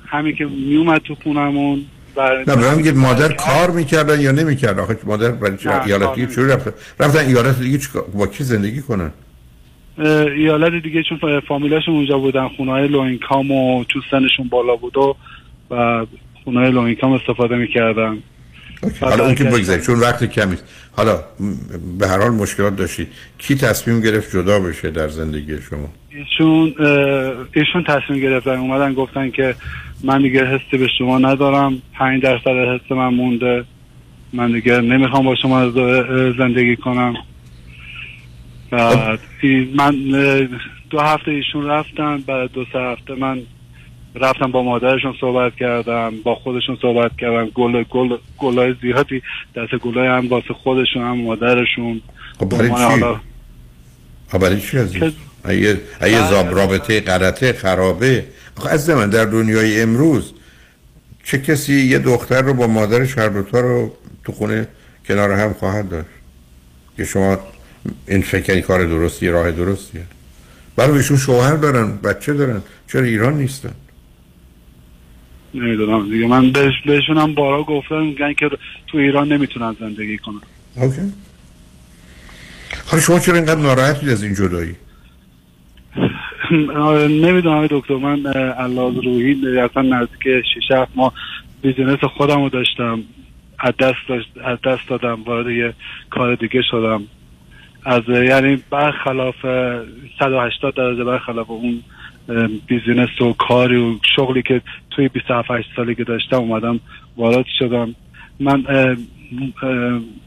S30: همین که میومد تو خونمون
S6: نه به من میگید مادر کار می‌کردن یا نمی‌کردن؟ آخه مادر برای ایالت
S30: کار
S6: دیگه چجوری رفتن رفتن ایالت دیگه با کی زندگی کنن؟
S30: ایالت دیگه چون فا- فامیلاشون اونجا بودن خونه های low income و چون سنشون بالا بود و و خونه های low income استفاده می‌کردن.
S6: حالا اون که بگذارید چون وقت کمی. حالا به هر حال مشکلات داشتید. کی تصمیم گرفت جدا بشه در زندگی شما؟
S30: ایشون ایشون تصمیم گرفتن. اومدن گفتن که من دیگه حسی به شما ندارم. پنج درصد حس من مونده. من دیگه نمی‌خوام با شما زندگی کنم. بعد من دو هفته ایشون رفتن. بعد دو سه هفته من رفتم با مادرشون صحبت کردم با خودشون صحبت کردم. گل گل گلای زیادی دست گلای هم واسه خودشون هم مادرشون.
S6: خب برای چی؟ برای چی عزیز؟ اگه اگه رابطه غلطه خرابه از من در دنیای امروز چه کسی یه دختر رو با مادرش هر دوتا رو تو خونه کنار هم خواهد داشت؟ که شما این فکر این کار درستی راه درستیه. برای ایشون شوهر دارن بچه دارن چرا ایران نیستن؟
S30: نمی‌دونم دیگه. من بهش بهشون هم بارا گفتم میگن که تو ایران نمی‌تونن زندگی کنن.
S6: OK. حالا شما چرا اینقدر ناراحتید از این جدایی؟
S30: نمی‌دونم دکتر من علاوه روحی اصلا نزدیک 6 7 ماه business خودم رو داشتم. از دست از دست دادم وارد یه کار دیگه شدم. از یعنی برخلاف اه، 180 درجه برخلاف اون business و کاری و شغلی که توی 27 8 سالی که داشتم اومدم وارد شدم. من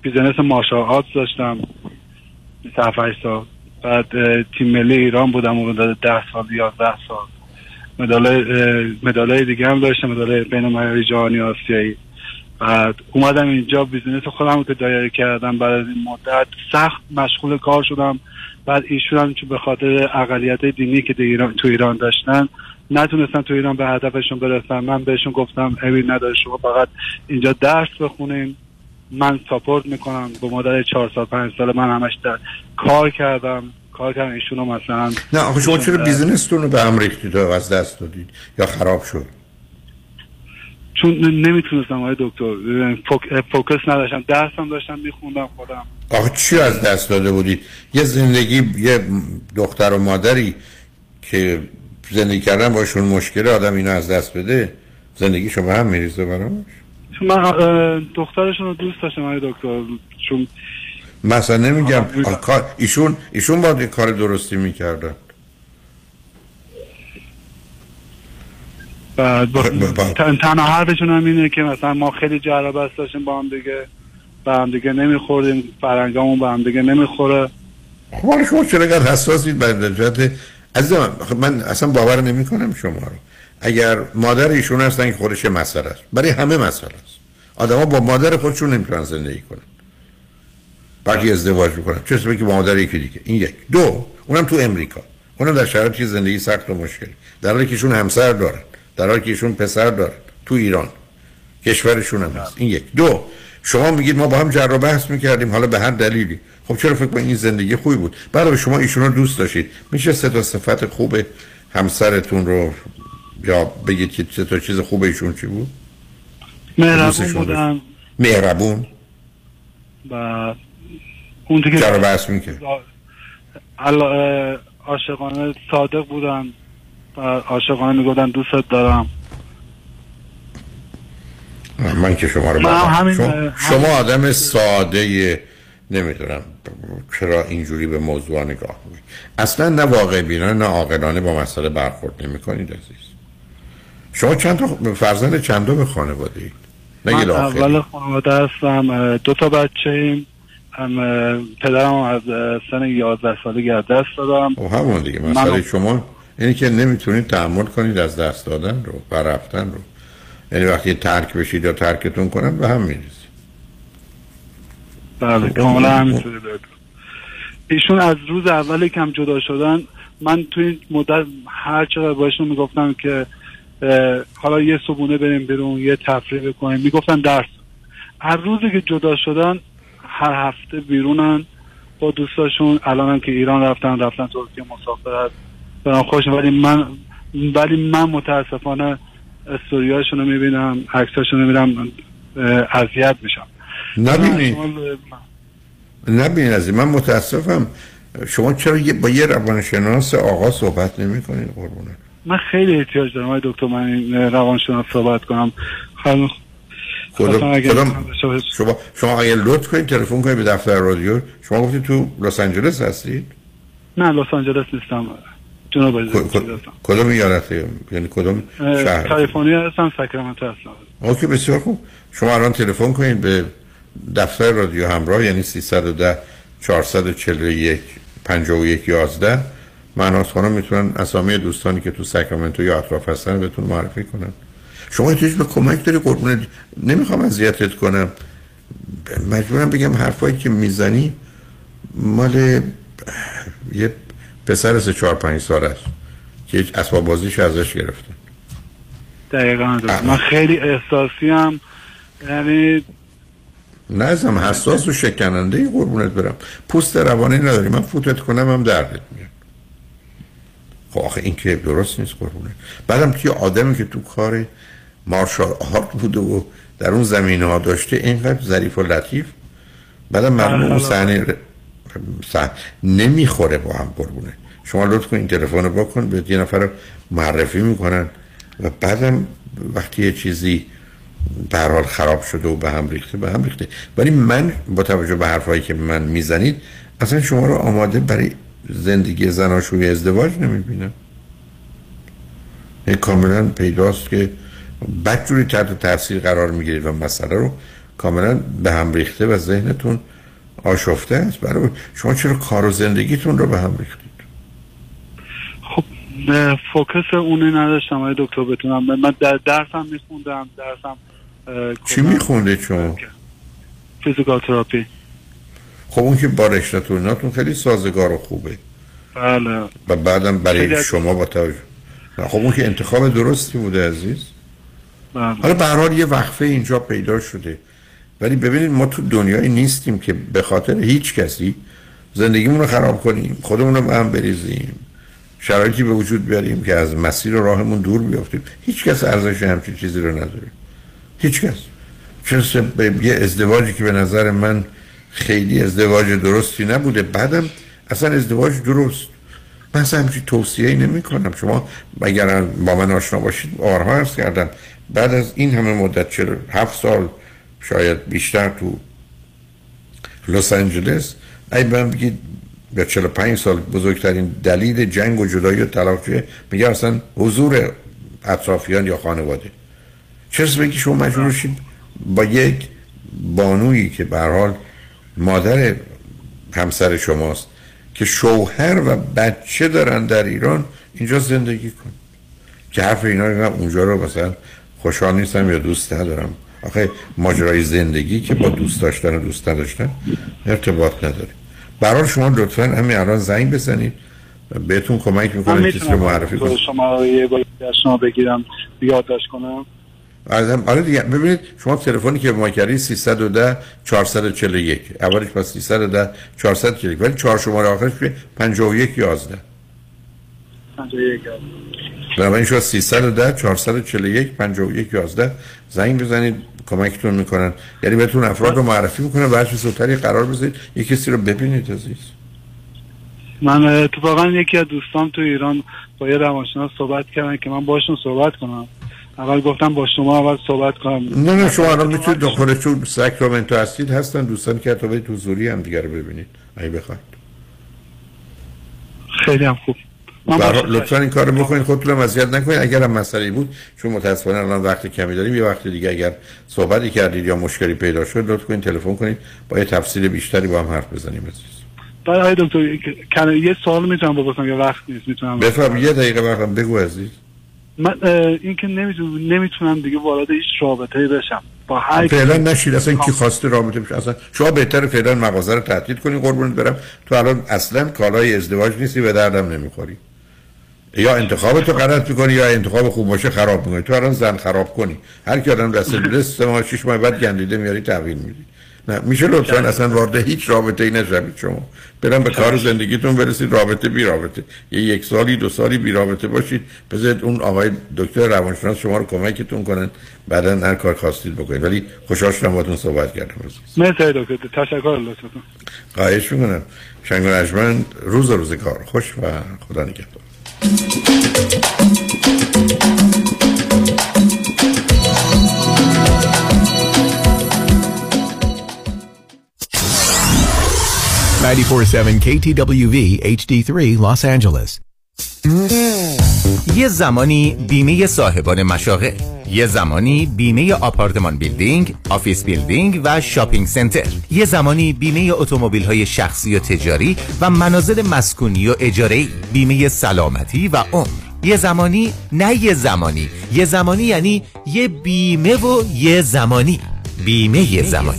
S30: business martial arts داشتم. 27 8 سال. بعد تیم ملی ایران بودم و مدت 10 سال 11 سال. مدال مدالای دیگه هم داشتم مدال بین المللی جهانی آسیایی. بعد اومدم اینجا business خودم که دایر کردم. بعد از این مدت سخت مشغول کار شدم. بعد ایشون هم به خاطر اقلیت دینی که ایران تو ایران داشتن نتونستن تو ایران به هدفشون برسن. من بهشون گفتم عیبی نداره شما فقط اینجا درس بخونین. من ساپورت می‌کنم. با مادر چهار سال پنج سال من همش در کار کردم. کار کردم. ایشونو مثلا
S6: نه آخه شما چرا بیزینستون رو به هم ریختید و از دست دادید؟ یا خراب شد؟
S30: چون نمی‌تونستم آقای دکتر. فوک- فوکس نداشتم. درسم داشتم میخوندم خودم.
S6: آخه چی از دست داده بودید؟ یه زندگی یه دختر و مادری که زندگی کردن باشون مشکل آدم اینو از دست بده زندگی شما هم میریزه براش.
S30: چون من دخترشون رو دوست داشتم آقای دکتر. چون
S6: مثلا نمیگم کار ایشون ایشون باید کار درستی می‌کردن.
S30: بعد تن- تنها حرفشون هم اینه که مثلا ما خیلی جر و بحث داشتیم با هم دیگه. با هم دیگه نمیخوردیم. فرنگامون با هم دیگه نمی‌خوره.
S6: خب حالا شما چرا اینقدر حساسید؟ بر جهت عزیزم خب من اصلا باور نمی کنم شما رو. اگر مادر ایشون هستن که خودش مسئله است. برای همه مسئله است. آدما با مادر خودشون نمی‌تونن زندگی کنن. بلکه ازدواج می‌کنن. چه که با مادر یکی دیگه. این یک. دو اونم تو امریکا. اونم در شرایطی زندگی سخت و مشکلی. در حالی که ایشون همسر دارن. در حالی که ایشون پسر دارن. تو ایران. کشورشون هم هست. این یک. دو شما میگید ما با هم جر و بحث می‌کردیم. حالا به هر دلیلی. خب چرا فکر کنید این زندگی خوبی بود؟ برای شما ایشون رو دوست داشتید. میشه سه تا صفت خوب همسرتون رو یا بگید که سه تا چیز خوب ایشون چی بود؟
S30: مهربون بودن.
S6: مهربون؟
S30: و اون دیگه
S6: و بحث می‌کرد؟
S30: عاشقانه صادق بودن و عاشقانه می‌گفتن دوستت دارم.
S6: من که شما رو.
S30: همین-
S6: شما, شما آدم ساده نمی‌دونم. چرا اینجوری به موضوع نگاه می‌کنید اصلا نه واقع بینانه نه عاقلانه با مسئله برخورد نمی کنید عزیز. شما چند تا فرزند چند به خانواده اید؟
S30: من اول خانواده هستم دو تا بچه ایم. هم پدرم از سن 11 سالگی از دست دادم.
S6: خب همون دیگه.
S30: من-
S6: مسئله شما اینه که نمی‌تونید تحمل کنید از دست دادن رو و رفتن رو. یعنی وقتی ترک بشید یا ترکتون کنن به هم میریزید.
S30: بله کاملا همینطوری داد ایشون از روز اولی که هم جدا شدن من توی این مدت هر چقدر باشون می‌گفتم که حالا یه صبونه بریم بیرون یه تفریح بکنیم. می‌گفتن درس. هر روزی که جدا شدن هر هفته بیرونن با دوستاشون. الان هم که ایران رفتن رفتن ترکیه مسافرت. برام خوش ولی من ولی من متاسفانه استوریاشون رو می‌بینم عکساشون رو می‌بینم اذیت میشم.
S6: از این. من متاسفم. شما چرا یه- با یه روانشناس آقا صحبت نمی کنید قربونه
S30: من خیلی احتیاج دارم. آقای دکتر من روانشناس صحبت کنم. خیلی.
S6: شما شما اگه لطف کنید تلفن کنید به دفتر رادیو. شما گفتید تو لس آنجلس هستید؟
S30: نه لس آنجلس نیستم. جنوب
S6: کدوم ایالته یعنی کدوم شهر؟
S30: کالیفرنیا هستم ساکرامنتو هستم.
S6: اوکی بسیار خوب. شما الان تلفن کنید به دفتر رادیو همراه یعنی 310 441 51 11 خانم می‌تونن اسامی دوستانی که تو ساکرامنتو یا اطراف هستن بهتون معرفی کنن. شما احتیاج به کمک داری قربونت نمی‌خوام اذیتت کنم. مجبورم بگم حرفایی که می‌زنی مال یه پسر سه چهار پنج سال است که هیچ اسباب بازیش ازش گرفتن
S30: دقیقا. من خیلی احساسی هم یعنی
S6: نه ازم حساس و شکننده قربونت برم. پوست روانی نداری. من فوتت کنم هم دردت میاد. خب آخه این که درست نیست قربونت بعدم توی آدمی که تو کار مارشال آرت بوده و در اون زمینه ها داشته اینقدر ظریف و لطیف. بعدم معلومه اون صحنه نمی‌خوره با هم قربونه. شما لطف کن این تلفن رو بکن به یه نفر معرفی می‌کنن و بعدم وقتی یه چیزی به هر حال خراب شده و به هم ریخته به هم ریخته. ولی من با توجه به حرفایی که من می‌زنید اصلا شما رو آماده برای زندگی زناشوی ازدواج نمی‌بینم کاملا پیداست که بدجوری تحت تاثیر قرار می‌گیرید و مسئله رو کاملا به هم ریخته و ذهنتون آشفته است. برای شما چرا کار و زندگیتون رو به هم ریختید؟
S30: اه، فوکس اونی نداشتم آقای دکتر بتونم من در درسم میخوندم درسم
S6: چی میخونده شما؟
S30: فیزیکال تراپی.
S6: خب اون که با رشته ناتون خیلی سازگار و خوبه.
S30: بله.
S6: و بعدم برای شما با توجه خب اون که انتخاب درستی بوده عزیز.
S30: بله.
S6: حالا به هر یه وقفه اینجا پیدا شده. ولی ببینید ما تو دنیایی نیستیم که به خاطر هیچ کسی زندگیمون رو خراب کنیم خودمون رو هم بریزیم شرایطی به وجود بیاریم که از مسیر و راهمون دور بیافتیم. هیچ کس ارزش همچین چیزی رو نداره. هیچ کس. چه یه ازدواجی که به نظر من خیلی ازدواج درستی نبوده. بعدم اصلا ازدواج درست. من اصلا همچین توصیه نمی کنم شما اگر با من آشنا باشید بارها عرض کردم بعد از این همه مدت چرا هفت سال شاید بیشتر تو لس آنجلس ای من بگید یا 45 سال بزرگترین دلیل جنگ و جدایی و طلاق میگه اصلا حضور اطرافیان یا خانواده. چرا بگی شما مجبور با یک بانویی که به حال مادر همسر شماست که شوهر و بچه دارن در ایران اینجا زندگی کن. که حرف اینا اونجا رو مثلا خوشحال نیستم یا دوست ندارم. آخه ماجرای زندگی که با دوست داشتن و دوست نداشتن ارتباط نداره. برای شما لطفا همین الان زنگ بزنید. بهتون کمک می‌کنه کسی رو معرفی کنم.
S30: شما یه بار شما بگیرم یادداشت کنم.
S6: آره آره دیگه ببینید شما تلفنی که ما کردید 310 441 اولش با 310 441 ولی چهار شماره آخرش 51 11
S30: 51
S6: بنابراین شما 310 441 51 11 زنگ بزنید کمکتون می‌کنن. یعنی بهتون افراد رو معرفی می‌کنن و هر زودتری قرار بذارید یک کسی رو ببینید عزیز.
S30: من اتفاقا یکی از دوستان تو ایران با یه روانشناس صحبت کردن که من باشون صحبت کنم. اول گفتم با شما اول صحبت کنم.
S6: نه نه شما الان می‌تونید داخل چون ساکرامنتو هستید هستن دوستان که تو تو حضوری هم دیگه رو ببینید اگه بخواید.
S30: خیلی هم خوب.
S6: لطفا این کارو بکنید خودتون اذیت نکنید. اگر هم مسئله بود چون متاسفانه الان وقت کمی داریم یه وقت دیگه اگر صحبتی کردید یا مشکلی پیدا شد لطفا کنید تلفن کنید. با یه تفصیل بیشتری با هم حرف بزنیم عزیز.
S30: بعد دکتر یه سوال می‌تونم بپرسم یا وقت نیست می‌تونم
S6: بفهم یه دقیقه وقتم بگو عزیز.
S30: من این که نمی‌تونم نمی‌تونم دیگه وارد هیچ رابطه بشم. با هر
S6: فعلا نشید. اصلا کی خواسته رابطه بشه؟ اصلا شما بهتر فعلا مغازه رو تعطیل کنید قربونت برم. تو الان اصلا کالای ازدواج نیستی به دردم نمی‌خوری. یا انتخاب تو غلط می‌کنی یا انتخاب خوب باشه خراب می‌کنی. تو الان زن خراب کنی. هر کی آدم دست ماه شش ماه بعد گندیده میاری تحویل میدی. نه میشه لطفا اصلا وارد هیچ رابطه ای نشوید شما. برم به کار زندگیتون برسید رابطه بی رابطه. یه یک سالی دو سالی بی رابطه باشید. بذارید اون آقای دکتر روانشناس شما رو کمکتون کنن. بعدا هر کار خواستید بکنید. ولی خوشحال شدم باهاتون صحبت کردم.
S30: مرسی دکتر. تشکر لطفتون
S6: خواهش می‌کنم. شنگ و روز روز کار. خوش و خدا نگهدار.
S18: Ninety-four-seven KTWV HD3 Los Angeles.
S31: یه زمانی بیمه صاحبان مشاغل یه زمانی بیمه apartment building، office building و shopping center. یه زمانی بیمه اتومبیل های شخصی و تجاری و منازل مسکونی و اجاره بیمه سلامتی و عمر. یه زمانی نه یه زمانی. یه زمانی یعنی یه بیمه و یه زمانی. بیمه یه زمانی.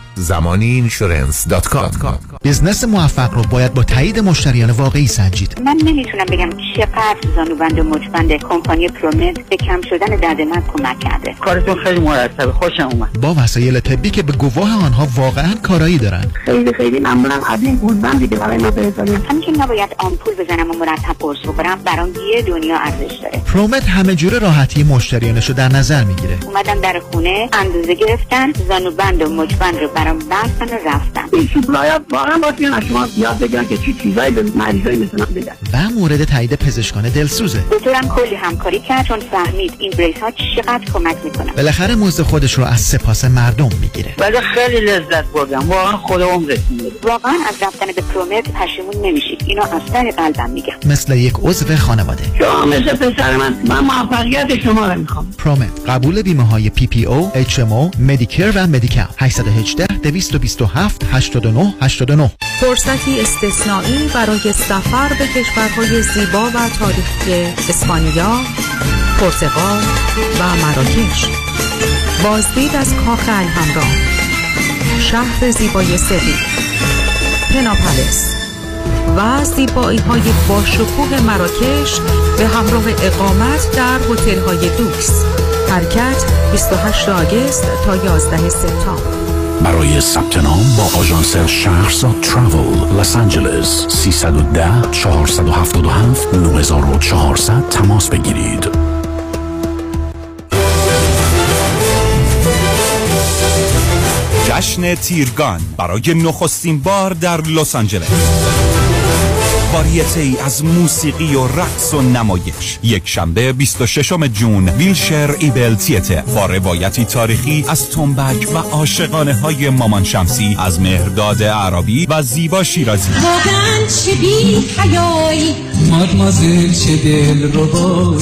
S31: زمانی اینشورنس دات کام
S32: بزنس موفق رو باید با تایید مشتریان واقعی سنجید.
S33: من نمی‌تونم بگم چقدر زانوبند و مچبند کمپانی پرومت به کم شدن درد من کمک کرده.
S34: کارتون خیلی مرتبه خوشم اومد.
S32: با وسایل طبی که به گواه آنها واقعا کارایی دارن
S33: خیلی خیلی ممنونم. از این گوزبند دیگه برای ما بذارید. همین که نباید آمپول بزنم و مرتب قرص بخورم برام یه دنیا ارزش داره.
S32: پرومت همه جوره راحتی مشتریانش رو در نظر می‌گیره.
S33: اومدم در خونه اندازه گرفتن زانوبند و مچبند رو برام بستن و رفتن
S34: این سوپلای واقعا باید شما یاد بگیرن که چی چیزایی به مریضای مثل من بدن
S32: و مورد تایید پزشکان دلسوزه.
S33: دکترم کلی همکاری کرد چون فهمید این brace ها چقدر کمک می‌کنه.
S32: بالاخره مزد خودش رو از سپاس مردم می‌گیره.
S34: ولی خیلی لذت بردم. واقعا خدا عمرت
S33: واقعا از رفتن به پرومت پشیمون نمیشید. اینو از ته قلبم میگم.
S32: مثل یک عضو خانواده.
S34: شما مثل پسر من. من موفقیت شما رو می‌خوام.
S32: پرومت قبول بیمه های پی پی او اچ ام او Medicare و Medigap 818 227 89 89
S35: فرصتی استثنایی برای سفر به کشورهای زیبا و تاریخی اسپانیا، پرتغال و مراکش. بازدید از کاخ الهمرا شهر زیبای سوی پناپلس و زیبایی های باشکوه مراکش به همراه اقامت در هتل های دوکس. حرکت 28 آگست تا 11 سپتامبر.
S36: برای ثبت نام با آژانس شهرزاد تراول لس آنجلس 310 477 9400 تماس بگیرید.
S37: جشن تیرگان برای نخستین بار در لس آنجلس.
S38: واریته ای از موسیقی و رقص و نمایش. یک شنبه 26 جون ویلشر ایبل تیتر. با روایتی تاریخی از تنبک و عاشقانه های مامان شمسی از مهرداد عربی و زیبا شیرازی.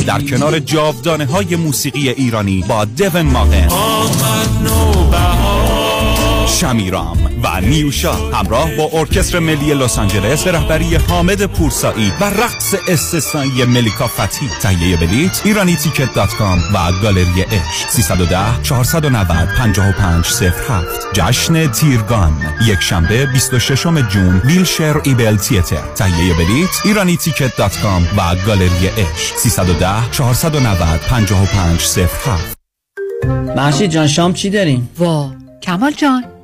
S38: در کنار جاودانه های موسیقی ایرانی با دون ماغن. شمیرام و نیوشا همراه با ارکستر ملی لس آنجلس به رهبری حامد پورسایی و رقص استثنایی ملیکا فتی. تهیه بلیت ایرانی تیکت dot com و گالری اش 310 490 5507 جشن تیرگان یک شنبه 26 June Wilshire Ebell Theatre. تهیه بلیت ایرانی تیکت dot com و گالری اش 310 490 5507
S13: محشی جان شام چی داریم؟
S35: وا کمال جان.